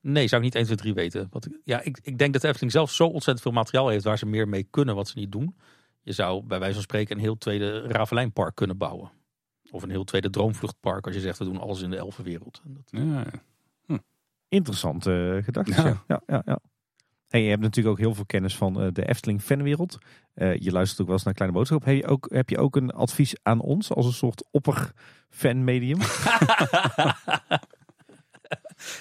Nee, zou ik niet 1, 2, 3 weten. Wat, ik- ja, ik, ik denk dat de Efteling zelf zo ontzettend veel materiaal heeft waar ze meer mee kunnen wat ze niet doen. Je zou bij wijze van spreken een heel tweede Ravelijnpark kunnen bouwen. Of een heel tweede Droomvluchtpark als je zegt we doen alles in de elfenwereld. En dat, Ja, ja. Interessante uh, gedachten. Ja. Ja. Ja, ja, je hebt natuurlijk ook heel veel kennis van uh, de Efteling fanwereld. Uh, je luistert ook wel eens naar Kleine Boodschap. Heb je ook, heb je ook een advies aan ons als een soort opper fanmedium? [laughs]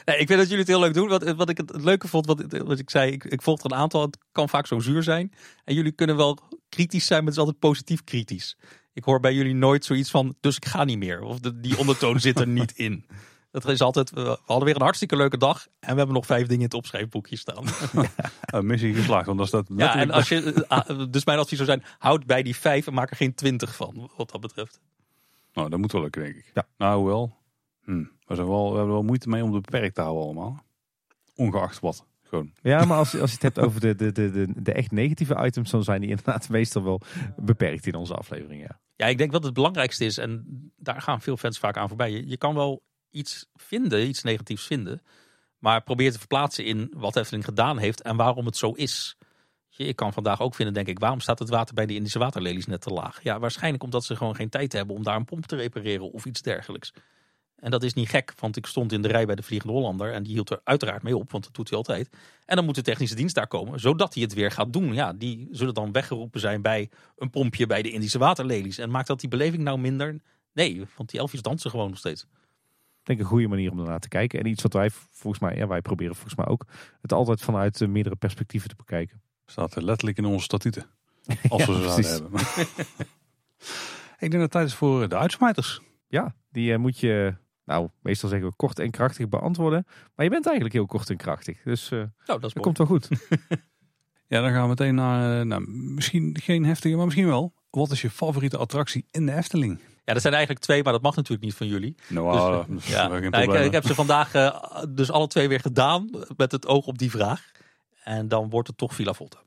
nee, ik vind dat jullie het heel leuk doen. Wat, wat ik het leuke vond, wat, wat ik zei, ik, ik volg er een aantal. Het kan vaak zo zuur zijn. En jullie kunnen wel kritisch zijn, maar het is altijd positief kritisch. Ik hoor bij jullie nooit zoiets van, dus ik ga niet meer. Of de, die ondertoon zit er niet in. Dat is altijd, we hadden weer een hartstikke leuke dag. En we hebben nog vijf dingen in het opschrijfboekje staan. Ja. [laughs] missie geslaagd, want dat Ja, en als je, dus mijn advies zou zijn, houd bij die vijf en maak er geen twintig van, wat dat betreft. Nou, dat moet wel lukken, denk ik. Ja. Nou, wel. Hm. We, zijn wel, we hebben wel moeite mee om het beperkt te houden allemaal. Ongeacht wat. Gewoon. Ja, maar als, als je het hebt over de, de, de, de, de echt negatieve items, dan zijn die inderdaad meestal wel beperkt in onze aflevering. Ja. Ja, ik denk wat het belangrijkste is, en daar gaan veel fans vaak aan voorbij. Je, je kan wel iets vinden, iets negatiefs vinden. Maar probeer te verplaatsen in wat Efteling gedaan heeft en waarom het zo is. Je kan vandaag ook vinden, denk ik, waarom staat het water bij de Indische waterlelies net te laag? Ja, waarschijnlijk omdat ze gewoon geen tijd hebben om daar een pomp te repareren of iets dergelijks. En dat is niet gek, want ik stond in de rij bij de Vliegende Hollander en die hield er uiteraard mee op, want dat doet hij altijd. En dan moet de technische dienst daar komen, zodat hij het weer gaat doen. Ja, die zullen dan weggeroepen zijn bij een pompje bij de Indische waterlelies. En maakt dat die beleving nou minder? Nee, want die elfjes dansen gewoon nog steeds. Ik denk een goede manier om ernaar te kijken. En iets wat wij volgens mij, ja, wij proberen volgens mij ook, het altijd vanuit eh, meerdere perspectieven te bekijken. Staat er letterlijk in onze statuten. [laughs] Als Ja, we ze zouden hebben. [laughs] ik denk dat het tijd is voor de uitsmijters. Ja, die eh, moet je, nou, meestal zeggen we kort en krachtig beantwoorden. Maar je bent eigenlijk heel kort en krachtig. Dus eh Nou, dat komt wel goed. [laughs] Ja, dan gaan we meteen naar, eh, nou, misschien geen heftige, maar misschien wel. Wat is je favoriete attractie in de Efteling? Ja, dat zijn eigenlijk twee, maar dat mag natuurlijk niet van jullie. Nou, Dus, ah, eh, ja. Nou, ik, ik heb ze vandaag eh, dus alle twee weer gedaan met het oog op die vraag. En dan wordt het toch Villa Volta.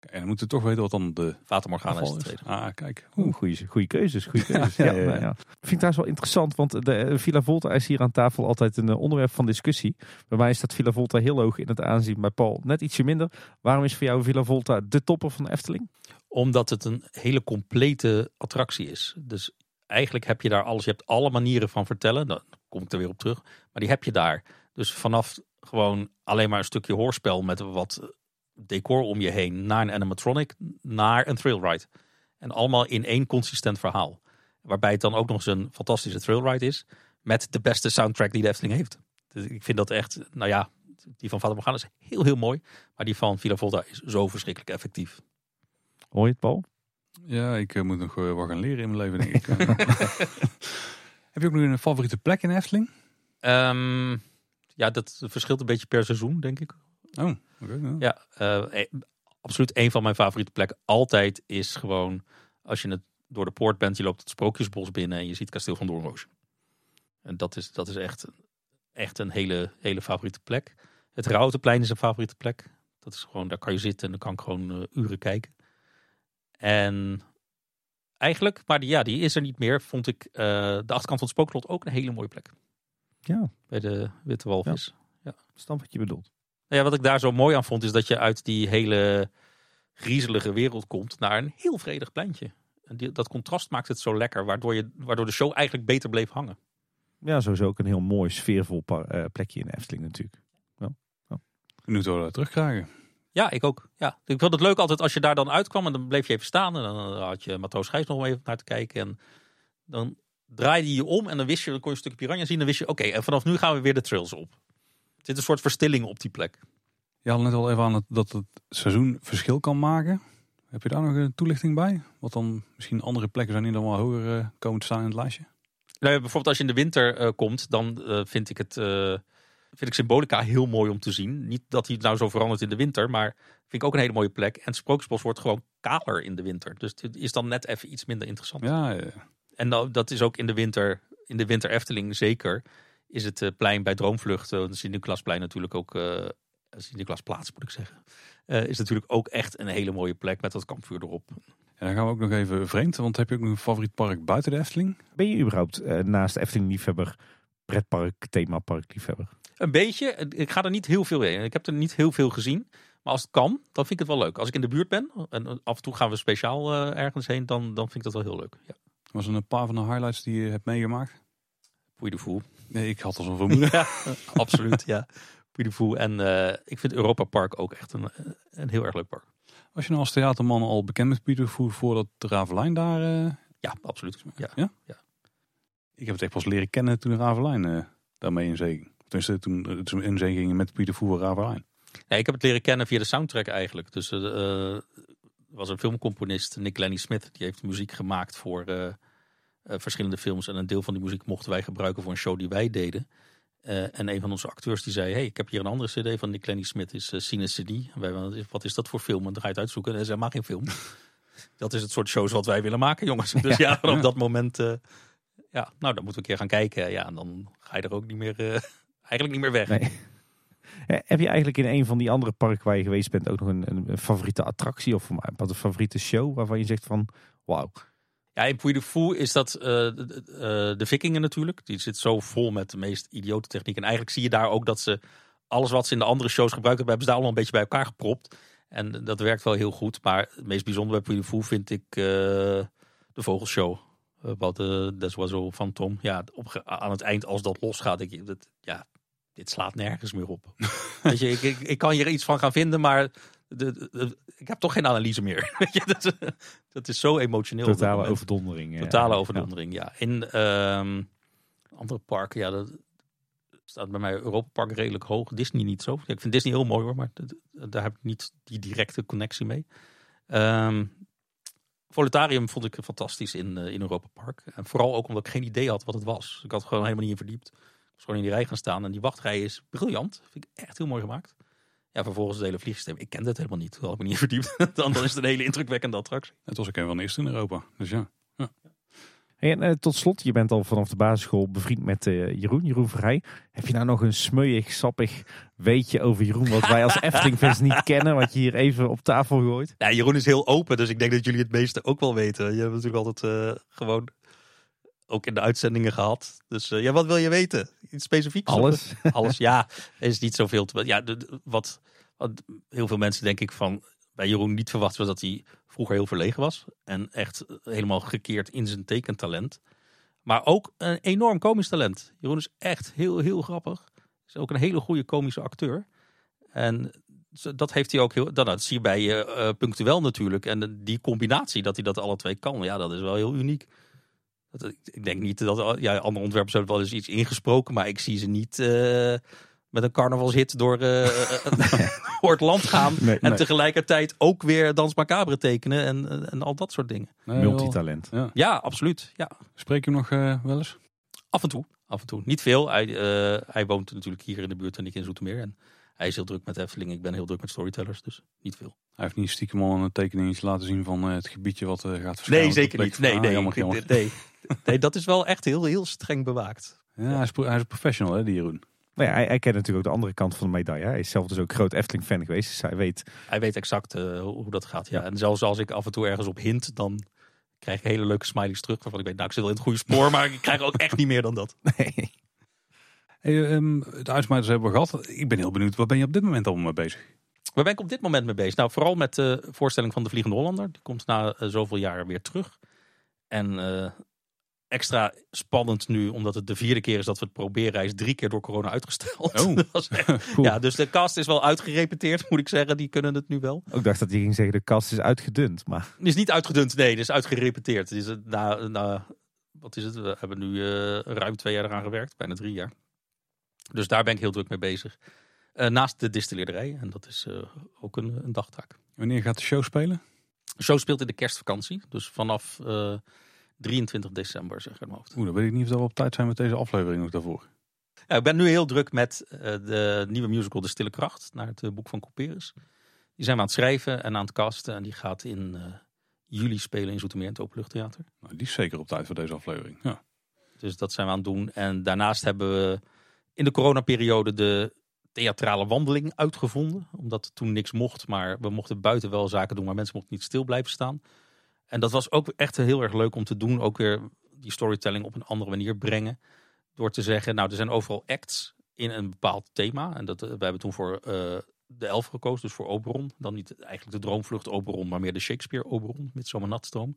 En dan moeten we toch weten wat dan de Fata Morgana is tweede. Ah, kijk. Oeh, goede, goede keuzes, goede [laughs] keuzes. Ja, ja, ja, ja. ja. Vind ik trouwens wel interessant, want de eh, Villa Volta is hier aan tafel altijd een onderwerp van discussie. Bij mij staat Villa Volta heel hoog in het aanzien, bij Paul net ietsje minder. Waarom is voor jou Villa Volta de topper van de Efteling? Omdat het een hele complete attractie is. Dus eigenlijk heb je daar alles. Je hebt alle manieren van vertellen. Dan kom ik er weer op terug. Maar die heb je daar. Dus vanaf gewoon alleen maar een stukje hoorspel met wat decor om je heen. Naar een animatronic. Naar een trailride. En allemaal in één consistent verhaal. Waarbij het dan ook nog eens een fantastische trailride is. Met de beste soundtrack die de Efteling heeft. Dus ik vind dat echt, nou ja, die van Vader Morgana is heel, heel mooi. Maar die van Villa Volta is zo verschrikkelijk effectief. Hoor je het, Paul? Ja, ik eh, moet nog eh, wat gaan leren in mijn leven, denk ik. [laughs] [laughs] heb je ook nog een favoriete plek in Efteling? Ehm, ja, dat verschilt een beetje per seizoen, denk ik. Oh, oké. ja. Ja, eh, eh, absoluut een van mijn favoriete plekken. Altijd is gewoon, als je het door de poort bent, je loopt het Sprookjesbos binnen en je ziet Kasteel van Doornroosje. En dat is, dat is echt, echt een hele, hele favoriete plek. Het Routenplein is een favoriete plek. Dat is gewoon, daar kan je zitten en dan kan ik gewoon uren kijken. En eigenlijk, maar die, ja, die is er niet meer, vond ik eh, de achterkant van het Spookslot ook een hele mooie plek. Ja, Bij de Witte Walvis. snap wat je bedoelt. Nou ja, wat ik daar zo mooi aan vond, is dat je uit die hele griezelige wereld komt naar een heel vredig pleintje. En die, dat contrast maakt het zo lekker, waardoor, je, waardoor de show eigenlijk beter bleef hangen. Ja, sowieso ook een heel mooi sfeervol eh, plekje in de Efteling natuurlijk. Benieuwd wat we dat terugkrijgen. Ja, ik ook. Ja. Ik vond het leuk altijd als je daar dan uitkwam en dan bleef je even staan. En dan had je Matroos Gijs nog even naar te kijken. En dan draaide je je om en dan wist je, dan kon je een stukje piranha zien. Dan wist je, oké, en vanaf nu gaan we weer de trails op. Er zit een soort verstilling op die plek. Je had net al even aan het, dat het seizoen verschil kan maken. Heb je daar nog een toelichting bij? Wat dan misschien andere plekken zijn die dan wel hoger eh, komen te staan in het lijstje? Nou, bijvoorbeeld als je in de winter eh, komt, dan eh, vind ik het vind ik Symbolica heel mooi om te zien. Niet dat hij nou zo verandert in de winter, maar vind ik ook een hele mooie plek. En Sprookjesbos wordt gewoon kaler in de winter. Dus het is dan net even iets minder interessant. Ja, eh, En nou, dat is ook in de winter, in de winter Efteling zeker. Is het eh, plein bij Droomvlucht, uh, Sint-Nicolaasplein natuurlijk ook, eh Sint-Nicolaasplaats moet ik zeggen. eh, is natuurlijk ook echt een hele mooie plek met dat kampvuur erop. en dan gaan we ook nog even vreemd. Want heb je ook nog een favoriet park buiten de Efteling? Ben je überhaupt naast Efteling liefhebber, pretpark, themapark liefhebber? Een beetje. Ik ga er niet heel veel in. Ik heb er niet heel veel gezien. Maar als het kan, dan vind ik het wel leuk. Als ik in de buurt ben, en af en toe gaan we speciaal eh, ergens heen, dan, dan vind ik dat wel heel leuk. Ja. Was er een paar van de highlights die je hebt meegemaakt? Puy de. Nee, ik had al zo'n vermoeden. Ja, [laughs] absoluut. Ja. Puy de. En eh, ik vind Europa Park ook echt een, een heel erg leuk park. Was je nou als theaterman al bekend met Pieter Voer voordat de Ravelijn daar... eh, Ja, absoluut. Ja. Ik heb het echt pas leren kennen toen de Ravelijn daarmee in zee Tenminste, toen het in zee ging met Pieter Voer Ravelijn. Ja, ik heb het leren kennen via de soundtrack eigenlijk. Dus eh, eh, er was een filmcomponist, Nick Lenny Smith, die heeft muziek gemaakt voor eh, eh, verschillende films. En een deel van die muziek mochten wij gebruiken voor een show die wij deden. Eh, en een van onze acteurs die zei, hey, ik heb hier een andere cd van Nick Lenny Smith, is uh, Cine CD. En wij, wat is dat voor film? En dan ga je het uitzoeken en hij zei, maar geen film. [laughs] dat is het soort shows wat wij willen maken, jongens. [laughs] Dus ja, Ja. [laughs] op dat moment, eh, ja, nou, dan moeten we een keer gaan kijken. Ja, en dan ga je er ook niet meer, eh, eigenlijk niet meer weg. Nee. Eh, Heb je eigenlijk in een van die andere parken waar je geweest bent ook nog een, een, favoriete attractie of een, favoriete show waarvan je zegt van wauw. Ja, in Puy de Fou is dat eh, de, de, de vikingen natuurlijk. Die zit zo vol met de meest idiote techniek. En eigenlijk zie je daar ook dat ze alles wat ze in de andere shows gebruikt hebben, hebben ze daar allemaal een beetje bij elkaar gepropt. En dat werkt wel heel goed. Maar het meest bijzondere bij Puy de Fou vind ik eh, de vogelshow. Wat de Des Oiseaux van Tom. Ja, op, aan het eind als dat losgaat, denk je, dat, ja, dit slaat nergens meer op. [laughs] Weet je, ik, ik, ik kan hier iets van gaan vinden, maar de- de- de- ik heb toch geen analyse meer. [laughs] Weet je, dat, dat is zo emotioneel. Totale overdondering. eh, Totale ja. overdondering, ja. In ehm, andere parken, ja, dat staat bij mij Europa Park redelijk hoog. Disney niet zo. Ja, ik vind Disney heel mooi hoor, maar daar heb ik niet die directe connectie mee. Ehm Volutarium vond ik fantastisch in, eh, in Europa Park. En vooral ook omdat ik geen idee had wat het was. Ik had gewoon helemaal niet in verdiept. Gewoon in die rij gaan staan. En die wachtrij is briljant. Vind ik echt heel mooi gemaakt. Ja, vervolgens het hele vliegsysteem. Ik kende het helemaal niet. Daar had ik me niet [laughs] verdiept. dan, dan is het een hele indrukwekkende attractie. Het was ook een van de eerste in Europa. Dus ja. Hey, en eh, tot slot, je bent al vanaf de basisschool bevriend met eh, Jeroen, Jeroen Vrij. Heb je nou nog een smeuig, sappig weetje over Jeroen, wat wij als [laughs] Efteling-fans niet kennen, wat je hier even op tafel gooit? Ja, Jeroen is heel open, dus ik denk dat jullie het meeste ook wel weten. Je hebt natuurlijk altijd eh, gewoon ook in de uitzendingen gehad. Dus eh, ja, wat wil je weten? Iets specifieks? Alles. [laughs] Alles, ja. Er is niet zoveel te... Ja, de- de- wat, wat heel veel mensen denk ik van bij Jeroen niet verwacht was dat hij vroeger heel verlegen was. En echt helemaal gekeerd in zijn tekentalent. Maar ook een enorm komisch talent. Jeroen is echt heel, heel grappig. Is ook een hele goede komische acteur. En dat heeft hij ook heel. Dat, dat zie je bij eh eh, punctueel natuurlijk. En die combinatie dat hij dat alle twee kan, ja, dat is wel heel uniek. Dat, ik, denk niet dat ja, andere ontwerpers hebben wel eens iets ingesproken, maar ik zie ze niet eh, met een carnavalshit door, eh, [laughs] [laughs] door het land gaan. Nee, En nee. tegelijkertijd ook weer Dans Macabre tekenen en, en al dat soort dingen. Nee, Multitalent. Ja. Ja, absoluut. Ja. Spreek je hem nog eh, wel eens? Af en toe. Af en toe. Niet veel. Hij, eh, hij woont natuurlijk hier in de buurt en ik in Zoetermeer. En hij is heel druk met Efteling. Ik ben heel druk met storytellers, dus niet veel. Hij heeft niet stiekem al een tekeningetje laten zien van eh, het gebiedje wat eh, gaat verschijnen. Nee, zeker niet. Nee, Ah, nee, jammer. nee. nee, dat is wel echt heel, heel streng bewaakt. Ja, hij, is, pro- hij is een professional, hè, die Jeroen. Maar ja, hij, hij kent natuurlijk ook de andere kant van de medaille. Hij is zelf dus ook groot Efteling-fan geweest, dus hij weet... Hij weet exact eh, hoe hoe dat gaat. Ja. En zelfs als ik af en toe ergens op hint, dan krijg ik hele leuke smileys terug. Waarvan ik weet, nou, ik zit wel in het goede spoor, maar ik krijg ook echt niet meer dan dat. [laughs] Nee. Hey, ehm, de uitsmijters hebben we gehad. Ik ben heel benieuwd, wat ben je op dit moment allemaal mee bezig? Waar ben ik op dit moment mee bezig? Nou, vooral met de voorstelling van de Vliegende Hollander. Die komt na eh, zoveel jaar weer terug. En eh, extra spannend nu, omdat het de vierde keer is dat we het proberen. Hij is drie keer door corona uitgesteld. Oh. [laughs] Echt- [laughs] Cool. ja, dus de cast is wel uitgerepeteerd, moet ik zeggen. Die kunnen het nu wel. Ook dacht dat hij ging zeggen, de kast is uitgedund. Maar Het is niet uitgedund, nee, het is uitgerepeteerd. Het is het na, na, wat is het? We hebben nu eh, ruim twee jaar eraan gewerkt, bijna drie jaar. Dus daar ben ik heel druk mee bezig. Eh, naast de distilleerderij, en dat is eh, ook een, een dagtaak. Wanneer gaat de show spelen? De show speelt in de kerstvakantie, dus vanaf eh, 23 december, zeg ik mijn hoofd. Oeh, dan weet ik niet of we op tijd zijn met deze aflevering nog daarvoor. Ja, ik ben nu heel druk met de nieuwe musical De Stille Kracht, naar het boek van Couperus. Die zijn we aan het schrijven en aan het casten en die gaat in juli spelen in Zoetermeer in het Openluchttheater. Nou, die is zeker op tijd voor deze aflevering. Ja. Dus dat zijn we aan het doen. En daarnaast hebben we in de coronaperiode de theatrale wandeling uitgevonden. Omdat toen niks mocht, maar we mochten buiten wel zaken doen, maar mensen mochten niet stil blijven staan. En dat was ook echt heel erg leuk om te doen. Ook weer die storytelling op een andere manier brengen. Door te zeggen, nou er zijn overal acts in een bepaald thema. En dat, eh, we hebben toen voor eh, de elf gekozen, dus voor Oberon. Dan niet eigenlijk de droomvlucht Oberon, maar meer de Shakespeare Oberon. Met zo'n natstroom.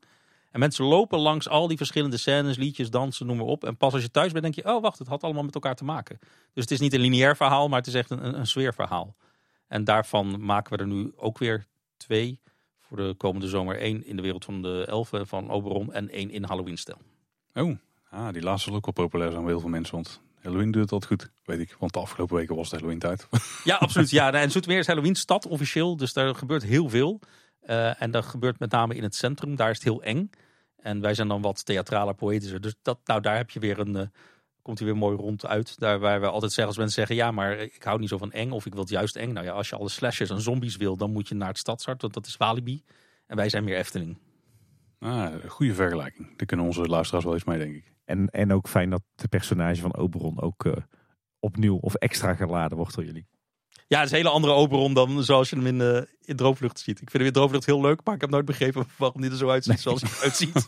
En mensen lopen langs al die verschillende scènes, liedjes, dansen, noem maar op. En pas als je thuis bent, denk je, oh wacht, het had allemaal met elkaar te maken. Dus het is niet een lineair verhaal, maar het is echt een, een, sfeerverhaal. En daarvan maken we er nu ook weer twee voor de komende zomer. Eén in de wereld van de elfen van Oberon en één in Halloween-stijl. Oh, ah, die laatste zal ook wel populair zijn bij heel veel mensen. Want Halloween doet altijd goed, weet ik. Want de afgelopen weken was het Halloween tijd. Ja, [laughs] absoluut. Ja, en Zoetermeer is Halloween-stad officieel, dus daar gebeurt heel veel. Eh, en dat gebeurt met name in het centrum, daar is het heel eng. En wij zijn dan wat theatraler, poëtischer. Dus dat, nou, daar heb je weer een, eh, komt hij weer mooi rond uit. Daar waar we altijd zeggen als mensen zeggen, ja, maar ik hou niet zo van eng of ik wil het juist eng. Nou ja, als je alle slashers en zombies wil, dan moet je naar het stadshart, want dat is Walibi. En wij zijn meer Efteling. Ah, goede vergelijking. Daar kunnen onze luisteraars wel eens mee, denk ik. En, en ook fijn dat de personage van Oberon ook eh, opnieuw of extra geladen wordt door jullie. Ja, het is een hele andere Oberon dan zoals je hem in, eh in Droomvlucht ziet. Ik vind hem in Droomvlucht heel leuk, maar ik heb nooit begrepen [laughs] waarom hij er zo uitziet zoals hij eruit ziet. [laughs]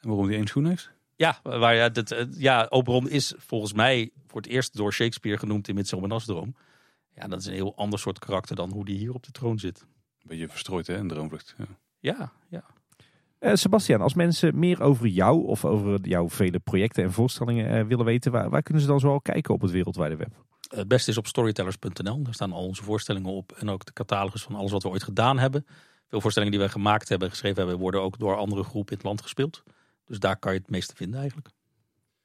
En waarom die één schoen heeft? Ja, waar, ja, dat, eh, ja, Oberon is volgens mij voor het eerst door Shakespeare genoemd in Midsummer Night's Droom. Ja, dat is een heel ander soort karakter dan hoe die hier op de troon zit. Een beetje verstrooid, hè, een droomvlucht. Ja. Ja, ja. Eh, Sebastian, als mensen meer over jou of over jouw vele projecten en voorstellingen willen weten, waar, waar kunnen ze dan zoal kijken op het wereldwijde web? Het beste is op storytellers.nl. Daar staan al onze voorstellingen op en ook de catalogus van alles wat we ooit gedaan hebben. Veel voorstellingen die we gemaakt hebben, geschreven hebben, worden ook door andere groepen in het land gespeeld. Dus daar kan je het meeste vinden eigenlijk.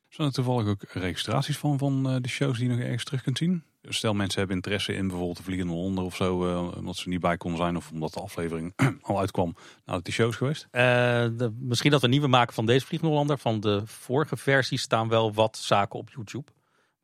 Zijn er toevallig ook registraties van, van eh, de shows die je nog ergens terug kunt zien? Stel mensen hebben interesse in bijvoorbeeld de Vliegende Honden of zo, uh, omdat ze niet bij konden zijn of omdat de aflevering [clears throat] al uitkwam nadat die shows geweest? Uh, de, misschien dat we nieuwe maken van deze Vliegende Hollander. Van de vorige versie staan wel wat zaken op YouTube.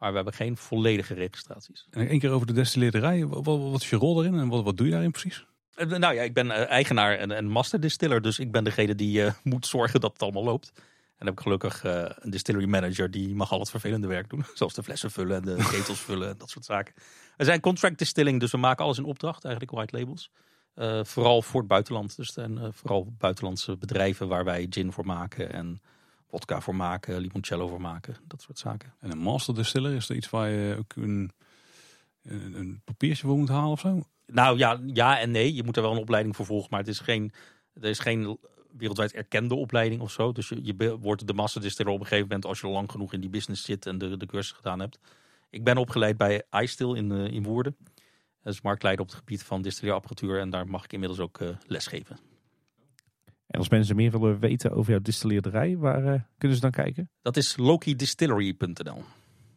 Maar we hebben geen volledige registraties. En één keer over de destilleerderij. Wat, wat, is je rol daarin en wat, wat doe je daarin precies? Nou ja, ik ben eigenaar en, en master distiller. Dus ik ben degene die uh, [laughs] moet zorgen dat het allemaal loopt. En dan heb ik gelukkig uh, een distillery manager die mag al het vervelende werk doen. [laughs] Zoals de flessen vullen en de [laughs] ketels vullen en dat soort zaken. We zijn contract distilling, dus we maken alles in opdracht, eigenlijk white labels. Uh, vooral voor het buitenland. Dus en, vooral buitenlandse bedrijven waar wij gin voor maken en vodka voor maken, limoncello voor maken, dat soort zaken. En een master distiller, is er iets waar je ook een, een, een papiertje voor moet halen of zo? Nou ja, ja en nee. Je moet er wel een opleiding voor volgen, maar het is geen, er is geen wereldwijd erkende opleiding of zo. Dus je, je wordt de master distiller op een gegeven moment als je lang genoeg in die business zit en de, de cursus gedaan hebt. Ik ben opgeleid bij iStill in, uh, in Woerden. Dat is marktleider op het gebied van distilleerapparatuur en daar mag ik inmiddels ook uh, lesgeven. En als mensen meer willen weten over jouw distilleerderij, waar uh, kunnen ze dan kijken? Dat is lokidistillery.nl.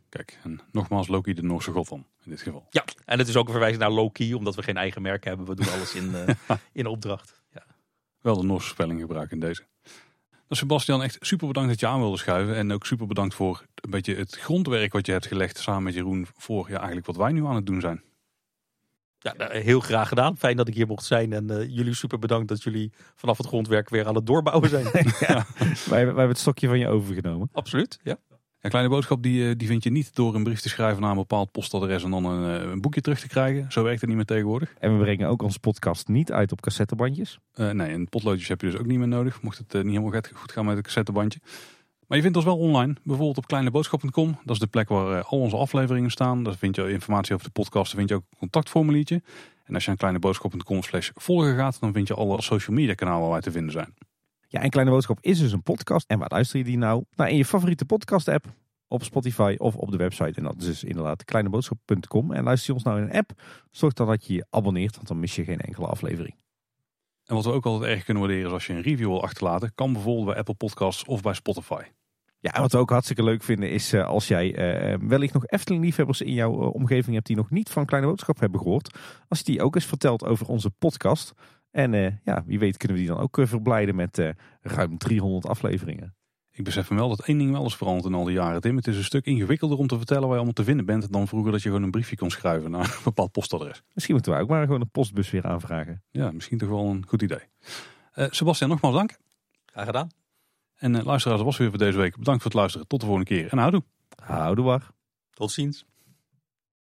Kijk, en nogmaals Loki de Noorse god dan, in dit geval. Ja, en het is ook een verwijzing naar Loki, omdat we geen eigen merk hebben. We doen alles in, [laughs] in opdracht. Ja. Wel de Noorse spelling gebruiken in deze. Nou, Sebastian, echt super bedankt dat je aan wilde schuiven. En ook super bedankt voor een beetje het grondwerk wat je hebt gelegd samen met Jeroen voor ja, eigenlijk wat wij nu aan het doen zijn. Ja, heel graag gedaan. Fijn dat ik hier mocht zijn. En uh, jullie super bedankt dat jullie vanaf het grondwerk weer aan het doorbouwen zijn. [laughs] ja, wij, wij hebben het stokje van je overgenomen. Absoluut, ja. Een kleine boodschap die, die vind je niet door een brief te schrijven naar een bepaald postadres en dan een, een, boekje terug te krijgen. Zo werkt het niet meer tegenwoordig. En we brengen ook onze podcast niet uit op cassettebandjes. Uh, nee, en potloodjes heb je dus ook niet meer nodig. Mocht het uh, niet helemaal goed gaan met het cassettebandje. Maar je vindt ons wel online, bijvoorbeeld op kleineboodschap.com. Dat is de plek waar uh, al onze afleveringen staan. Daar vind je informatie over de podcast, daar vind je ook een contactformuliertje. En als je naar kleineboodschap.com slash volgen gaat, dan vind je alle social media kanalen waar wij te vinden zijn. Ja, en Kleine Boodschap is dus een podcast. En waar luister je die nou? Nou, in je favoriete podcast app op Spotify of op de website. En dat is dus inderdaad kleineboodschap.com. En luister je ons nou in een app, zorg dan dat je je abonneert, want dan mis je geen enkele aflevering. En wat we ook altijd erg kunnen waarderen is als je een review wil achterlaten, kan bijvoorbeeld bij Apple Podcasts of bij Spotify. Ja, wat we ook hartstikke leuk vinden is uh, als jij uh, wellicht nog Efteling-liefhebbers in jouw uh, omgeving hebt die nog niet van Kleine Boodschap hebben gehoord. Als je die ook eens vertelt over onze podcast. En ja, wie weet kunnen we die dan ook verblijden met ruim 300 afleveringen. Ik besef me wel dat één ding wel is veranderd in al die jaren, Tim. Het is een stuk ingewikkelder om te vertellen waar je allemaal te vinden bent dan vroeger dat je gewoon een briefje kon schrijven naar [laughs] een bepaald postadres. Misschien moeten wij ook maar gewoon een postbus weer aanvragen. Ja, misschien toch wel een goed idee. Uh, Sebastian, nogmaals dank. Graag gedaan. En uh, luisteraars, dat was weer voor deze week. Bedankt voor het luisteren. Tot de volgende keer en houdoe. Houdoe waar. Tot ziens.